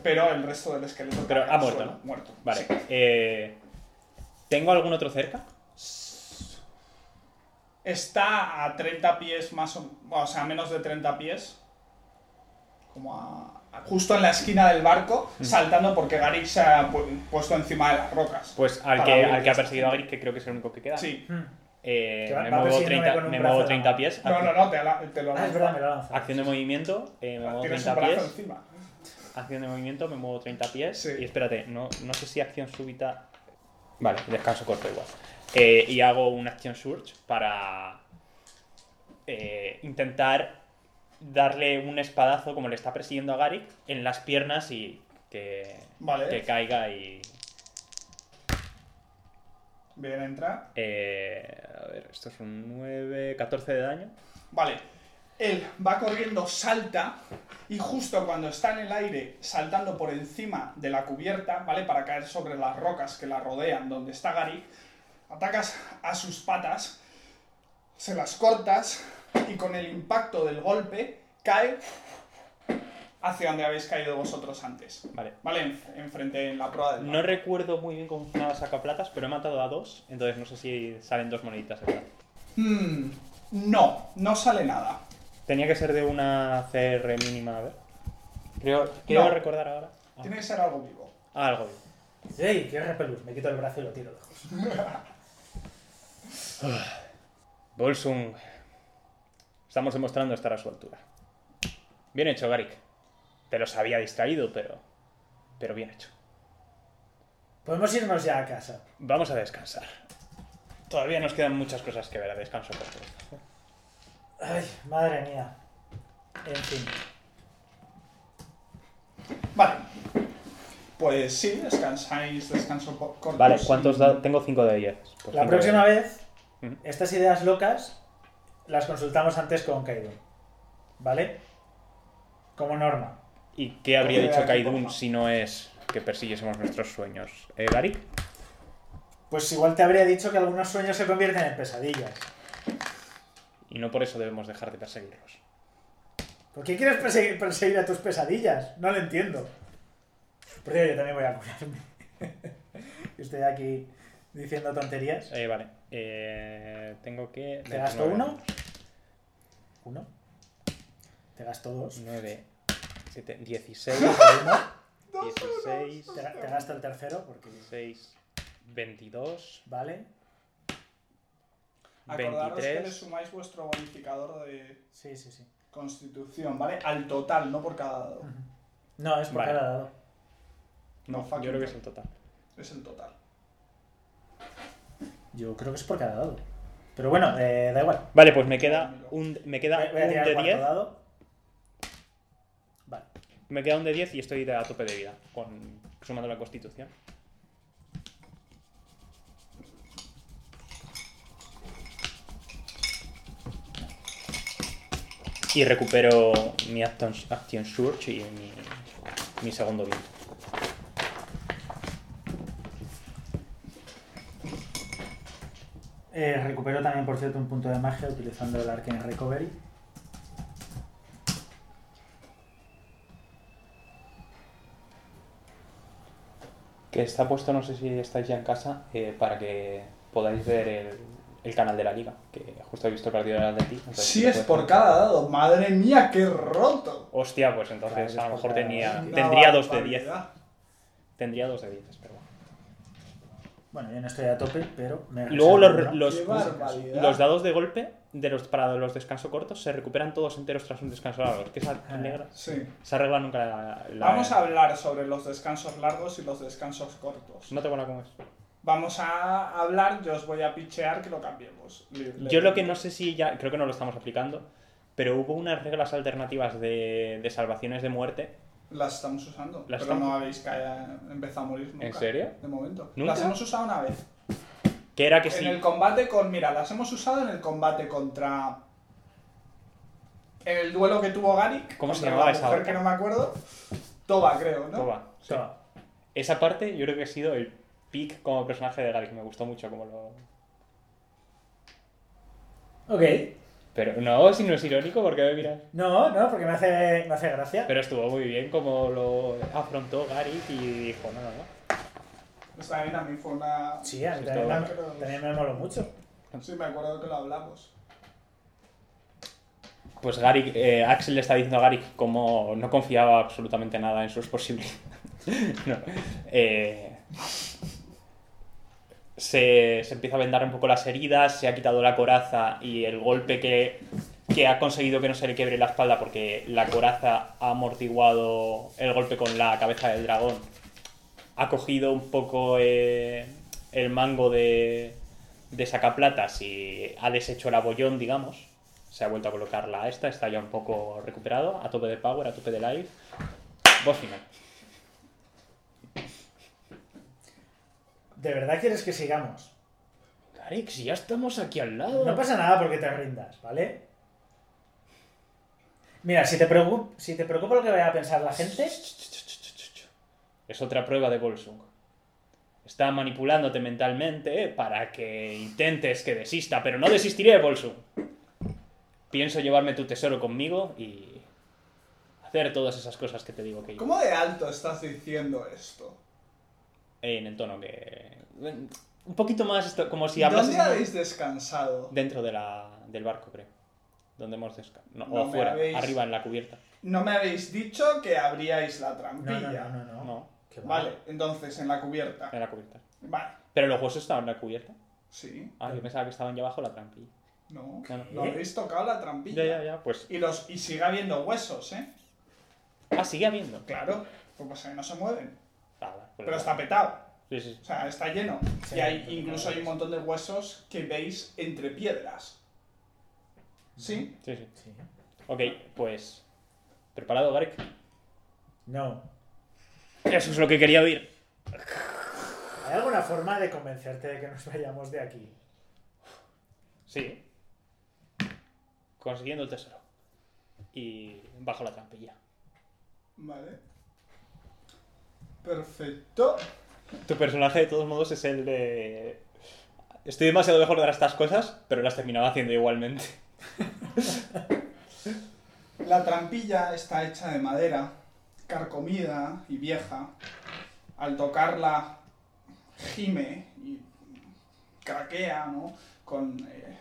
pero el resto del esqueleto Pero ha muerto, suelo, ¿no? Muerto. Vale. sí. eh, ¿Tengo algún otro cerca? Está a 30 pies más o, o sea, a menos de 30 pies. Como a- justo en la esquina del barco, saltando porque Garik se ha pu- puesto encima de las rocas. Pues al que, al que ha perseguido a. Gris, que creo que es el único que queda. Sí. Hmm. Eh, me muevo persiguiéndome 30, con un me brazo muevo en la 30 mano. pies. No, no, no, te, la- te lo Ah, es verdad, me lo lanzado. Acción de movimiento, eh, me muevo Tienes 30 un brazo pies. encima. Acción de movimiento, me muevo 30 pies. Sí. Y espérate, no, no sé si acción súbita. Vale, descanso corto igual. Eh, y hago una acción surge para eh, intentar darle un espadazo, como le está persiguiendo a Garik, en las piernas y que, Vale. que caiga y. Bien, entra. eh, a ver, esto es un 9, 14 de daño. Vale. Él va corriendo, salta, y justo cuando está en el aire, saltando por encima de la cubierta, ¿vale? Para caer sobre las rocas que la rodean, donde está Garik, atacas a sus patas, se las cortas, y con el impacto del golpe, cae hacia donde habéis caído vosotros antes. Vale. ¿Vale? En- Enfrente en la proa del No recuerdo muy bien cómo funcionaba sacaplatas, pero he matado a dos, entonces no sé si salen dos moneditas plata. Hmm, no, no sale nada. Tenía que ser de una CR mínima, a ver. Creo, quiero No. recordar ahora. Ah, Tiene que ser algo vivo. Ah, algo bien. ¡Ey! ¡Qué repelús! Me quito el brazo y lo tiro lejos. *laughs* *laughs* Bolsung. Estamos demostrando estar a su altura. Bien hecho, Garik. Te los había distraído, pero. Pero bien hecho. Podemos irnos ya a casa. Vamos a descansar. Todavía nos quedan muchas cosas que ver a descanso corto. Ay, madre mía. En fin. Vale. Pues sí, descansáis, descanso corto. Vale, ¿cuántos y- dados? Tengo 5 de 10. Pues La próxima de- vez, estas ideas locas las consultamos antes con Kaidun. ¿Vale? Como norma. ¿Y qué habría dicho Kaidun si no es que persiguiésemos nuestros sueños? ¿Eh, Garik? Pues igual te habría dicho que algunos sueños se convierten en pesadillas. Y no por eso debemos dejar de perseguirlos. ¿Por qué quieres perseguir, perseguir a tus pesadillas? No lo entiendo. Por cierto, yo también voy a curarme. *laughs* Estoy aquí diciendo tonterías. Eh, vale. Eh, tengo que. ¿Te gasto uno? ¿Uno? Te gasto dos. 9, 7, 16, Uno. 16, Te, te gasto el tercero porque... 16, 22, ¿Vale? Acordaros que le 23. sumáis vuestro bonificador de Sí, sí, sí. constitución, ¿vale? Al total, no por cada dado. No, es por Vale. cada dado. No, No, yo creo que es el total. Es el total. Yo creo que es por cada dado. Pero bueno, eh, da igual. Vale, pues me queda un, me queda Voy voy un de el cuarto 10. dado. Vale. Me queda un de 10 y estoy a tope de vida, con, sumando la constitución. Y recupero mi Action, action Surge y mi, mi segundo viento. Eh, recupero también, por cierto, un punto de magia utilizando el Arcane Recovery. Que está puesto, no sé si estáis ya en casa, eh, para que podáis ver el, el canal de la liga. Que justo he visto el partido del Atleti. entonces Sí es por ver. cada dado. Madre mía, qué roto. Hostia, pues entonces Claro, a lo mejor tenía, tendría dos de barbaridad. 10. Tendría dos de 10, pero bueno. Yo no estoy a tope, pero me Y luego los, los, los dados de golpe de los, para los descansos cortos se recuperan todos enteros tras un descanso largo. Es que esa, Ah. negra- Sí. esa regla nunca la, la- Vamos a hablar sobre los descansos largos y los descansos cortos. No tengo la cómo es. Vamos a hablar, yo os voy a pichear que lo cambiemos. Yo lo que no sé si ya, creo que no lo estamos aplicando, pero hubo unas reglas alternativas de, de salvaciones de muerte. Las estamos usando, Las pero estamos- no habéis empezado a morir nunca. ¿En serio? De momento. ¿Nunca? Las hemos usado una vez. Que era que en sí. el combate con... Mira, las hemos usado en el combate contra... En el duelo que tuvo Gary. ¿Cómo se llamaba la esa mujer otra? que no me acuerdo. Toba, creo, ¿no? Toba, sí. Toma. Esa parte yo creo que ha sido el pick como personaje de Gary, que me gustó mucho como lo... Ok. Pero no, si no es irónico, porque me miras. No, no, porque me hace, me hace gracia. Pero estuvo muy bien como lo afrontó Gary y dijo, no, no, no. Esta bien a mí fue una... Sí, a mí también, me, también me moló mucho. Sí, me acuerdo que lo hablamos. Pues Gary, eh, Axel le está diciendo a Gary como no confiaba absolutamente nada en sus posibilidades. *laughs* No. Eh, se, se empieza a vendar un poco las heridas, se ha quitado la coraza y el golpe que, que ha conseguido que no se le quiebre la espalda porque la coraza ha amortiguado el golpe con la cabeza del dragón. Ha cogido un poco eh, el mango de, de sacaplatas y ha deshecho el abollón, digamos. Se ha vuelto a colocar la esta, está ya un poco recuperado, a tope de power, a tope de life. Voz final. ¿De verdad quieres que sigamos? Garix, ya estamos aquí al lado. No pasa nada porque te rindas, ¿vale? Mira, si te, preocup- si te preocupa lo que vaya a pensar la gente, Es otra prueba de Volsung. Está manipulándote mentalmente para que intentes que desista, pero no desistiré, Volsung. Pienso llevarme tu tesoro conmigo y hacer todas esas cosas que te digo que ¿Cómo de alto estás diciendo esto? En el tono que un poquito más esto, como si hablas ¿Dónde habéis descansado? dentro de la, del barco, creo. Donde hemos descansado. No, No o me afuera, habéis- arriba en la cubierta. No me habéis dicho que abríais la trampilla. no, no, no, no. Vale, entonces en la cubierta. en la cubierta. Vale, Pero los huesos estaban en la cubierta. sí. Ah, yo pensaba que estaban ya abajo la trampilla. No, No, no. habéis tocado la trampilla. Ya, ya, ya, pues. Y, los, y sigue habiendo huesos, ¿eh? Ah, sigue habiendo. Claro, pues pasa que no se mueven. Pero está petado. Sí, sí. O sea, está lleno. Sí, y hay, incluso hay un montón de huesos que veis entre piedras. ¿Sí? sí, sí. Sí. Ok, pues. ¿Preparado, Garek? No. Eso es lo que quería oír. ¿Hay alguna forma de convencerte de que nos vayamos de aquí? Sí. Consiguiendo el tesoro. Y bajo la trampilla. Vale. Perfecto. Tu personaje, de todos modos, es el de. Estoy demasiado mejor de estas cosas, pero las terminaba haciendo igualmente. *laughs* La trampilla está hecha de madera, carcomida y vieja. Al tocarla, gime y craquea, ¿no? Con eh,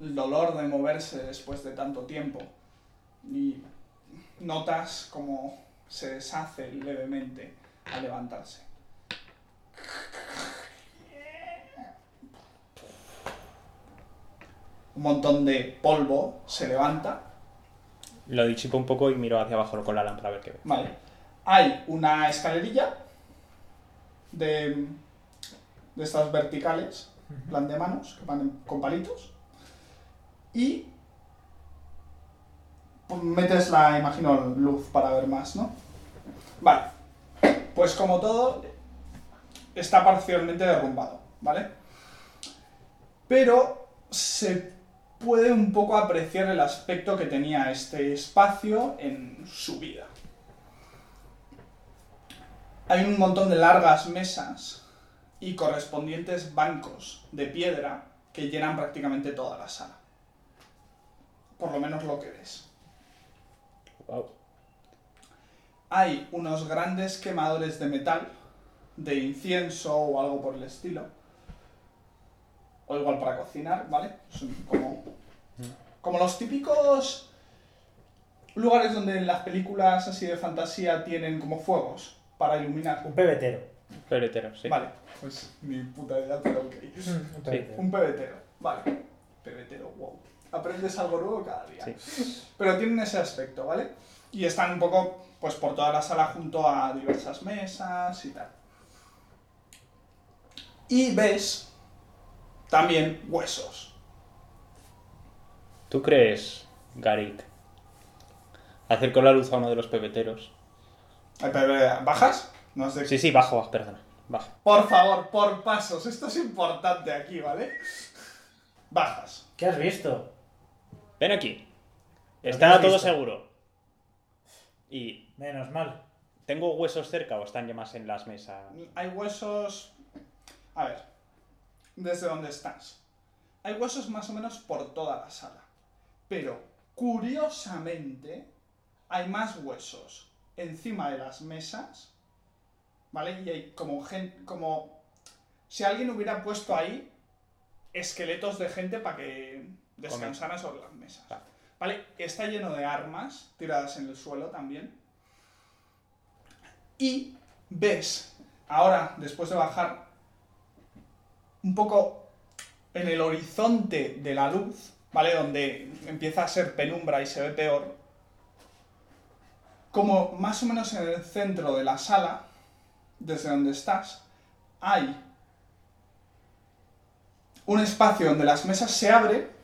el dolor de moverse después de tanto tiempo. Y notas como se deshace levemente al levantarse. Un montón de polvo se levanta Lo disipo un poco y miro hacia abajo con la lámpara a ver qué ve. Vale. Hay una escalerilla de, de estas verticales, plan de manos, que van con palitos. Y metes la, imagino, luz para ver más, ¿no? Vale. Pues como todo, está parcialmente derrumbado, ¿vale? Pero se puede un poco apreciar el aspecto que tenía este espacio en su vida. Hay un montón de largas mesas y correspondientes bancos de piedra que llenan prácticamente toda la sala. Por lo menos lo que ves. Wow. Hay unos grandes quemadores de metal de incienso o algo por el estilo. O igual para cocinar, ¿vale? Son como, como los típicos lugares donde en las películas así de fantasía tienen como fuegos para iluminar. Un pebetero. Peletero, sí. Vale, pues ni puta idea, pero ok. Un pebetero. Un pebetero, vale. Pebetero, wow. Aprendes algo nuevo cada día. Sí. Pero tienen ese aspecto, ¿vale? Y están un poco, pues, por toda la sala junto a diversas mesas y tal. Y ves también huesos. ¿Tú crees, Garik, acerco la luz a uno de los pebeteros? Eh, eh, ¿Bajas? No sé. Sí, sí, bajo, perdona. Bajo. Por favor, por pasos. Esto es importante aquí, ¿vale? Bajas. ¿Qué has visto? Ven aquí. ¿Pero Está todo visto? seguro. Y Menos mal. ¿Tengo huesos cerca o están ya más en las mesas? Hay huesos... A ver. Desde donde estás. Hay huesos más o menos por toda la sala. Pero, curiosamente, hay más huesos encima de las mesas. ¿Vale? Y hay como gente... Como... Si alguien hubiera puesto ahí esqueletos de gente para que descansaran sobre las mesas. Vale. ¿Vale? Está lleno de armas tiradas en el suelo también. Y ves, ahora, después de bajar un poco en el horizonte de la luz, ¿vale? Donde empieza a ser penumbra y se ve peor, como más o menos en el centro de la sala, desde donde estás, hay un espacio donde las mesas se abren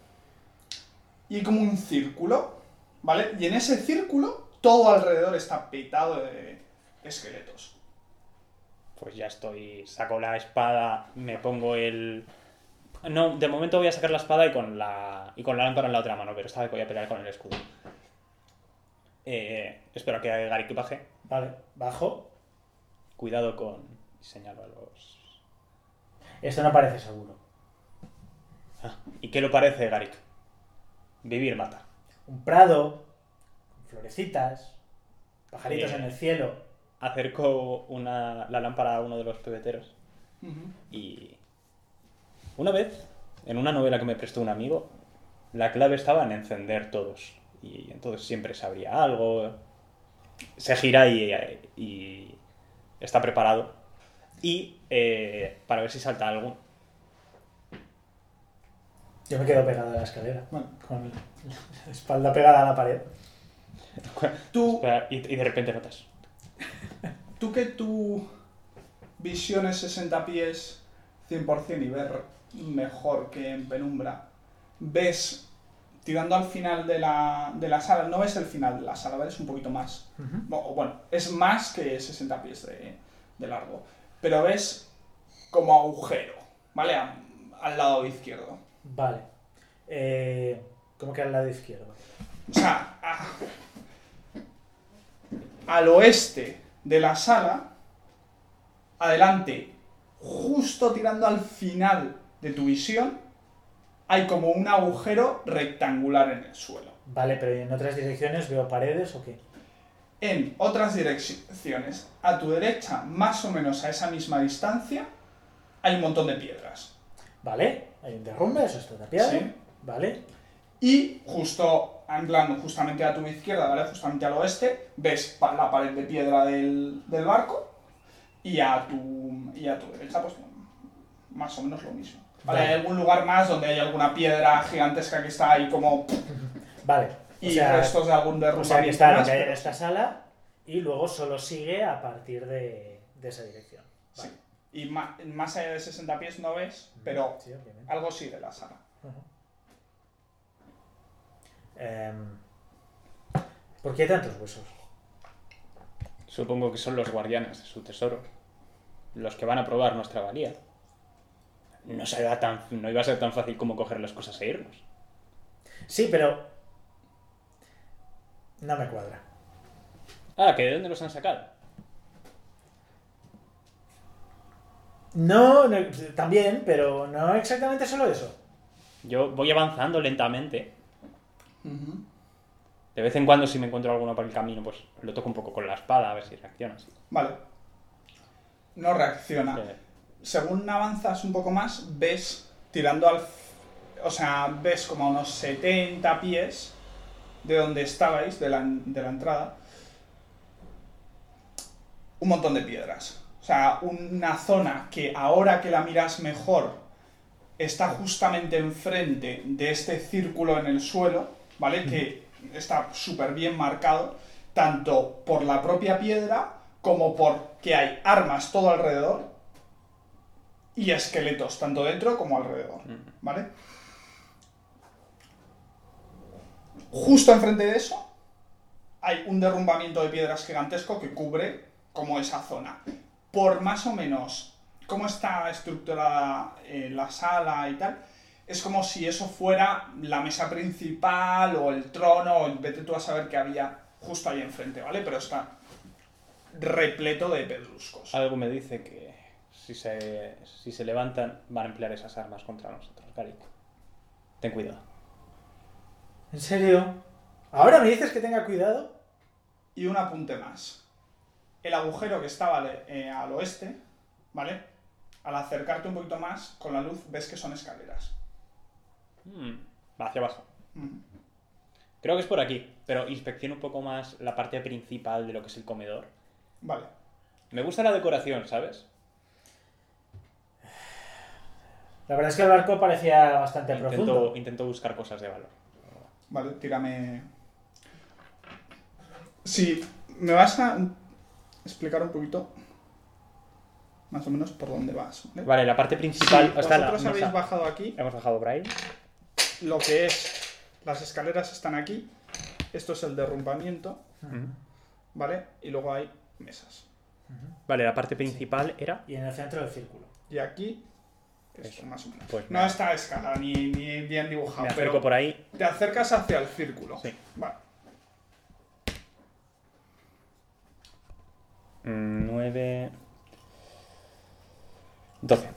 y hay como un círculo, ¿vale? Y en ese círculo todo alrededor está petado de esqueletos. Pues ya estoy. Saco la espada, me pongo el. No, de momento voy a sacar la espada y con la. y con la lámpara en la otra mano, pero esta vez voy a pelear con el escudo. Eh, espero que Garik baje. Vale, bajo. Cuidado con. señalo a los. Esto no parece seguro. Ah, ¿Y qué le parece, Garik? Vivir mata. Un prado, florecitas, pajaritos Bien. en el cielo. Acerco una, la lámpara a uno de los pebeteros. Y una vez, en una novela que me prestó un amigo, la clave estaba en encender todos. Y entonces siempre se abría algo. Se gira y, y está preparado. Y eh, para ver si salta algo. Yo me quedo pegado a la escalera, Bueno, con la espalda pegada a la pared. tú, *laughs* Espera, Y, y de repente notas. *laughs* tú que tu visión es 60 pies 100% y ver mejor que en penumbra, ves, tirando al final de la, de la sala, no ves el final de la sala, ves un poquito más. Bueno, es más que 60 pies de, de largo. Pero ves como agujero, ¿vale? A- al lado izquierdo. Vale. Eh, ¿Cómo que al lado izquierdo? O sea, a- al oeste de la sala, adelante, justo tirando al final de tu visión, hay como un agujero rectangular en el suelo. Vale, pero ¿y en otras direcciones veo paredes o qué? En otras direcciones, a tu derecha, más o menos a esa misma distancia, hay un montón de piedras. Vale, hay un derrumbe, eso está tapiado. Sí. Vale. Y justo, en plan, justamente a tu izquierda, ¿vale? Justamente al oeste, ves la pared de piedra del, del barco y a, tu, y a tu derecha, pues más o menos lo mismo. ¿Vale? Hay algún lugar más donde hay alguna piedra gigantesca que está ahí como... *laughs* Vale. O y sea, restos de algún o derrumbamiento sea, que está en esta sala y luego solo sigue a partir de, de esa dirección. Sí. Y más allá de 60 pies no ves, pero Sí, algo sigue la sala. Em, ¿Por qué hay tantos huesos? Supongo que son los guardianes de su tesoro. Los que van a probar nuestra valía. No, será tan, no iba a ser tan fácil como coger las cosas e irnos. Sí, pero. No me cuadra. Ah, ¿que de dónde los han sacado? No, no, también, pero no exactamente solo eso. Yo voy avanzando lentamente. De vez en cuando, si me encuentro alguno por el camino, pues lo toco un poco con la espada a ver si reacciona. Vale. no reacciona. Según avanzas un poco más, ves tirando al... O sea, ves como a unos 70 pies de donde estabais, de la, de la entrada, un montón de piedras. O sea, una zona que ahora que la miras mejor está justamente enfrente de este círculo en el suelo, ¿vale? Que está súper bien marcado, tanto por la propia piedra como por que hay armas todo alrededor y esqueletos, tanto dentro como alrededor, ¿vale? Justo enfrente de eso hay un derrumbamiento de piedras gigantesco que cubre como esa zona. Por más o menos cómo está estructurada eh, la sala y tal, es como si eso fuera la mesa principal o el trono, o vete tú a saber qué había justo ahí enfrente, ¿vale? Pero está repleto de pedruscos. Algo me dice que si se, si se levantan van a emplear esas armas contra nosotros, Garik. Ten cuidado. ¿En serio? ¿Ahora me dices que tenga cuidado? Y un apunte más. El agujero que estaba al, eh, al oeste, ¿vale? Al acercarte un poquito más, con la luz ves que son escaleras. Hmm, Va hacia abajo. Mm. Creo que es por aquí, pero inspecciona un poco más la parte principal de lo que es el comedor. Vale. Me gusta la decoración, ¿sabes? La verdad es que el barco parecía bastante Intento, profundo. intento buscar cosas de valor. Vale, tírame. Si me vas a explicar un poquito más o menos por dónde vas. ¿vale? Vale, la parte principal. está la vosotros habéis bajado aquí, Hemos bajado por ahí. lo que es. Las escaleras están aquí. Esto es el derrumbamiento. ¿vale? Y luego hay mesas. Vale, la parte principal era. Y en el centro del círculo. Y aquí. Esto, más o menos. Pues no me- está a escala ni, ni bien dibujado. Me pero acerco por ahí. Te acercas hacia el círculo. Sí. Vale. 9. 12.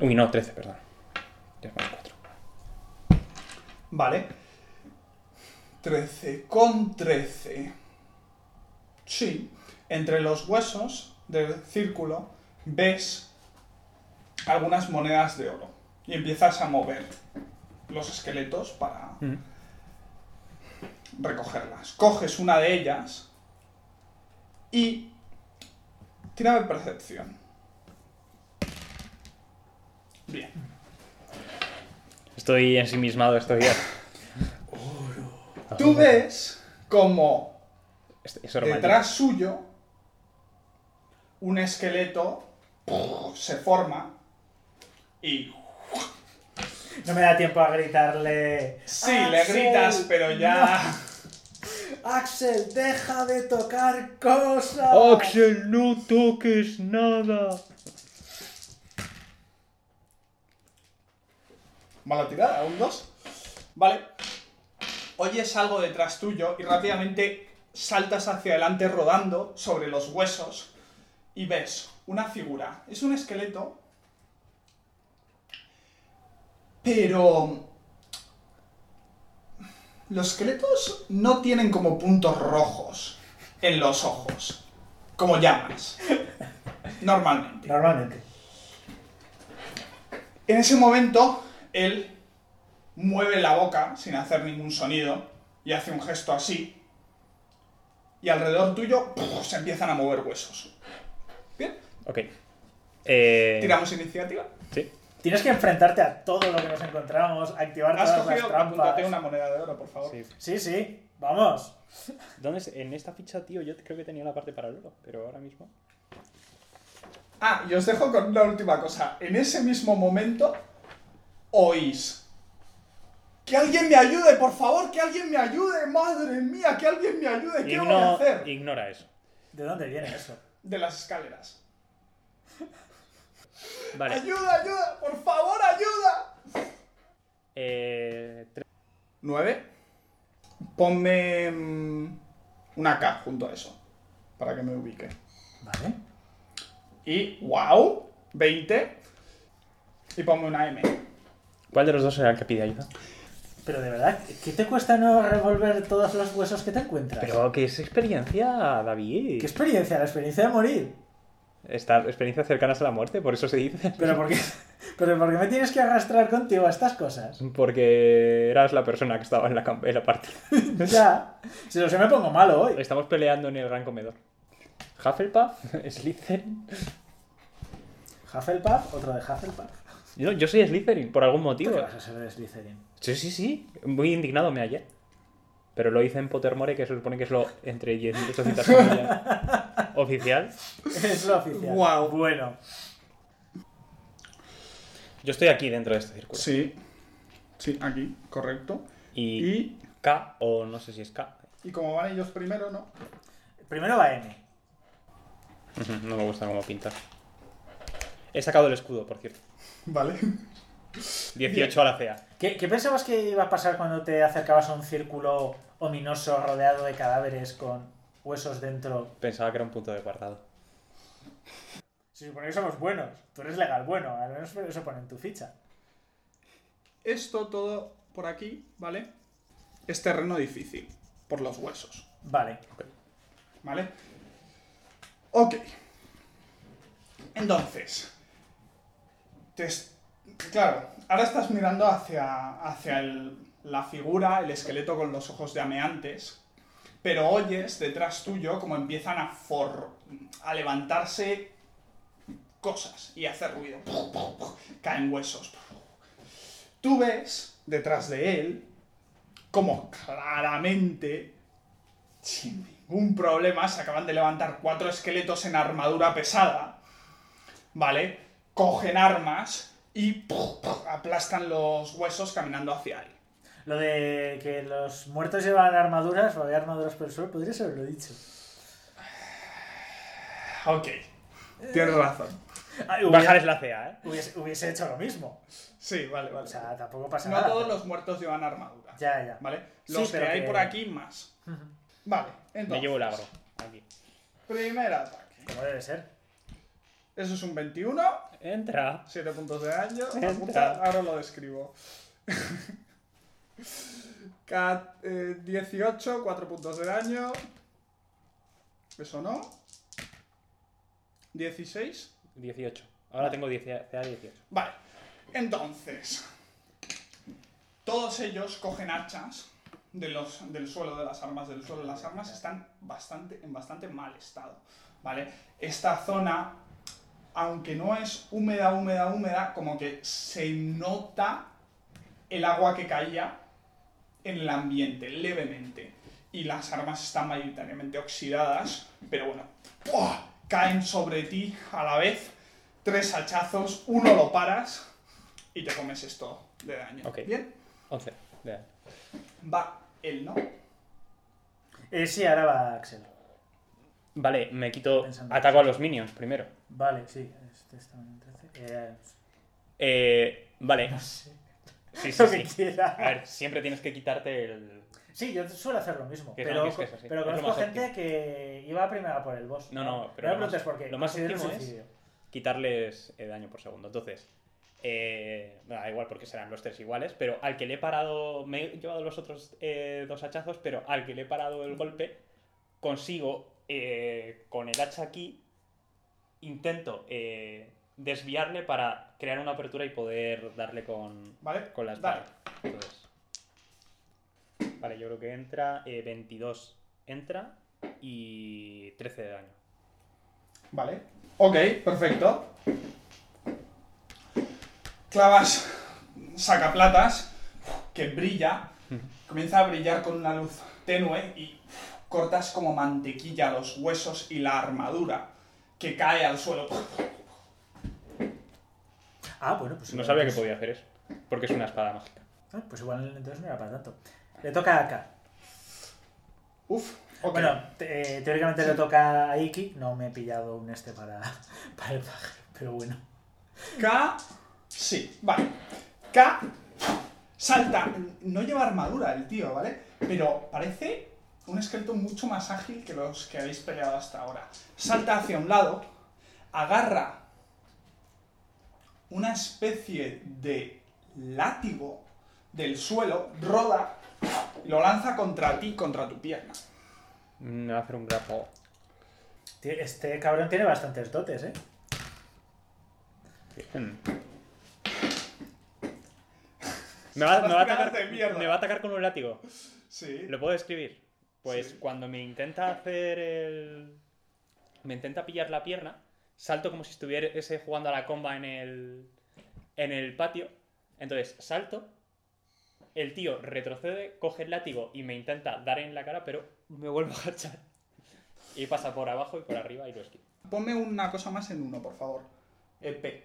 Uy, no, 13, perdón. Ya más 4. Vale. 13 con 13. Sí. Entre los huesos del círculo ves algunas monedas de oro. Y empiezas a mover los esqueletos para recogerlas. Coges una de ellas y tírame percepción. Bien. Estoy ensimismado estos días. Tú ves como Es, es romántico. detrás suyo un esqueleto se forma y No me da tiempo a gritarle. sí, le "Axel, gritas, pero ya no. Axel, deja de tocar cosas. Axel, no toques nada. mala tirada, un 2. Vale. Oyes algo detrás tuyo y rápidamente saltas hacia adelante rodando sobre los huesos y ves una figura. Es un esqueleto, pero los esqueletos no tienen como puntos rojos en los ojos, como llamas, normalmente. Normalmente. En ese momento, él mueve la boca sin hacer ningún sonido y hace un gesto así. Y alrededor tuyo ¡puf! se empiezan a mover huesos. Bien, Ok. Eh, tiramos iniciativa. Sí. Tienes que enfrentarte a todo lo que nos encontramos, activar Has todas las trampas. una moneda de oro, por favor. sí. Sí, sí, vamos. ¿Dónde es? En esta ficha, tío, yo creo que tenía la parte para el oro, pero ahora mismo. Ah, y os dejo con una última cosa. En ese mismo momento, oís. ¡Que alguien me ayude, por favor! ¡Que alguien me ayude! ¡Madre mía! ¡Que alguien me ayude! ¿Qué voy a Igno- hacer? Ignora eso. ¿De dónde viene eso? De las escaleras. Vale. ¡Ayuda, ayuda! ¡Por favor, ayuda! Eh, tre- 9. Ponme mm, una K junto a eso. Para que me ubique. Vale. Y, wow, 20. Y ponme una M. ¿Cuál de los dos era el que pide ayuda? Pero de verdad, ¿qué te cuesta no revolver todos los huesos que te encuentras? Pero que es experiencia, David. ¿Qué experiencia? La experiencia de morir. Está experiencias cercanas a la muerte, por eso se dice. ¿Pero por qué, pero ¿por qué me tienes que arrastrar contigo a estas cosas? Porque eras la persona que estaba en la, en la partida. *laughs* Ya, si no se me pongo malo hoy. Estamos peleando en el gran comedor. Hufflepuff, *laughs* Slytherin. Hufflepuff, otro de Hufflepuff. Yo, yo soy Slytherin, por algún motivo. ¿Por qué vas a ser de Slytherin? Sí, sí, sí. Muy indignado me hallé. Pero lo hice en Pottermore, que se supone que es lo entre 10 y 800 comillas *laughs* oficial. Es lo oficial. Guau. Bueno, Yo estoy aquí dentro de este círculo. Sí. Sí, aquí, correcto. Y, Y, K, o no sé si es K. y como van ellos primero, ¿no? primero va M. No me gusta cómo pintar. He sacado el escudo, por cierto. Vale. 18 a la CA. ¿Qué, qué pensabas que iba a pasar cuando te acercabas a un círculo ominoso rodeado de cadáveres con huesos dentro? Pensaba que era un punto de guardado. Se supone que somos buenos. Tú eres legal bueno, al menos eso pone en tu ficha. Esto todo por aquí, ¿vale? Es terreno difícil, por los huesos, Vale. ¿vale? Ok. Entonces, te claro, ahora estás mirando hacia, hacia el- la figura, el esqueleto con los ojos llameantes, pero oyes detrás tuyo como empiezan a, a levantarse cosas y a hacer ruido. Caen huesos. Tú ves detrás de él como claramente, sin ningún problema, se acaban de levantar cuatro esqueletos en armadura pesada, ¿vale? Cogen armas y aplastan los huesos caminando hacia él. Lo de que los muertos llevan armaduras, o de armaduras por el suelo, podrías haberlo dicho. Ok, tienes razón. Ah, Bajar es la CA, ¿eh? hubiese, hubiese hecho lo mismo. Sí, vale, vale. O sea, tampoco pasa no nada. todos los muertos llevan armadura, Ya, ya. ¿vale? Sí, Los pero que hay que- por aquí más. Vale, Me entonces, llevo el agro. Aquí. primer ataque. Como debe ser. Eso es un 21, Entra. 7 puntos de daño. Entra. Ahora lo describo. *laughs* Ca- eh, 18, 4 puntos de daño. Eso no. 16. 18. Ahora tengo 10, CA 18. Vale. Entonces. Todos ellos cogen hachas de los, del suelo de las armas. Del suelo de las armas están bastante, en bastante mal estado. ¿Vale? Esta zona, aunque no es húmeda, húmeda, húmeda, como que se nota el agua que caía en el ambiente, levemente. Y las armas están mayoritariamente oxidadas, pero bueno, ¡pua! caen sobre ti a la vez. Tres hachazos, uno lo paras y te comes esto de daño. Ok. Bien, 11. de daño. va él, ¿no? Eh, sí, ahora va Axel. Vale, me quito. Pensando. Ataco a los minions primero. Vale, sí. Este está en 13. Eh, Eh, vale. no sé. Sí, *laughs* sí, Lo que sí. quiera. A ver, siempre tienes que quitarte el. Sí, yo suelo hacer lo mismo. Que pero no, que es que es así. pero conozco gente que iba a primera por el boss. No, no, pero No lo me más- preguntes por qué. lo más óptimo es- quitarles eh, daño por segundo. Entonces, eh, da igual porque serán los tres iguales, pero al que le he parado, me he llevado los otros eh, dos hachazos, pero al que le he parado el golpe, consigo eh, con el hacha aquí, intento eh, desviarle para crear una apertura y poder darle con, ¿Vale? con la Dale. Entonces, vale, yo creo que entra, eh, 22 entra y 13 de daño. Vale. Ok, perfecto. Clavas sacaplatas que brilla, *laughs* comienza a brillar con una luz tenue y cortas como mantequilla los huesos y la armadura que cae al suelo. Ah, bueno, pues No sabía que podía hacer eso, porque es una espada mágica. Ah, Pues igual entonces no era para tanto. Le toca a K. Uf, ok. Bueno, te- eh, teóricamente le toca a Iki. No me he pillado un este para, *laughs* para el pájaro, pero bueno. K. Sí, vale. K. Salta. No lleva armadura el tío, ¿vale? Pero parece un esqueleto mucho más ágil que los que habéis peleado hasta ahora. Salta hacia un lado, agarra una especie de látigo del suelo, roda y lo lanza contra ti, contra tu pierna. Me va a hacer un grapple. Este, cabrón tiene bastantes dotes, ¿eh? Bien. Me va, me va a atacar, de mierda. me va a atacar con un látigo. Sí. ¿Lo puedo escribir? Pues Sí. cuando me intenta hacer el. Me intenta pillar la pierna, salto como si estuviese jugando a la comba en el. en el patio. Entonces salto, el tío retrocede, coge el látigo y me intenta dar en la cara, pero me vuelvo a agachar. Y pasa por abajo y por arriba y lo esquivo. Ponme una cosa más en uno, por favor. EP.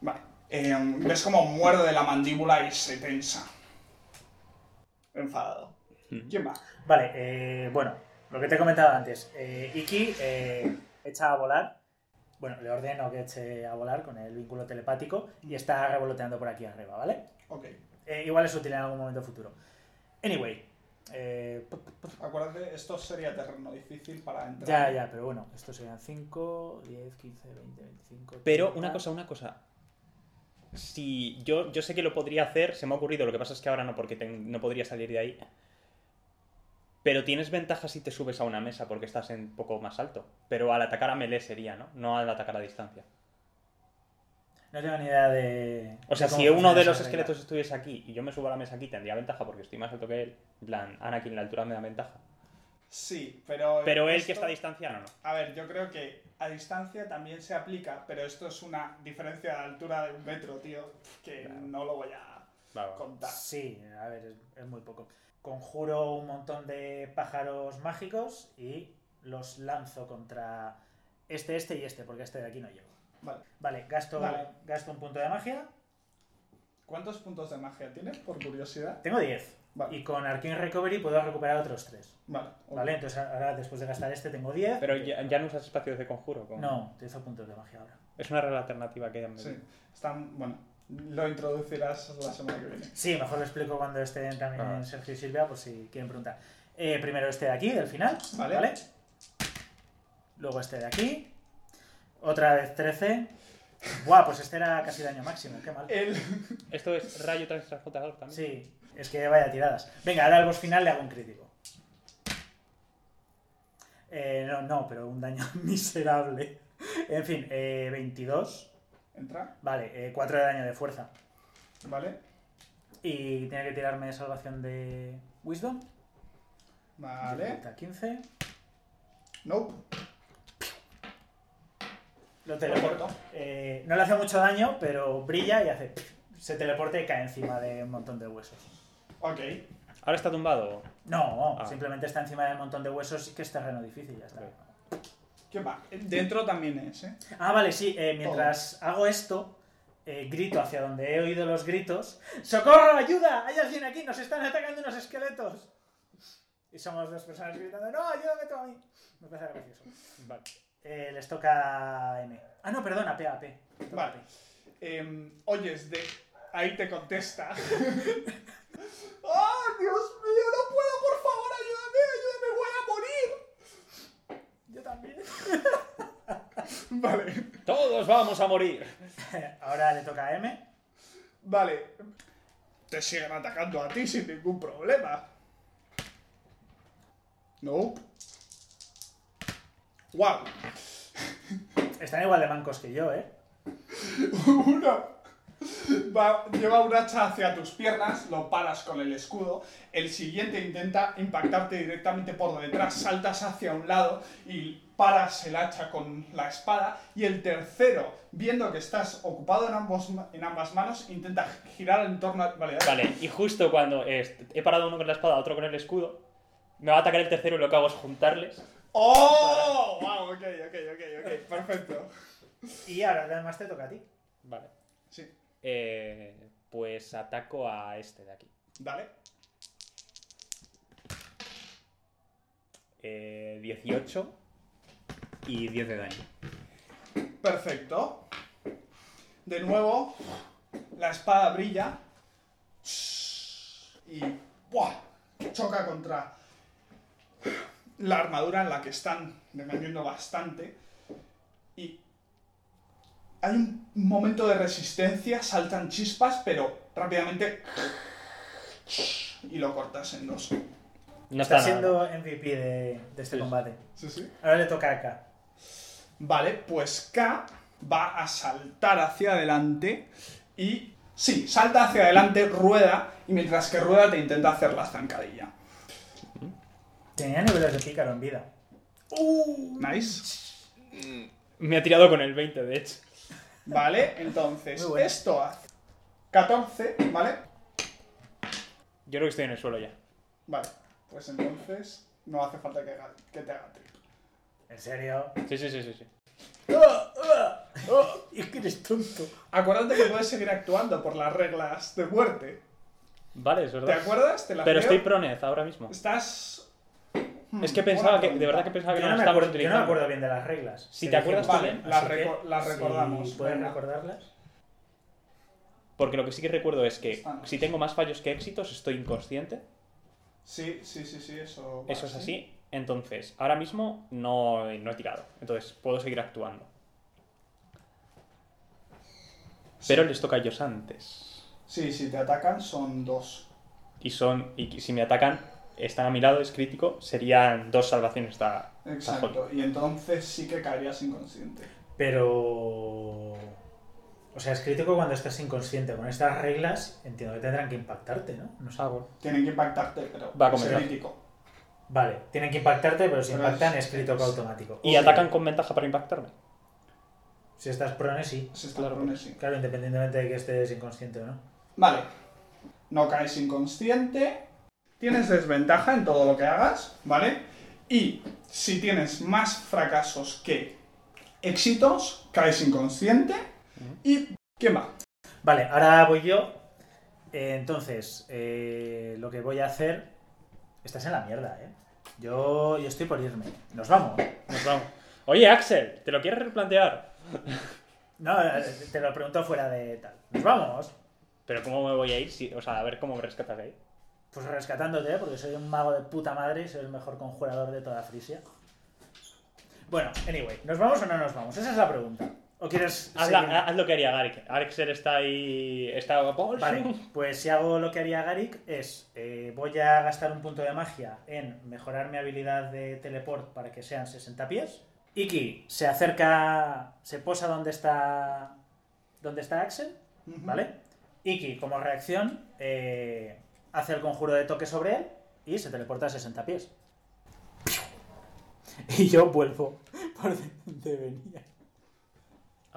Vale. Eh, ves como muerde la mandíbula y se tensa. Enfadado. ¿Quién va? Vale, eh, bueno, lo que te he comentado antes. Eh, Iki eh, echa a volar. Bueno, le ordeno que eche a volar con el vínculo telepático y está revoloteando por aquí arriba, ¿vale? Ok. Eh, igual es útil en algún momento futuro. Anyway. eh, Acuérdate, esto sería terreno difícil para entrar. ya, ya, pero bueno, estos serían 5, 10, 15, 20, 25. Pero 30. una cosa, una cosa. Si yo, yo sé que lo podría hacer, se me ha ocurrido, lo que pasa es que ahora no, porque no podría salir de ahí. Pero tienes ventaja si te subes a una mesa porque estás un poco más alto. Pero al atacar a melee sería, ¿no? No al atacar a distancia. No tengo ni idea de. O sea, si uno de los esqueletos estuviese aquí y yo me subo a la mesa aquí, tendría ventaja porque estoy más alto que él. En plan, Anakin, la altura me da ventaja. Sí, pero. Pero él esto- que está a distancia, no, no. A ver, yo creo que a distancia también se aplica, pero esto es una diferencia de altura de un metro, tío, que Claro. no lo voy a contar. Sí, a ver, es, es muy poco. Conjuro un montón de pájaros mágicos y los lanzo contra este, este y este, porque este de aquí no llego. Vale. Vale, gasto, Vale. gasto un punto de magia. ¿Cuántos puntos de magia tienes, por curiosidad? Tengo 10. Vale. Y con Arcane Recovery puedo recuperar otros 3. Vale. Vale, entonces ahora después de gastar este tengo 10. Pero ya, ya no usas espacios de conjuro. como- No, utilizo puntos de magia ahora. Es una regla alternativa que ya me Sí. Están, bueno, lo introducirás la semana que viene. Sí, mejor lo explico cuando estén también Ah. Sergio y Silvia, por si quieren preguntar. Eh, primero este de aquí, del final. Vale. Luego este de aquí. Otra vez 13. Buah, pues este era casi daño máximo, qué mal. El... Esto es rayo transmutador también. Sí, es que vaya tiradas. Venga, ahora al boss final le hago un crítico. Eh, no, no, pero un daño *laughs* miserable. En fin, eh, 22. Entra, Vale, eh, 4 de daño de fuerza. ¿vale? Y tiene que tirarme salvación de Wisdom. Vale. Dificultad 15. Nope. Lo teleporto. Eh, no le hace mucho daño, pero brilla y hace. Se teleporta y cae encima de un montón de huesos. Ok. Ahora está tumbado. No, Ah. simplemente está encima de un montón de huesos y que es terreno difícil, ya está. Ok. Dentro también es, ¿eh? Ah, vale, sí. eh, mientras hago esto, eh, grito hacia donde he oído los gritos. ¡Socorro! ¡Ayuda! ¡Hay alguien aquí! ¡Nos están atacando unos esqueletos! Y somos dos personas gritando, ¡No! ¡Ayúdame tú a mí! Me parece gracioso. Vale. Eh, les toca M. Ah, no, perdón, AP, AP. Toca Vale. AP. Em, oyes de... Ahí te contesta. *laughs* ¡Oh, Dios mío! ¡No puedo! ¡Por favor, ayúdame! ¡Ayúdame! ¡Voy a morir! Yo también. *laughs* Vale. Todos vamos a morir. *laughs* Ahora le toca a M. Vale. Te siguen atacando a ti sin ningún problema. Nope. ¡Wow! *laughs* Están igual de mancos que yo, ¿eh? Uno va- lleva un hacha hacia tus piernas, lo paras con el escudo. El siguiente intenta impactarte directamente por detrás, saltas hacia un lado y paras el hacha con la espada. Y el tercero, viendo que estás ocupado en, ambos, en ambas manos, intenta girar en torno a... Vale, dale. Vale, y justo cuando he parado uno con la espada, otro con el escudo, me va a atacar el tercero y lo que hago es juntarles. ¡Oh! ¡Wow! Ok, ok, ok, ok. Perfecto. Y ahora además te toca a ti. Vale. Sí. Eh, pues ataco a este de aquí. Dale. Eh, 18 y 10 de daño. Perfecto. De nuevo, la espada brilla. Y ¡buah! choca contra la armadura en la que están defendiendo bastante. Y hay un momento de resistencia, saltan chispas, pero rápidamente. Y lo cortas en dos. No está, está, siendo nada. MVP de, de este Sí. combate. Sí, sí. Ahora le toca a K. Vale, pues K va a saltar hacia adelante y... Sí, salta hacia adelante, rueda, y mientras que rueda te intenta hacer la zancadilla. Tenía niveles de pícaro en vida. Nice. Me ha tirado con el 20, de hecho. Vale, entonces bueno. esto hace 14, ¿vale? Yo creo que estoy en el suelo ya. Vale, pues entonces no hace falta que, haga- que te haga trip. ¿En serio? Sí, sí, sí, sí. sí. Es que eres tonto. Acuérdate que puedes seguir actuando por las reglas de muerte. Vale, es ¿Te verdad. acuerdas? Te la Pero estoy pronez ahora mismo. Estás... Hmm, Es que pensaba que, de verdad que pensaba que Yo no no, me estábamos acuerdo, yo no me acuerdo bien de las reglas. Si Que te acuerdas Vale, bien, las, así reco- las si recordamos. ¿Puedes venga. recordarlas? Porque lo que sí que recuerdo es que no. si tengo más fallos que éxitos, estoy inconsciente. Sí, sí, sí, sí, eso... Eso es así. Entonces, ahora mismo no, no he tirado. Entonces, puedo seguir actuando. Pero les toca a ellos antes. Sí, si te atacan son dos. Y son. Y si me atacan, están a mi lado, es crítico. Serían dos salvaciones. Exacto. Y entonces sí que caerías inconsciente. Pero... O sea, es crítico cuando estás inconsciente. Con estas reglas entiendo que tendrán que impactarte, ¿no? No sé. Tienen que impactarte, pero Va a es crítico. Vale, tienen que impactarte, pero si Pero impactan es- es crítico automático. Y atacan con ventaja para impactarme. Si estás prone, sí. Se está Claro. prone, sí. Claro, independientemente de que estés inconsciente o no. Vale. No caes inconsciente. Tienes desventaja en todo lo que hagas, ¿vale? Y si tienes más fracasos que éxitos, caes inconsciente. ¿Y quién va? Vale, ahora voy yo. Eh, entonces, eh, lo que voy a hacer. Estás en la mierda, ¿eh? Yo, yo estoy por irme. Nos vamos. Nos vamos. Oye, Axel, ¿te lo quieres replantear? *laughs* No, eh, te lo pregunto fuera de tal. Nos vamos. Pero ¿cómo me voy a ir? Si, o sea, a ver cómo me rescatas ahí. Pues rescatándote, ¿eh? porque soy un mago de puta madre y soy el mejor conjurador de toda Frisia. Bueno, anyway, ¿nos vamos o no nos vamos? Esa es la pregunta. ¿O quieres Haz, la- seguir? haz lo que haría Garik. Axel está ahí. Está. Vale, pues si hago lo que haría Garik es, eh, voy a gastar un punto de magia en mejorar mi habilidad de teleport para que sean 60 pies. Iki se acerca, se posa donde está, donde está Axel, ¿vale? Iki, como reacción, eh, hace el conjuro de toque sobre él y se teleporta a 60 pies. *laughs* Y yo vuelvo por donde venía.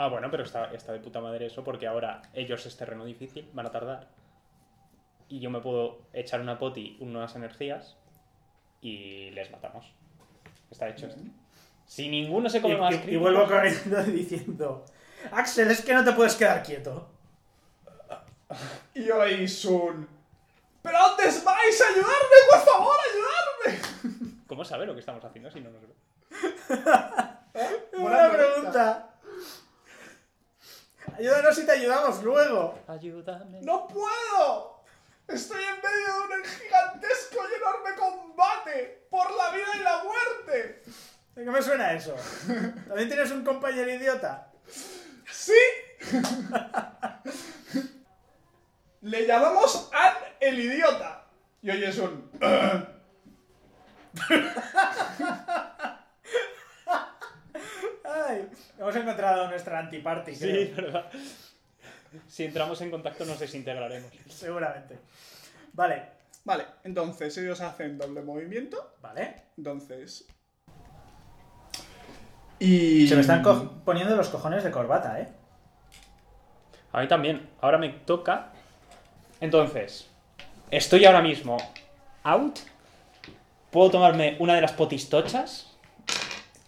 Ah, bueno, pero está, está de puta madre eso porque ahora ellos es terreno difícil, van a tardar. Y yo me puedo echar una poti, unas energías y les matamos. Está hecho esto. Si ninguno se Y, come más y- y vuelvo corriendo *laughs* diciendo, Axel, es que no te puedes quedar quieto. Y oís un... ¡Pero dónde vais! ¡Ayudarme, por favor! ¡Ayudarme! ¿Cómo sabe lo que estamos haciendo si no nos ve? *laughs* *laughs* Buena pregunta. Ayúdanos y te ayudamos luego. Ayúdame. ¡No puedo! Estoy en medio de un gigantesco y enorme combate por la vida y la muerte. ¿De qué me suena eso? ¿También tienes un compañero idiota? ¿Sí? Le llamamos An el idiota. Y hoy es un... *laughs* Ay, hemos encontrado nuestra antiparty, Sí, creo. verdad. Si entramos en contacto nos desintegraremos. Seguramente. Vale, Vale, entonces ellos hacen doble movimiento. vale. Entonces... Y... Se me están poniendo los cojones de corbata, ¿eh? A mí también. Ahora me toca. Entonces, estoy ahora mismo out. Puedo tomarme una de las potistochas.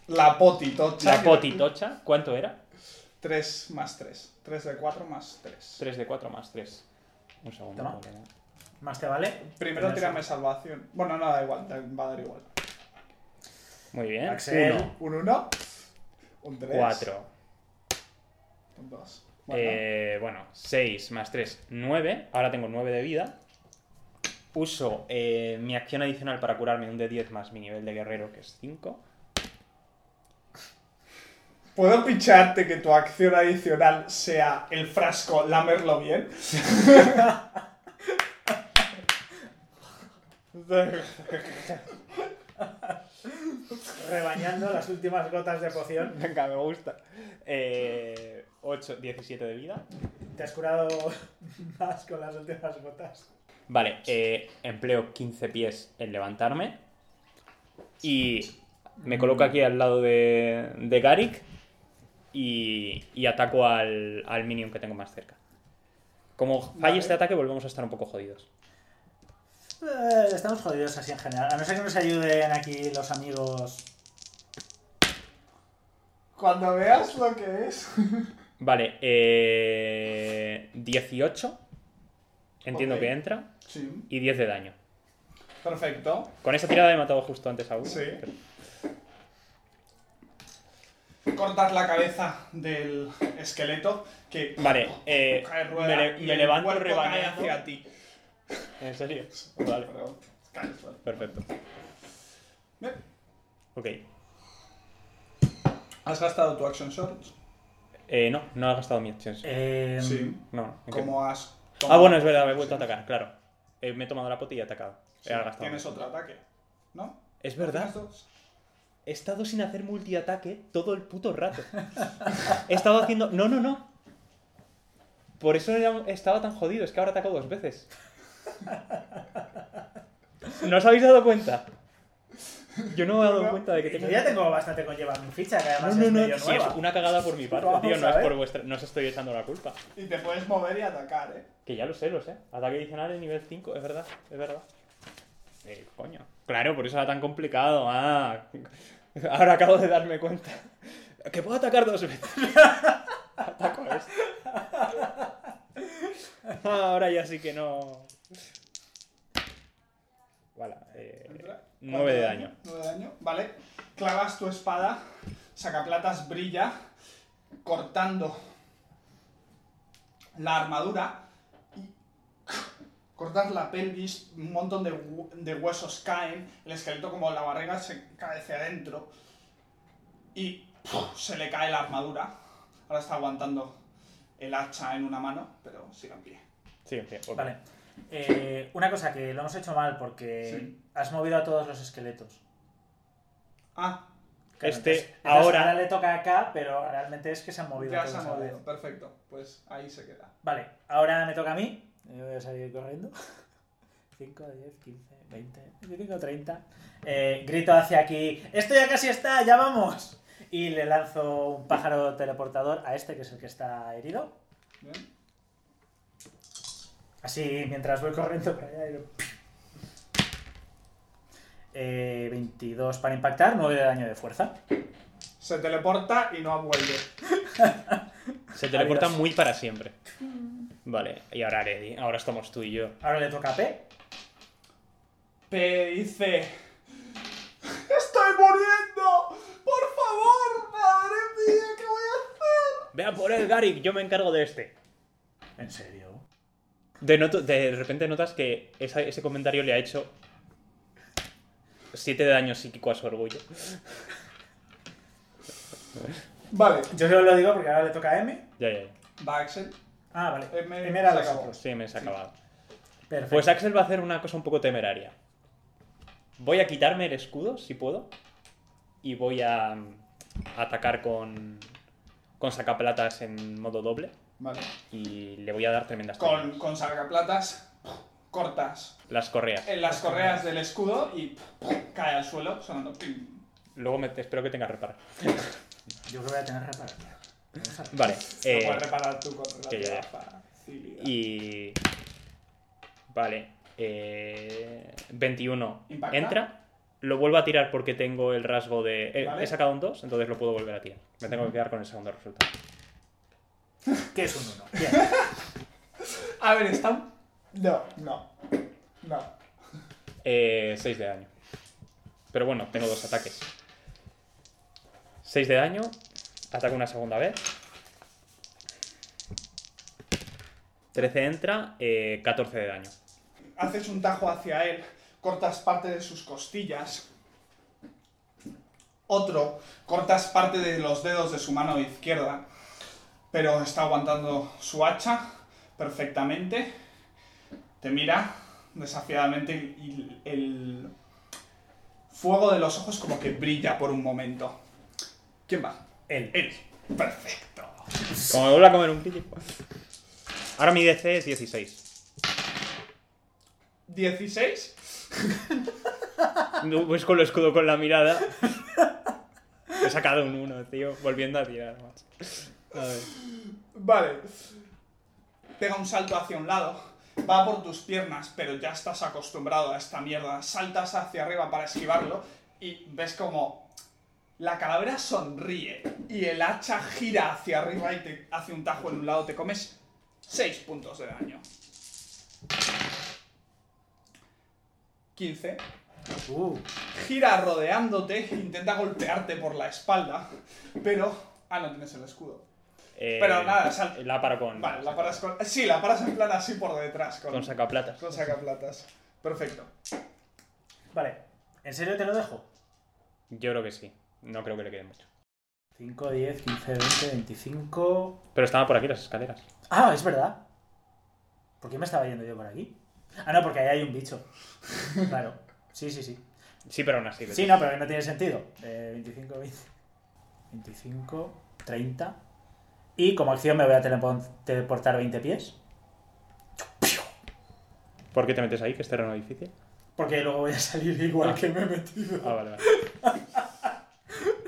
La potitocha. La potitocha. ¿Cuánto era? 3 más 3. 3 de 4 más 3. 3 de 4 más 3. Un segundo. Toma. Más te vale. Primero tírame salvación. Bueno, no da igual, te va a dar igual. Muy bien. Axel. 1, Un 1, un 3, 4. un 2. Bueno, Eh, bueno, 6 más 3, 9. Ahora tengo 9 de vida. Uso eh, mi acción adicional para curarme un de 10 más mi nivel de guerrero, que es 5. ¿Puedo picharte que tu acción adicional sea el frasco lamerlo bien? Rebañando las últimas gotas de poción. Venga, me gusta. Eh, 8, 17 de vida. Te has curado más con las últimas gotas. Vale, eh, empleo 15 pies en levantarme. Y me coloco aquí al lado de, de Garik. Y, y ataco al, al minion que tengo más cerca. Como falle Vale. este ataque, volvemos a estar un poco jodidos. Eh, estamos jodidos así en general. A no ser que nos ayuden aquí los amigos. Cuando veas lo que es. *laughs* Vale, eh, 18. Entiendo que entra. Sí, Y 10 de daño. perfecto. Con esa tirada he matado justo antes a uno. Sí. pero- Cortas la cabeza del esqueleto que Vale, eh, cae me, le- y me el levanto cae rebañando. hacia ti. ¿En serio? Vale, perfecto. Bien. Ok. ¿Has gastado tu action shot? Eh, no, no he gastado mi acción. Eh, Sí. No. ¿Cómo has...? Ah, bueno, es verdad, me he vuelto a atacar, claro. Eh, me he tomado la pota y he atacado. Sí, He gastado. Tienes otro ataque, ¿no? Es ¿Tienes verdad. dos? He estado sin hacer multiataque todo el puto rato. He estado haciendo. No, no, no. Por eso era- estaba tan jodido, es que ahora ataco dos veces. ¿No os habéis dado cuenta? Yo no me he dado cuenta de que tengo. Yo ya tengo bastante con llevar mi ficha, que además no, es no, medio sí, nueva. es una cagada por mi parte, *laughs* Vamos tío. No es por vuestra. No os estoy echando la culpa. Y te puedes mover y atacar, ¿eh? Que ya lo sé, lo sé. Ataque adicional en nivel 5, es verdad, es verdad. Eh, coño. Claro, por eso era tan complicado. Ah. *laughs* Ahora acabo de darme cuenta. Que puedo atacar dos veces. *laughs* Ataco a este. Ahora ya sí que no. Vale, eh, Entra. 9 de ¿Cuánto daño. 9 de daño, vale. Clavas tu espada, sacaplatas brilla, cortando la armadura cortas la pelvis, un montón de, hu- de huesos caen, el esqueleto como la barriga se cae hacia adentro y ¡puf! se le cae la armadura. Ahora está aguantando el hacha en una mano, pero sigue en pie. Sí, sí, ok. Vale. Eh, una cosa que lo hemos hecho mal porque Sí. has movido a todos los esqueletos. Ah, Claro, Este, entonces- entonces ahora- le toca acá, pero realmente es que se han movido ya todos se ha a la movido, perfecto. Pues ahí se queda. Vale, ahora me toca a mí. Yo voy a salir corriendo. 5, 10, 15, 20, 25, 30. Eh, grito hacia aquí. ¡Esto ya casi está! ¡Ya vamos! Y le lanzo un pájaro teleportador a este, que es el que está herido. Bien. Así, mientras voy corriendo para allá. y lo- Eh, 22 para impactar, 9 de daño de fuerza. Se teleporta y no vuelve. *laughs* Se teleporta Adiós. muy para siempre. Vale, y ahora Aredi. Ahora estamos tú y yo. Ahora le toca a P. P dice... ¡Estoy muriendo! ¡Por favor! ¡Madre mía! ¿Qué voy a hacer? Vea por el Garik, yo me encargo de este. ¿En serio? De, noto- de repente notas que esa- ese comentario le ha hecho 7 de daño psíquico a su orgullo. Vale. Yo solo lo digo porque ahora le toca a M. Ya, ya, ya. Va Axel. Ah, vale. M M era se los otros. Sí, me se ha acabado. Perfecto. Pues Axel va a hacer una cosa un poco temeraria. Voy a quitarme el escudo, si puedo. Y voy a mm, atacar con, con sacaplatas en modo doble. Vale. Y le voy a dar tremendas Con, con sacaplatas cortas Las correas. en las correas del escudo y cae al suelo sonando. Luego me, espero que tengas reparo. Yo creo que voy a tener que Vale. Eh, puedes reparar tú con que ya. Y. Vale. eh, 21 ¿Impacta? entra. Lo vuelvo a tirar porque tengo el rasgo de. eh, Vale. He sacado un 2, entonces lo puedo volver a tirar. Me tengo que quedar con el segundo resultado. *laughs* ¿Qué es un 1? Bien. A ver, está... un- No, no. No. Eh, 6 de daño. Pero bueno, tengo dos ataques. 6 de daño. Ataco una segunda vez. 13 entra. eh, 14 de daño. Haces un tajo hacia él, cortas parte de sus costillas. Otro, cortas parte de los dedos de su mano izquierda. Pero está aguantando su hacha perfectamente. Te mira desafiadamente y el fuego de los ojos como que brilla por un momento. ¿Quién va? Él. Él. Perfecto. Como me vuelva a comer un crítico. Ahora mi DC es 16. 16. No, Pues con el escudo con la mirada. He sacado un 1, tío. Volviendo a tirar más. A ver. Vale. Pega un salto hacia un lado. Va por tus piernas, pero ya estás acostumbrado a esta mierda. Saltas hacia arriba para esquivarlo y ves como la calavera sonríe y el hacha gira hacia arriba y te hace un tajo en un lado. Te comes 6 puntos de daño. 15. Uh, Gira rodeándote, intenta golpearte por la espalda, pero... Ah, no tienes el escudo. Eh, Pero nada, sal- La paro con. Vale, la paras con... Sí, la paras en plan así por detrás, con, Con sacaplatas. con sacaplatas. Perfecto. vale. ¿En serio te lo dejo? Yo creo que sí. No creo que le quede mucho. 5, 10, 15, 20, 25. Pero estaban por aquí las escaleras. Ah, es verdad. ¿Por qué me estaba yendo yo por aquí? Ah, no, porque ahí hay un bicho. *laughs* Claro. Sí, sí, sí. Sí, pero aún así. Sí, no, pero no tiene sentido. Eh, 25, 20. 25, 30. Y como acción me voy a teleportar 20 pies. ¿Por qué te metes ahí? Que es terreno difícil. Porque luego voy a salir igual que me he metido. Ah, vale, vale.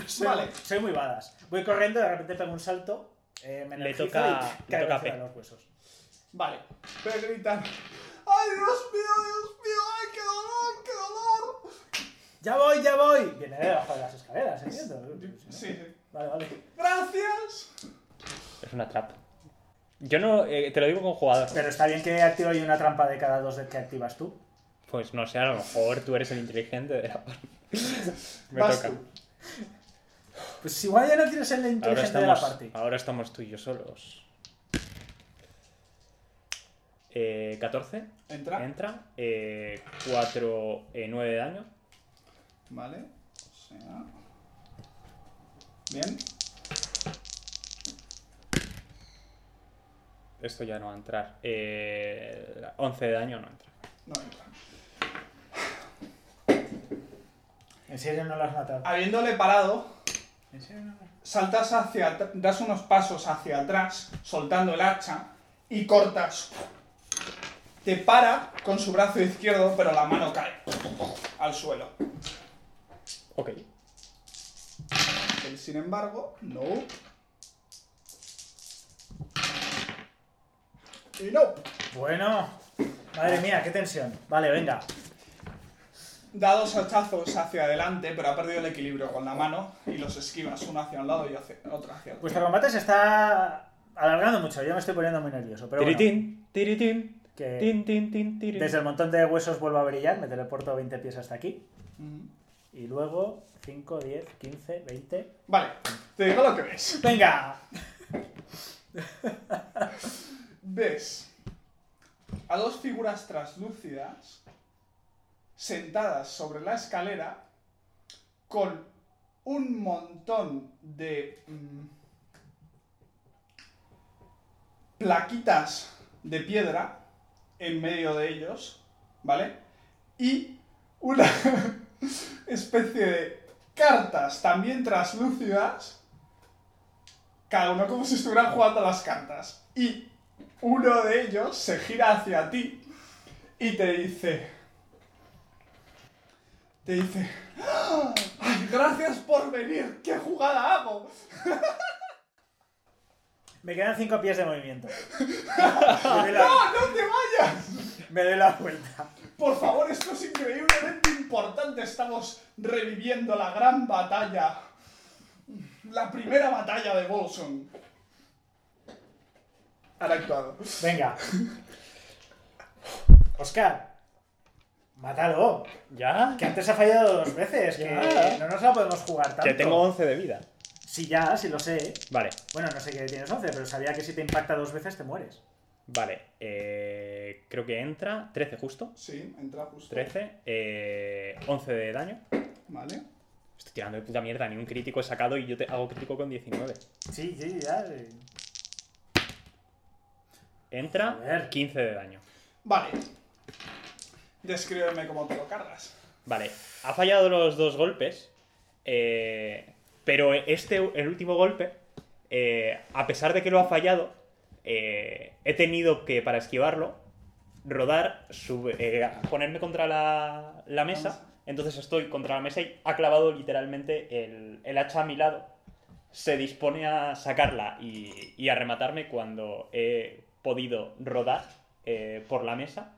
Soy, Vale. soy muy badass. Voy corriendo, de repente pego un salto, eh, me Le toca- y le caigo toca de los huesos. Vale. Pero gritan... ¡Ay, Dios mío, Dios mío! ¡Ay, qué dolor, qué dolor! ¡Ya voy, ya voy! Viene debajo de las escaleras, entiendo. Sí, sí. Vale, vale. ¡Gracias! Es una trap. Yo no. eh, te lo digo con jugador. Pero está bien que activo yo una trampa de cada dos que activas tú. Pues no sé, a lo mejor tú eres el inteligente de la parte. *laughs* Me Vas toca. tú. Pues igual ya no quieres ser el Ahora inteligente de la party. ahora estamos tú y yo solos. Eh, 14. Entra. Entra. Eh, 4, eh, 9 de daño. Vale. O sea... Bien. Esto ya no va a entrar. Eh, 11 de daño no entra. No entra. ¿En serio no lo has matado? Habiéndole parado, saltas hacia das unos pasos hacia atrás, soltando el hacha, y cortas. Te para con su brazo izquierdo, pero la mano cae al suelo. Ok. Él, sin embargo, no. Y no. Bueno. Madre mía, qué tensión. Vale, venga. Da dos hachazos hacia adelante, pero ha perdido el equilibrio con la mano y los esquivas, uno hacia un lado y hacia, otro hacia el otro. Vuestro combate se está alargando mucho. Yo me estoy poniendo muy nervioso. Pero bueno, Tiritín, tiritín, que tin, tin, tin, tirin. desde el montón de huesos vuelvo a brillar. Me teleporto 20 pies hasta aquí. Y luego 5, 10, 15, 20. Vale, te digo lo que ves. ¡Venga! *laughs* Ves a dos figuras translúcidas sentadas sobre la escalera con un montón de mm, plaquitas de piedra en medio de ellos, ¿vale? Y una *laughs* especie de cartas también translúcidas cada uno como si estuvieran jugando las cartas. Y uno de ellos se gira hacia ti y te dice... Te dice... "¡Ah! ¡Ay, gracias por venir! ¿Qué jugada hago? *laughs* Me quedan 5 pies de movimiento. *laughs* Me doy, la, ¡No, no te vayas! me doy la vuelta. Por favor, esto es increíblemente importante. Estamos reviviendo la gran batalla. La primera batalla de Bolson. Han actuado. Venga. *laughs* Oscar. Mátalo. ¿Ya? Que antes ha fallado dos veces. Que Ya. no nos la podemos jugar tanto. Que tengo 11 de vida. Sí, ya, sí lo sé. Vale, Bueno, no sé que tienes 11, pero sabía que si te impacta dos veces te mueres. vale. Eh, creo que entra 13 justo. Sí, entra justo. 13. Eh, 11 de daño. Vale. Estoy tirando de puta mierda. Ni un crítico he sacado y yo te hago crítico con 19. Sí, sí, ya. eh. Entra Joder. 15 de daño. Vale. Descríbeme cómo te lo cargas. Vale, ha fallado los dos golpes, eh, pero este, el último golpe, eh, a pesar de que lo ha fallado, eh, he tenido que, para esquivarlo, rodar, eh, ponerme contra la, la mesa. Entonces estoy contra la mesa y ha clavado literalmente el, el hacha a mi lado. Se dispone a sacarla y, y a rematarme cuando he podido rodar eh, por la mesa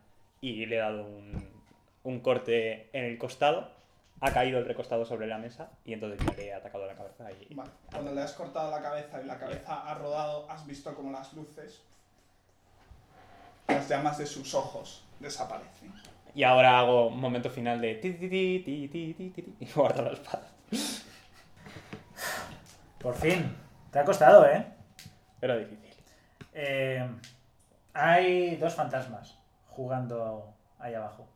y le he dado un, un corte en el costado ha caído el recostado sobre la mesa y entonces ya le he atacado la cabeza. Vale. Cuando le has cortado la cabeza y la cabeza ha rodado, has visto como las luces, las llamas de sus ojos desaparecen. Y ahora hago un momento final de ti y guardo la espada. Por fin, te ha costado, ¿eh? Era difícil. Eh, hay dos fantasmas jugando ahí abajo.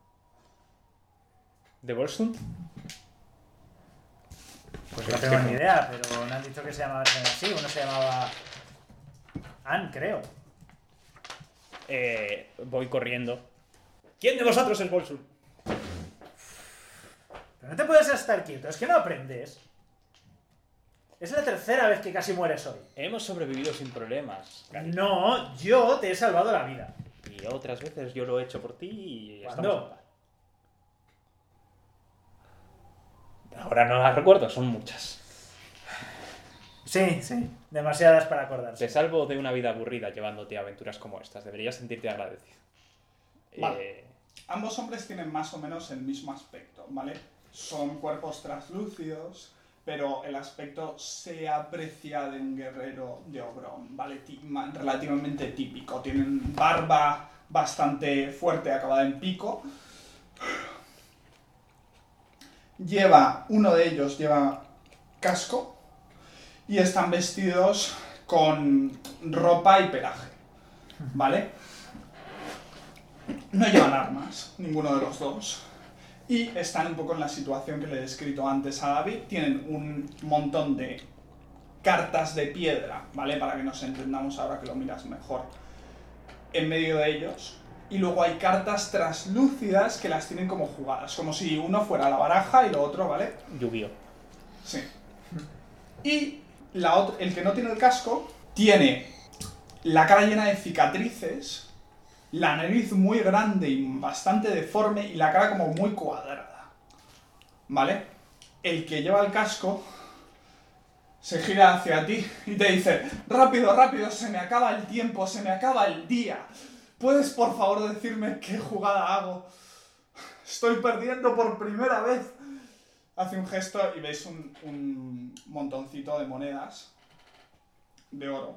¿De Volsund? Pues no tengo ni idea, pero me han dicho que se llamaba así. Uno se llamaba Ann, creo. Eh, voy corriendo. ¿Quién de vosotros es Volsund? Pero no te puedes estar quieto, es que no aprendes. Es la tercera vez que casi mueres hoy. Hemos sobrevivido sin problemas. Gary. No, yo te he salvado la vida. Y otras veces yo lo he hecho por ti y ¿Cuándo? estamos en paz. Ahora no las recuerdo, son muchas. Sí, sí. Demasiadas para acordarse. Te salvo de una vida aburrida llevándote a aventuras como estas. Deberías sentirte agradecido. Vale. Eh, Ambos hombres tienen más o menos el mismo aspecto, ¿vale? Son cuerpos translúcidos, pero el aspecto se aprecia de un guerrero de Obrón, ¿vale? Relativamente típico. Tienen barba bastante fuerte, acabada en pico. Lleva, uno de ellos lleva casco y están vestidos con ropa y pelaje, ¿vale? No llevan armas, ninguno de los dos. Y están un poco en la situación que le he descrito antes a David. Tienen un montón de cartas de piedra, ¿vale? Para que nos entendamos ahora que lo miras mejor. En medio de ellos. Y luego hay cartas translúcidas que las tienen como jugadas. Como si uno fuera la baraja y lo otro, ¿vale? Yu-Gi-Oh! Sí. Y la el que no tiene el casco tiene la cara llena de cicatrices, la nariz muy grande y bastante deforme y la cara como muy cuadrada. ¿Vale? El que lleva el casco se gira hacia ti y te dice, rápido, rápido, se me acaba el tiempo, se me acaba el día. ¿Puedes por favor decirme qué jugada hago? Estoy perdiendo por primera vez. Hace un gesto y veis un, un montoncito de monedas de oro.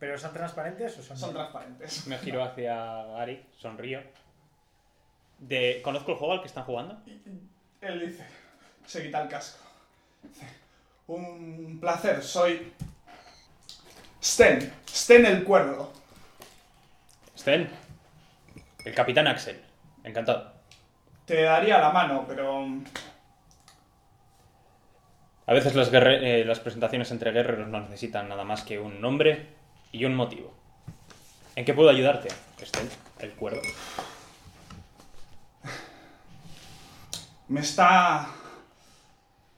¿Pero son transparentes o son.? Son transparentes. Me giro hacia Gary, sonrío. De... ¿Conozco el juego al que están jugando? Él dice, se quita el casco. Dice, un placer, soy Sten, Sten el cuerdo. Sten. El capitán Axel. Encantado. Te daría la mano, pero A veces las, eh, las presentaciones entre guerreros no necesitan nada más que un nombre y un motivo. ¿En qué puedo ayudarte, Sten? El cuerdo. me está...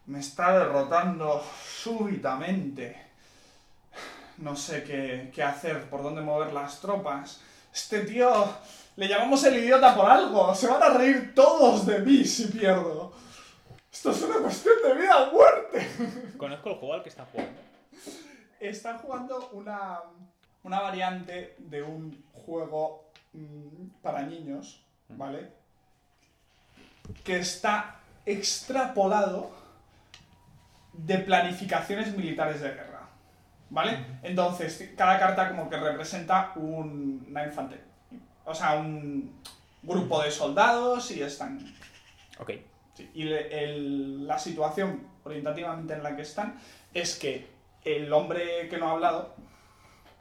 Me está derrotando súbitamente. No sé qué, qué hacer, por dónde mover las tropas. Este tío... Le llamamos el idiota por algo. Se van a reír todos de mí si pierdo. Esto es una cuestión de vida o muerte. Conozco el juego al que están jugando. Están jugando una, una variante de un juego mm, para niños, ¿vale? Que está extrapolado de planificaciones militares de guerra, ¿vale? Entonces, cada carta como que representa un- una infantería, o sea, un grupo de soldados y están Ok. Sí, y el- la situación orientativamente en la que están es que el hombre que no ha hablado,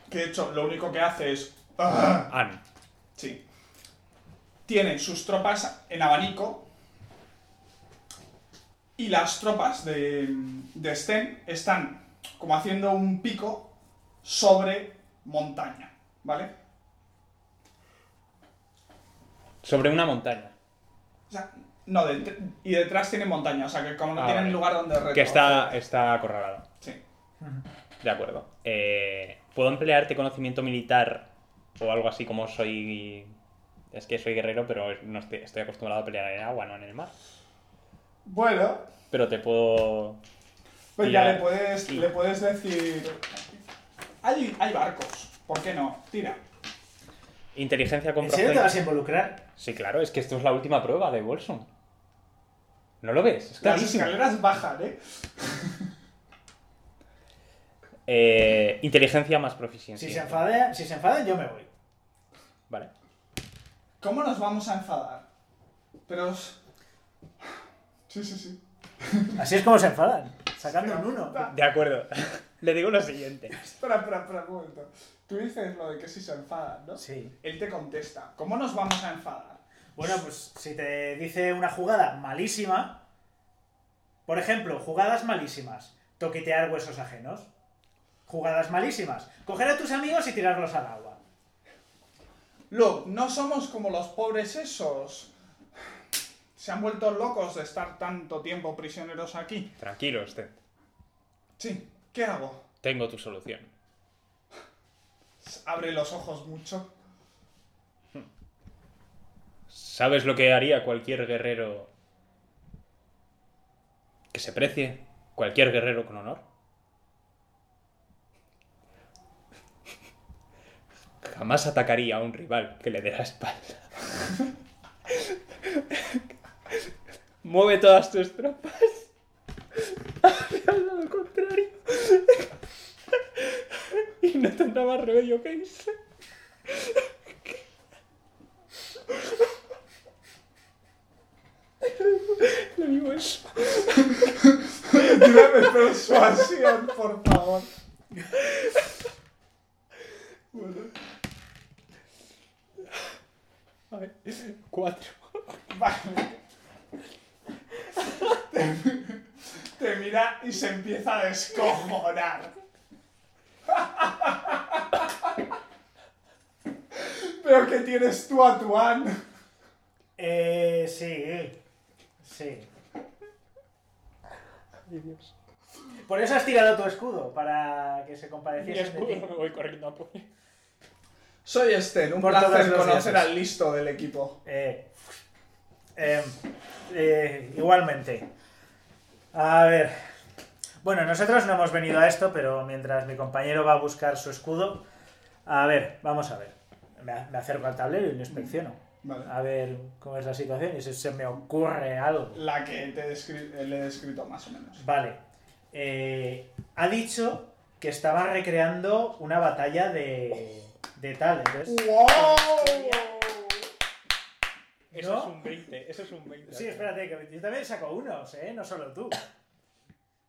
que de hecho lo único que hace es... "Ah", Ann. Sí. Tiene sus tropas en abanico y las tropas de, de Sten están como haciendo un pico sobre montaña, ¿vale? Sobre una montaña. O sea, no, de- y detrás tiene montaña, o sea que como no Ah, tienen vale. lugar donde retroceder. Que está, está acorralado. De acuerdo. Eh, ¿Puedo emplearte conocimiento militar o algo así como soy... Es que soy guerrero, pero no estoy, estoy acostumbrado a pelear en el agua, no en el mar. Bueno, Pero te puedo... pues ya le puedes, Sí. le puedes decir... Hay, hay barcos, ¿por qué no? Tira. Inteligencia con ¿En serio te vas a involucrar? Sí, claro, es que esto es la última prueba de Bolson. ¿No lo ves? Es Las clarísimo. escaleras bajan, ¿eh? *laughs* Eh, inteligencia más proficiencia. Si se, enfada, si se enfadan, yo me voy. Vale. ¿Cómo nos vamos a enfadar? Pero... os- Sí, sí, sí. Así es como se enfadan, sacando un uno. De acuerdo. *laughs* Le digo lo siguiente. Espera, espera, espera un momento. Tú dices lo de que si se enfadan, ¿no? Sí. Él te contesta, ¿cómo nos vamos a enfadar? Bueno, pues si te dice una jugada malísima, por ejemplo, jugadas malísimas, toquetear huesos ajenos. Jugadas malísimas, coger a tus amigos y tirarlos al agua. Look, no somos como los pobres esos. Se han vuelto locos de estar tanto tiempo prisioneros aquí. Tranquilo, Sted. Sí, ¿qué hago? Tengo tu solución. Abre los ojos mucho. ¿Sabes lo que haría cualquier guerrero que se precie? Cualquier guerrero con honor. Jamás atacaría a un rival que le dé la espalda. Mueve todas tus tropas hacia el lado contrario. y no tendrá más remedio que irse. Le digo eso. Tírame persuasión, por favor. Bueno, A ver, cuatro. vale. Te, te mira y se empieza a descojonar. Pero que tienes tú a Tuan. Eh, sí, sí. Ay, Dios. Por eso has tirado tu escudo, para que se compadeciesen de ti. me voy corriendo a por. Soy Esther, un Por placer conocer al listo del equipo. Eh, eh, eh, igualmente. A ver. Bueno, nosotros no hemos venido a esto, pero mientras mi compañero va a buscar su escudo. A ver, vamos a ver. Me, acerco al tablero y lo inspecciono. Vale. A ver cómo es la situación y si se me ocurre algo. La que te le he descrito más o menos. Vale. Ha dicho que estaba recreando una batalla de, de tal. Entonces, ¡Wow! Eso ¿No? es un 20, eso es un 20. Sí, espérate, que yo también saco unos, ¿eh? No solo tú.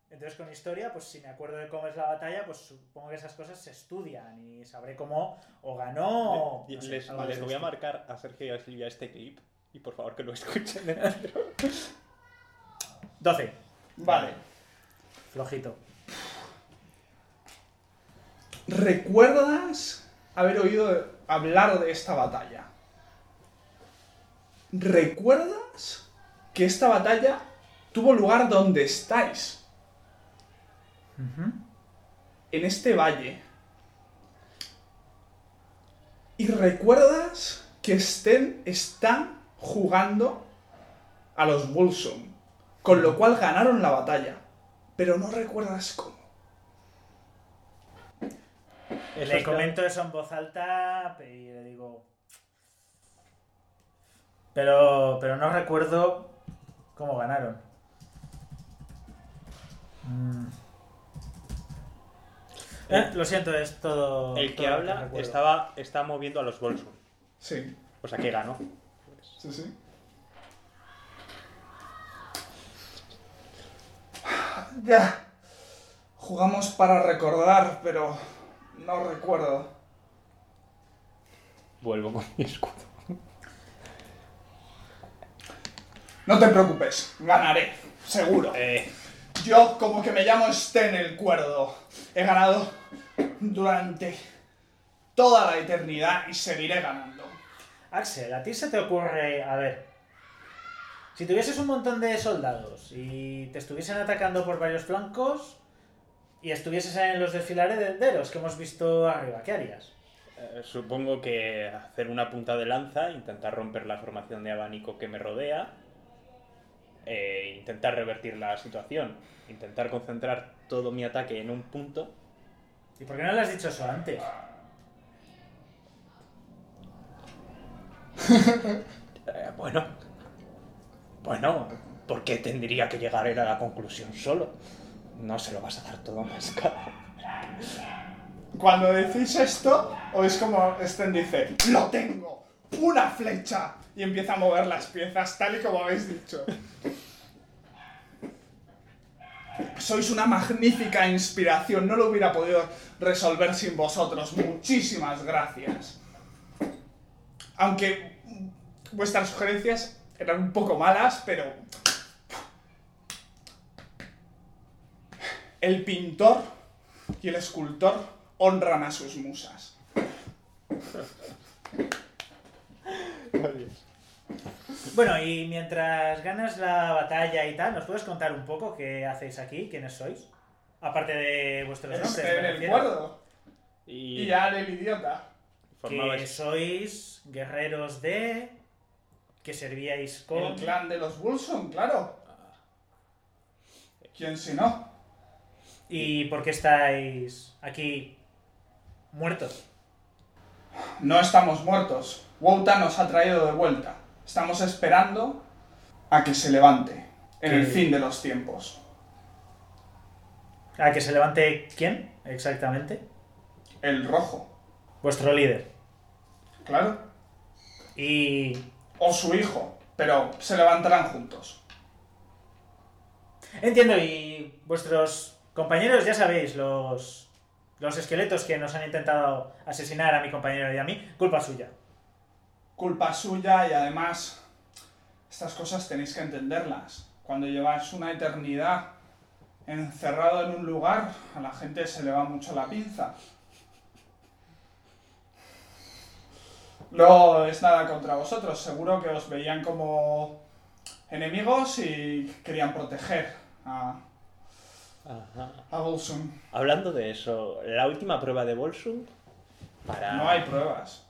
Entonces con historia, pues si me acuerdo de cómo es la batalla, pues supongo que esas cosas se estudian y sabré cómo o ganó o... No sé, les, voy a marcar a Sergio y a Silvia este clip y por favor que lo escuchen dentro. 12. Vale. Flojito. ¿Recuerdas haber oído hablar de esta batalla? ¿Recuerdas que esta batalla tuvo lugar donde estáis? En este valle. ¿Y recuerdas que estén, están jugando a los Bulsum? Con lo cual ganaron la batalla. Pero no recuerdas cómo. Le comento eso en voz alta y le digo... Pero, pero no recuerdo cómo ganaron. Mm. Eh, lo siento, es todo... El que todo habla recuerdo. estaba, está moviendo a los Bolson. Sí, O sea que ganó. sí, sí. Ya. Jugamos para recordar, pero no recuerdo. Vuelvo con mi escudo. No te preocupes, ganaré, seguro. Eh, Yo, como que me llamo Sten el Cuerdo, he ganado durante toda la eternidad y seguiré ganando. Axel, ¿a ti se te ocurre... A ver... Si tuvieses un montón de soldados y te estuviesen atacando por varios flancos y estuvieses en los desfiladeros que hemos visto arriba, ¿qué harías? Eh, supongo que hacer una punta de lanza, intentar romper la formación de abanico que me rodea, e intentar revertir la situación, intentar concentrar todo mi ataque en un punto. ¿Y por qué no le has dicho eso antes? *laughs* Eh, bueno, bueno, ¿por qué tendría que llegar a la conclusión solo? No se lo vas a dar todo *laughs* mascado. Cuando decís esto, oís como Sten dice, ¡Lo tengo! ¡Una flecha! Y empieza a mover las piezas tal y como habéis dicho. Sois una magnífica inspiración, no lo hubiera podido resolver sin vosotros. Muchísimas gracias. Aunque vuestras sugerencias eran un poco malas, pero... El pintor y el escultor honran a sus musas. Bueno, y mientras ganas la batalla y tal, ¿nos puedes contar un poco qué hacéis aquí? ¿Quiénes sois? Aparte de vuestros nombres. Este, me en el cuerdo. Y, Y ya el idiota. Que sois guerreros de... que servíais con... El clan de los Wilson, claro. ¿Quién si no? ¿Y por qué estáis aquí muertos? No estamos muertos. Wouta nos ha traído de vuelta. Estamos esperando a que se levante en el fin de los tiempos. ¿A que se levante quién exactamente? El rojo, Vuestro líder. claro. Y... O su hijo, pero se levantarán juntos. Entiendo, y vuestros compañeros, ya sabéis, los... Los esqueletos que nos han intentado asesinar a mi compañero y a mí, culpa suya. Culpa suya y además estas cosas tenéis que entenderlas. Cuando lleváis una eternidad encerrado en un lugar, a la gente se le va mucho la pinza. No es nada contra vosotros, seguro que os veían como enemigos y querían proteger a, Ajá. a Volsung. Hablando de eso, la última prueba de Bolsung para... No hay pruebas.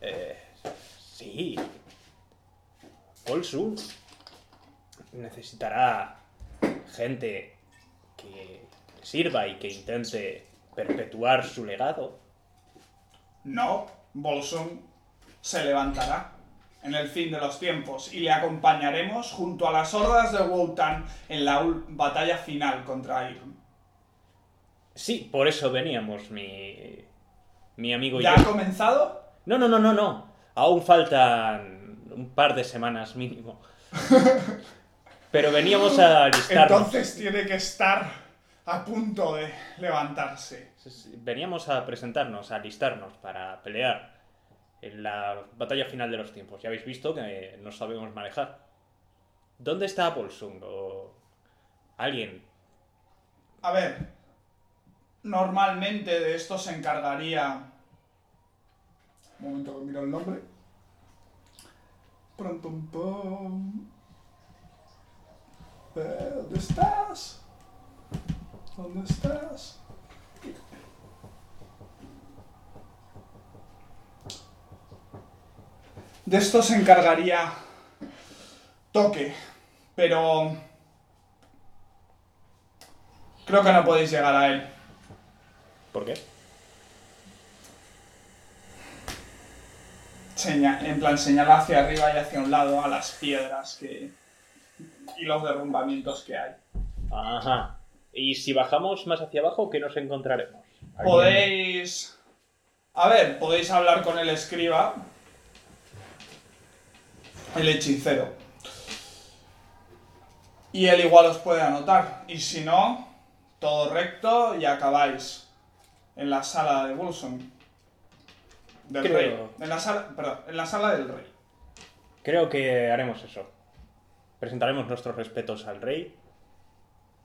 Eh, sí. Bolsung necesitará gente que sirva y que intente perpetuar su legado. No, Bolsung se levantará en el fin de los tiempos y le acompañaremos junto a las hordas de Wotan en la batalla final contra Iron. Sí, por eso veníamos, mi, mi amigo y ¿Ya yo. ha comenzado? No, no, no, no, no. Aún faltan un par de semanas mínimo. *laughs* Pero veníamos a alistarnos. Entonces tiene que estar a punto de levantarse. Veníamos a presentarnos, a alistarnos para pelear en la batalla final de los tiempos. Ya habéis visto que no sabemos manejar. ¿Dónde está Bolsung? O alguien. A ver, normalmente de esto se encargaría... Un momento que miro el nombre. Pum, pum. Eh, ¿Dónde estás? ¿Dónde estás? De esto se encargaría Toque, pero creo que no podéis llegar a él. ¿Por qué? Seña- en plan, señala hacia arriba y hacia un lado a las piedras que y los derrumbamientos que hay. Ajá. Y si bajamos más hacia abajo, ¿qué nos encontraremos? Podéis... A ver, podéis hablar con el escriba, el hechicero. Y él igual os puede anotar. Y si no, todo recto y acabáis en la sala de Wilson. Del Creo- rey. En la sala, perdón, en la sala del rey. Creo que haremos eso. Presentaremos nuestros respetos al rey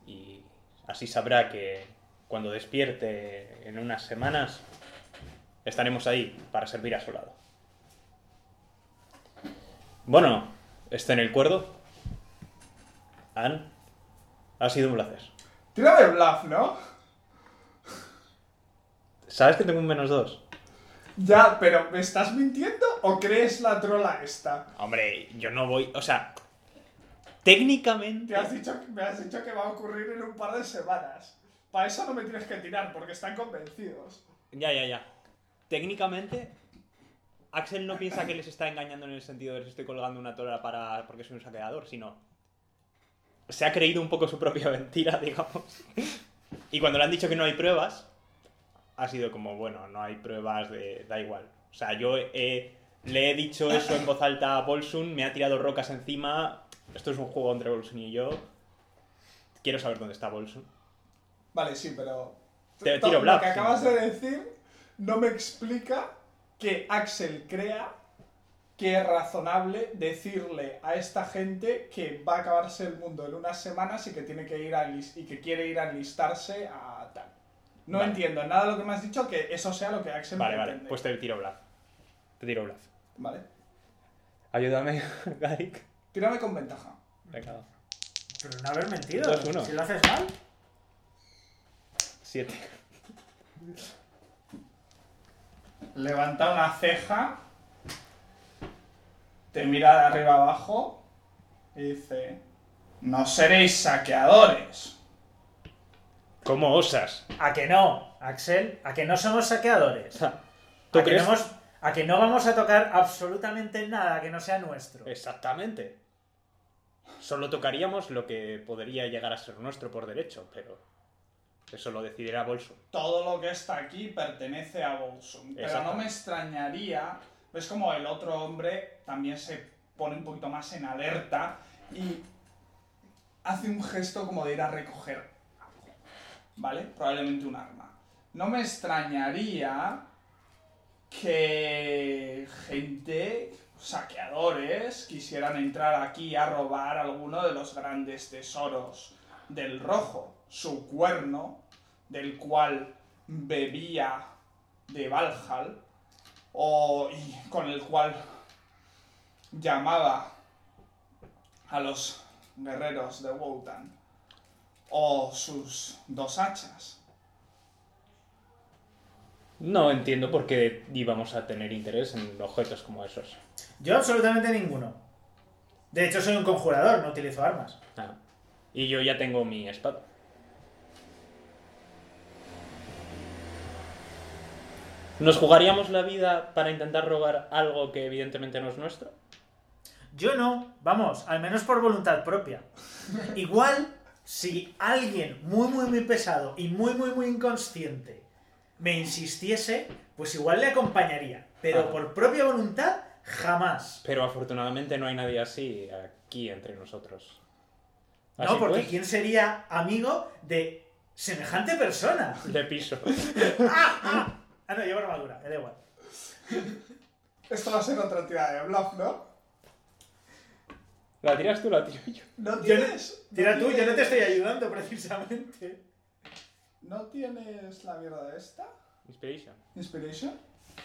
y así sabrá que cuando despierte en unas semanas estaremos ahí para servir a su lado. Bueno, esté en el cuerdo. Ann, ha sido un placer. Tírame bluff, ¿no? ¿Sabes que tengo un menos dos? Ya, pero ¿me estás mintiendo o crees la trola esta? Hombre, yo no voy. O sea, técnicamente. Te has dicho, me has dicho que va a ocurrir en un par de semanas. Para eso no me tienes que tirar, porque están convencidos. Ya, ya, ya. Técnicamente, Axel no piensa que les está engañando en el sentido de les estoy colgando una tora para porque soy un saqueador, sino. Se ha creído un poco su propia *laughs* mentira, digamos. Y cuando le han dicho que no hay pruebas, ha sido como, bueno, no hay pruebas de. da igual. O sea, yo he- le he dicho eso en voz alta a Bolsun, me ha tirado rocas encima. Esto es un juego entre Bolsun y yo. Quiero saber dónde está Bolsun. Vale, sí, pero. Te tiro Lo que acabas de decir no me explica que Axel crea que es razonable decirle a esta gente que va a acabarse el mundo en unas semanas y que tiene que ir a y que quiere ir a enlistarse a tal. No Vale. entiendo nada de lo que me has dicho que eso sea lo que Axel Vale, vale, pues te tiro bluff. Te tiro bluff. Vale. Ayúdame, *laughs* Garik. Tírame con ventaja. Venga. Pero no haber mentido. Dos, uno. Si lo haces mal. Siete. *laughs* Levanta una ceja, te mira de arriba abajo y dice: No seréis saqueadores. ¿Cómo osas? ¿A que no, Axel? ¿A que no somos saqueadores? ¿Tú ¿A que, crees? no hemos- ¿A que no vamos a tocar absolutamente nada que no sea nuestro? Exactamente. Solo tocaríamos lo que podría llegar a ser nuestro por derecho, pero eso lo decidirá Bolso. Todo lo que está aquí pertenece a Bolsum. Pero no me extrañaría. Ves como el otro hombre también se pone un poquito más en alerta y hace un gesto como de ir a recoger algo. ¿Vale? Probablemente un arma. No me extrañaría que gente, saqueadores, quisieran entrar aquí a robar alguno de los grandes tesoros del rojo, su cuerno, del cual bebía de Valhall, o, y con el cual llamaba a los guerreros de Wotan, o sus dos hachas. No entiendo por qué íbamos a tener interés en objetos como esos. Yo absolutamente ninguno. De hecho, soy un conjurador, no utilizo armas. Ah. Y yo ya tengo mi espada. ¿Nos jugaríamos la vida para intentar robar algo que evidentemente no es nuestro? Yo no, vamos, al menos por voluntad propia. Igual, si alguien muy, muy, muy pesado y muy, muy, muy inconsciente me insistiese, pues igual le acompañaría. Pero Ah. por propia voluntad, jamás. Pero afortunadamente no hay nadie así aquí entre nosotros. No, porque pues, ¿quién sería amigo de semejante persona? Le piso. *laughs* Ah, no, llevo armadura, me da igual. *laughs* Esto va a ser otra tirada de bluff, ¿no? ¿La tiras tú la tiro yo? No Yo no- tienes. Tira tú, yo no te estoy ayudando precisamente. ¿No tienes la mierda esta? Inspiration. ¿Inspiration?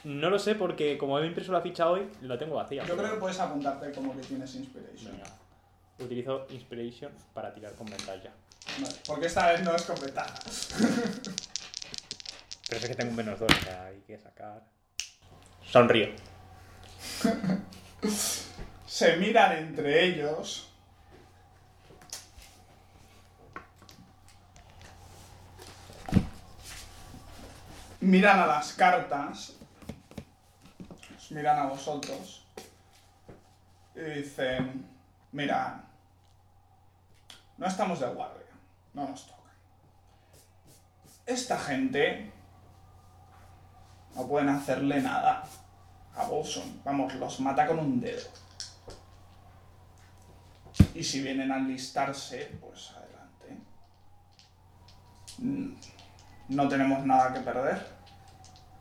No lo sé porque como he impreso la ficha hoy, la tengo vacía. Yo pero- creo que puedes apuntarte como que tienes Inspiration. Venga. Utilizo Inspiration para tirar con ventaja. Vale, porque esta vez no es con ventaja. *laughs* Pero es que tengo un menos 2, o sea, hay que sacar. Sonrío. Se miran entre ellos. Miran a las cartas. Miran a vosotros. Y dicen, mira, no estamos de guardia. No nos toca. Esta gente no pueden hacerle nada a Bolson. Vamos, los mata con un dedo. Y si vienen a enlistarse, pues adelante. Mm, No tenemos nada que perder.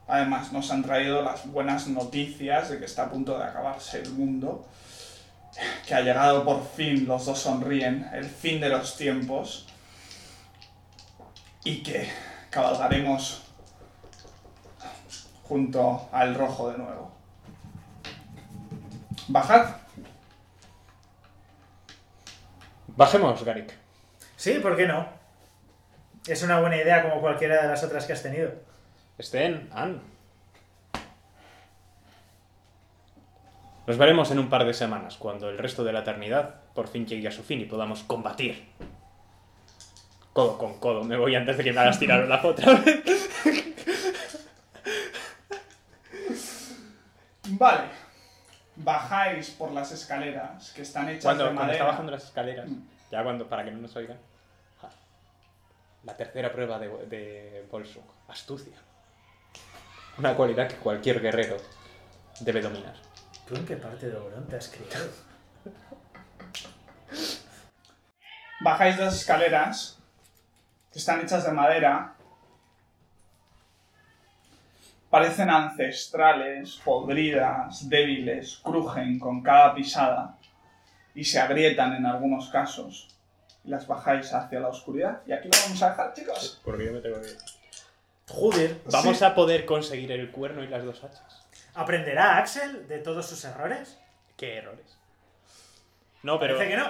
Además, nos han traído las buenas noticias de que está a punto de acabarse el mundo. Que ha llegado por fin, los dos sonríen, el fin de los tiempos. Y que cabalgaremos junto al rojo de nuevo. Bajad. Bajemos, Garik. Sí, ¿por qué no? Es una buena idea como cualquiera de las otras que has tenido. Estén, Ann. Nos veremos en un par de semanas, cuando el resto de la eternidad por fin llegue a su fin y podamos combatir. Codo con codo, me voy antes de que me hagas tirar la otra vez. Vale. Bajáis por las escaleras que están hechas Cuando, de cuando madera. está bajando las escaleras, Mm. ya cuando, para que no nos oigan. Ja. La tercera prueba de, de astucia. Una cualidad que cualquier guerrero debe dominar. ¿Tú en qué parte de Obrón te has criado? Bajáis las escaleras que están hechas de madera. Parecen ancestrales, podridas, débiles, crujen con cada pisada y se agrietan en algunos casos. Y las bajáis hacia la oscuridad. Y aquí lo vamos a dejar, chicos. Porque yo me tengo que ir. Joder. ¿Vamos Sí. a poder conseguir el cuerno y las dos hachas? ¿Aprenderá Axel de todos sus errores? ¿Qué errores? No, pero Parece que no.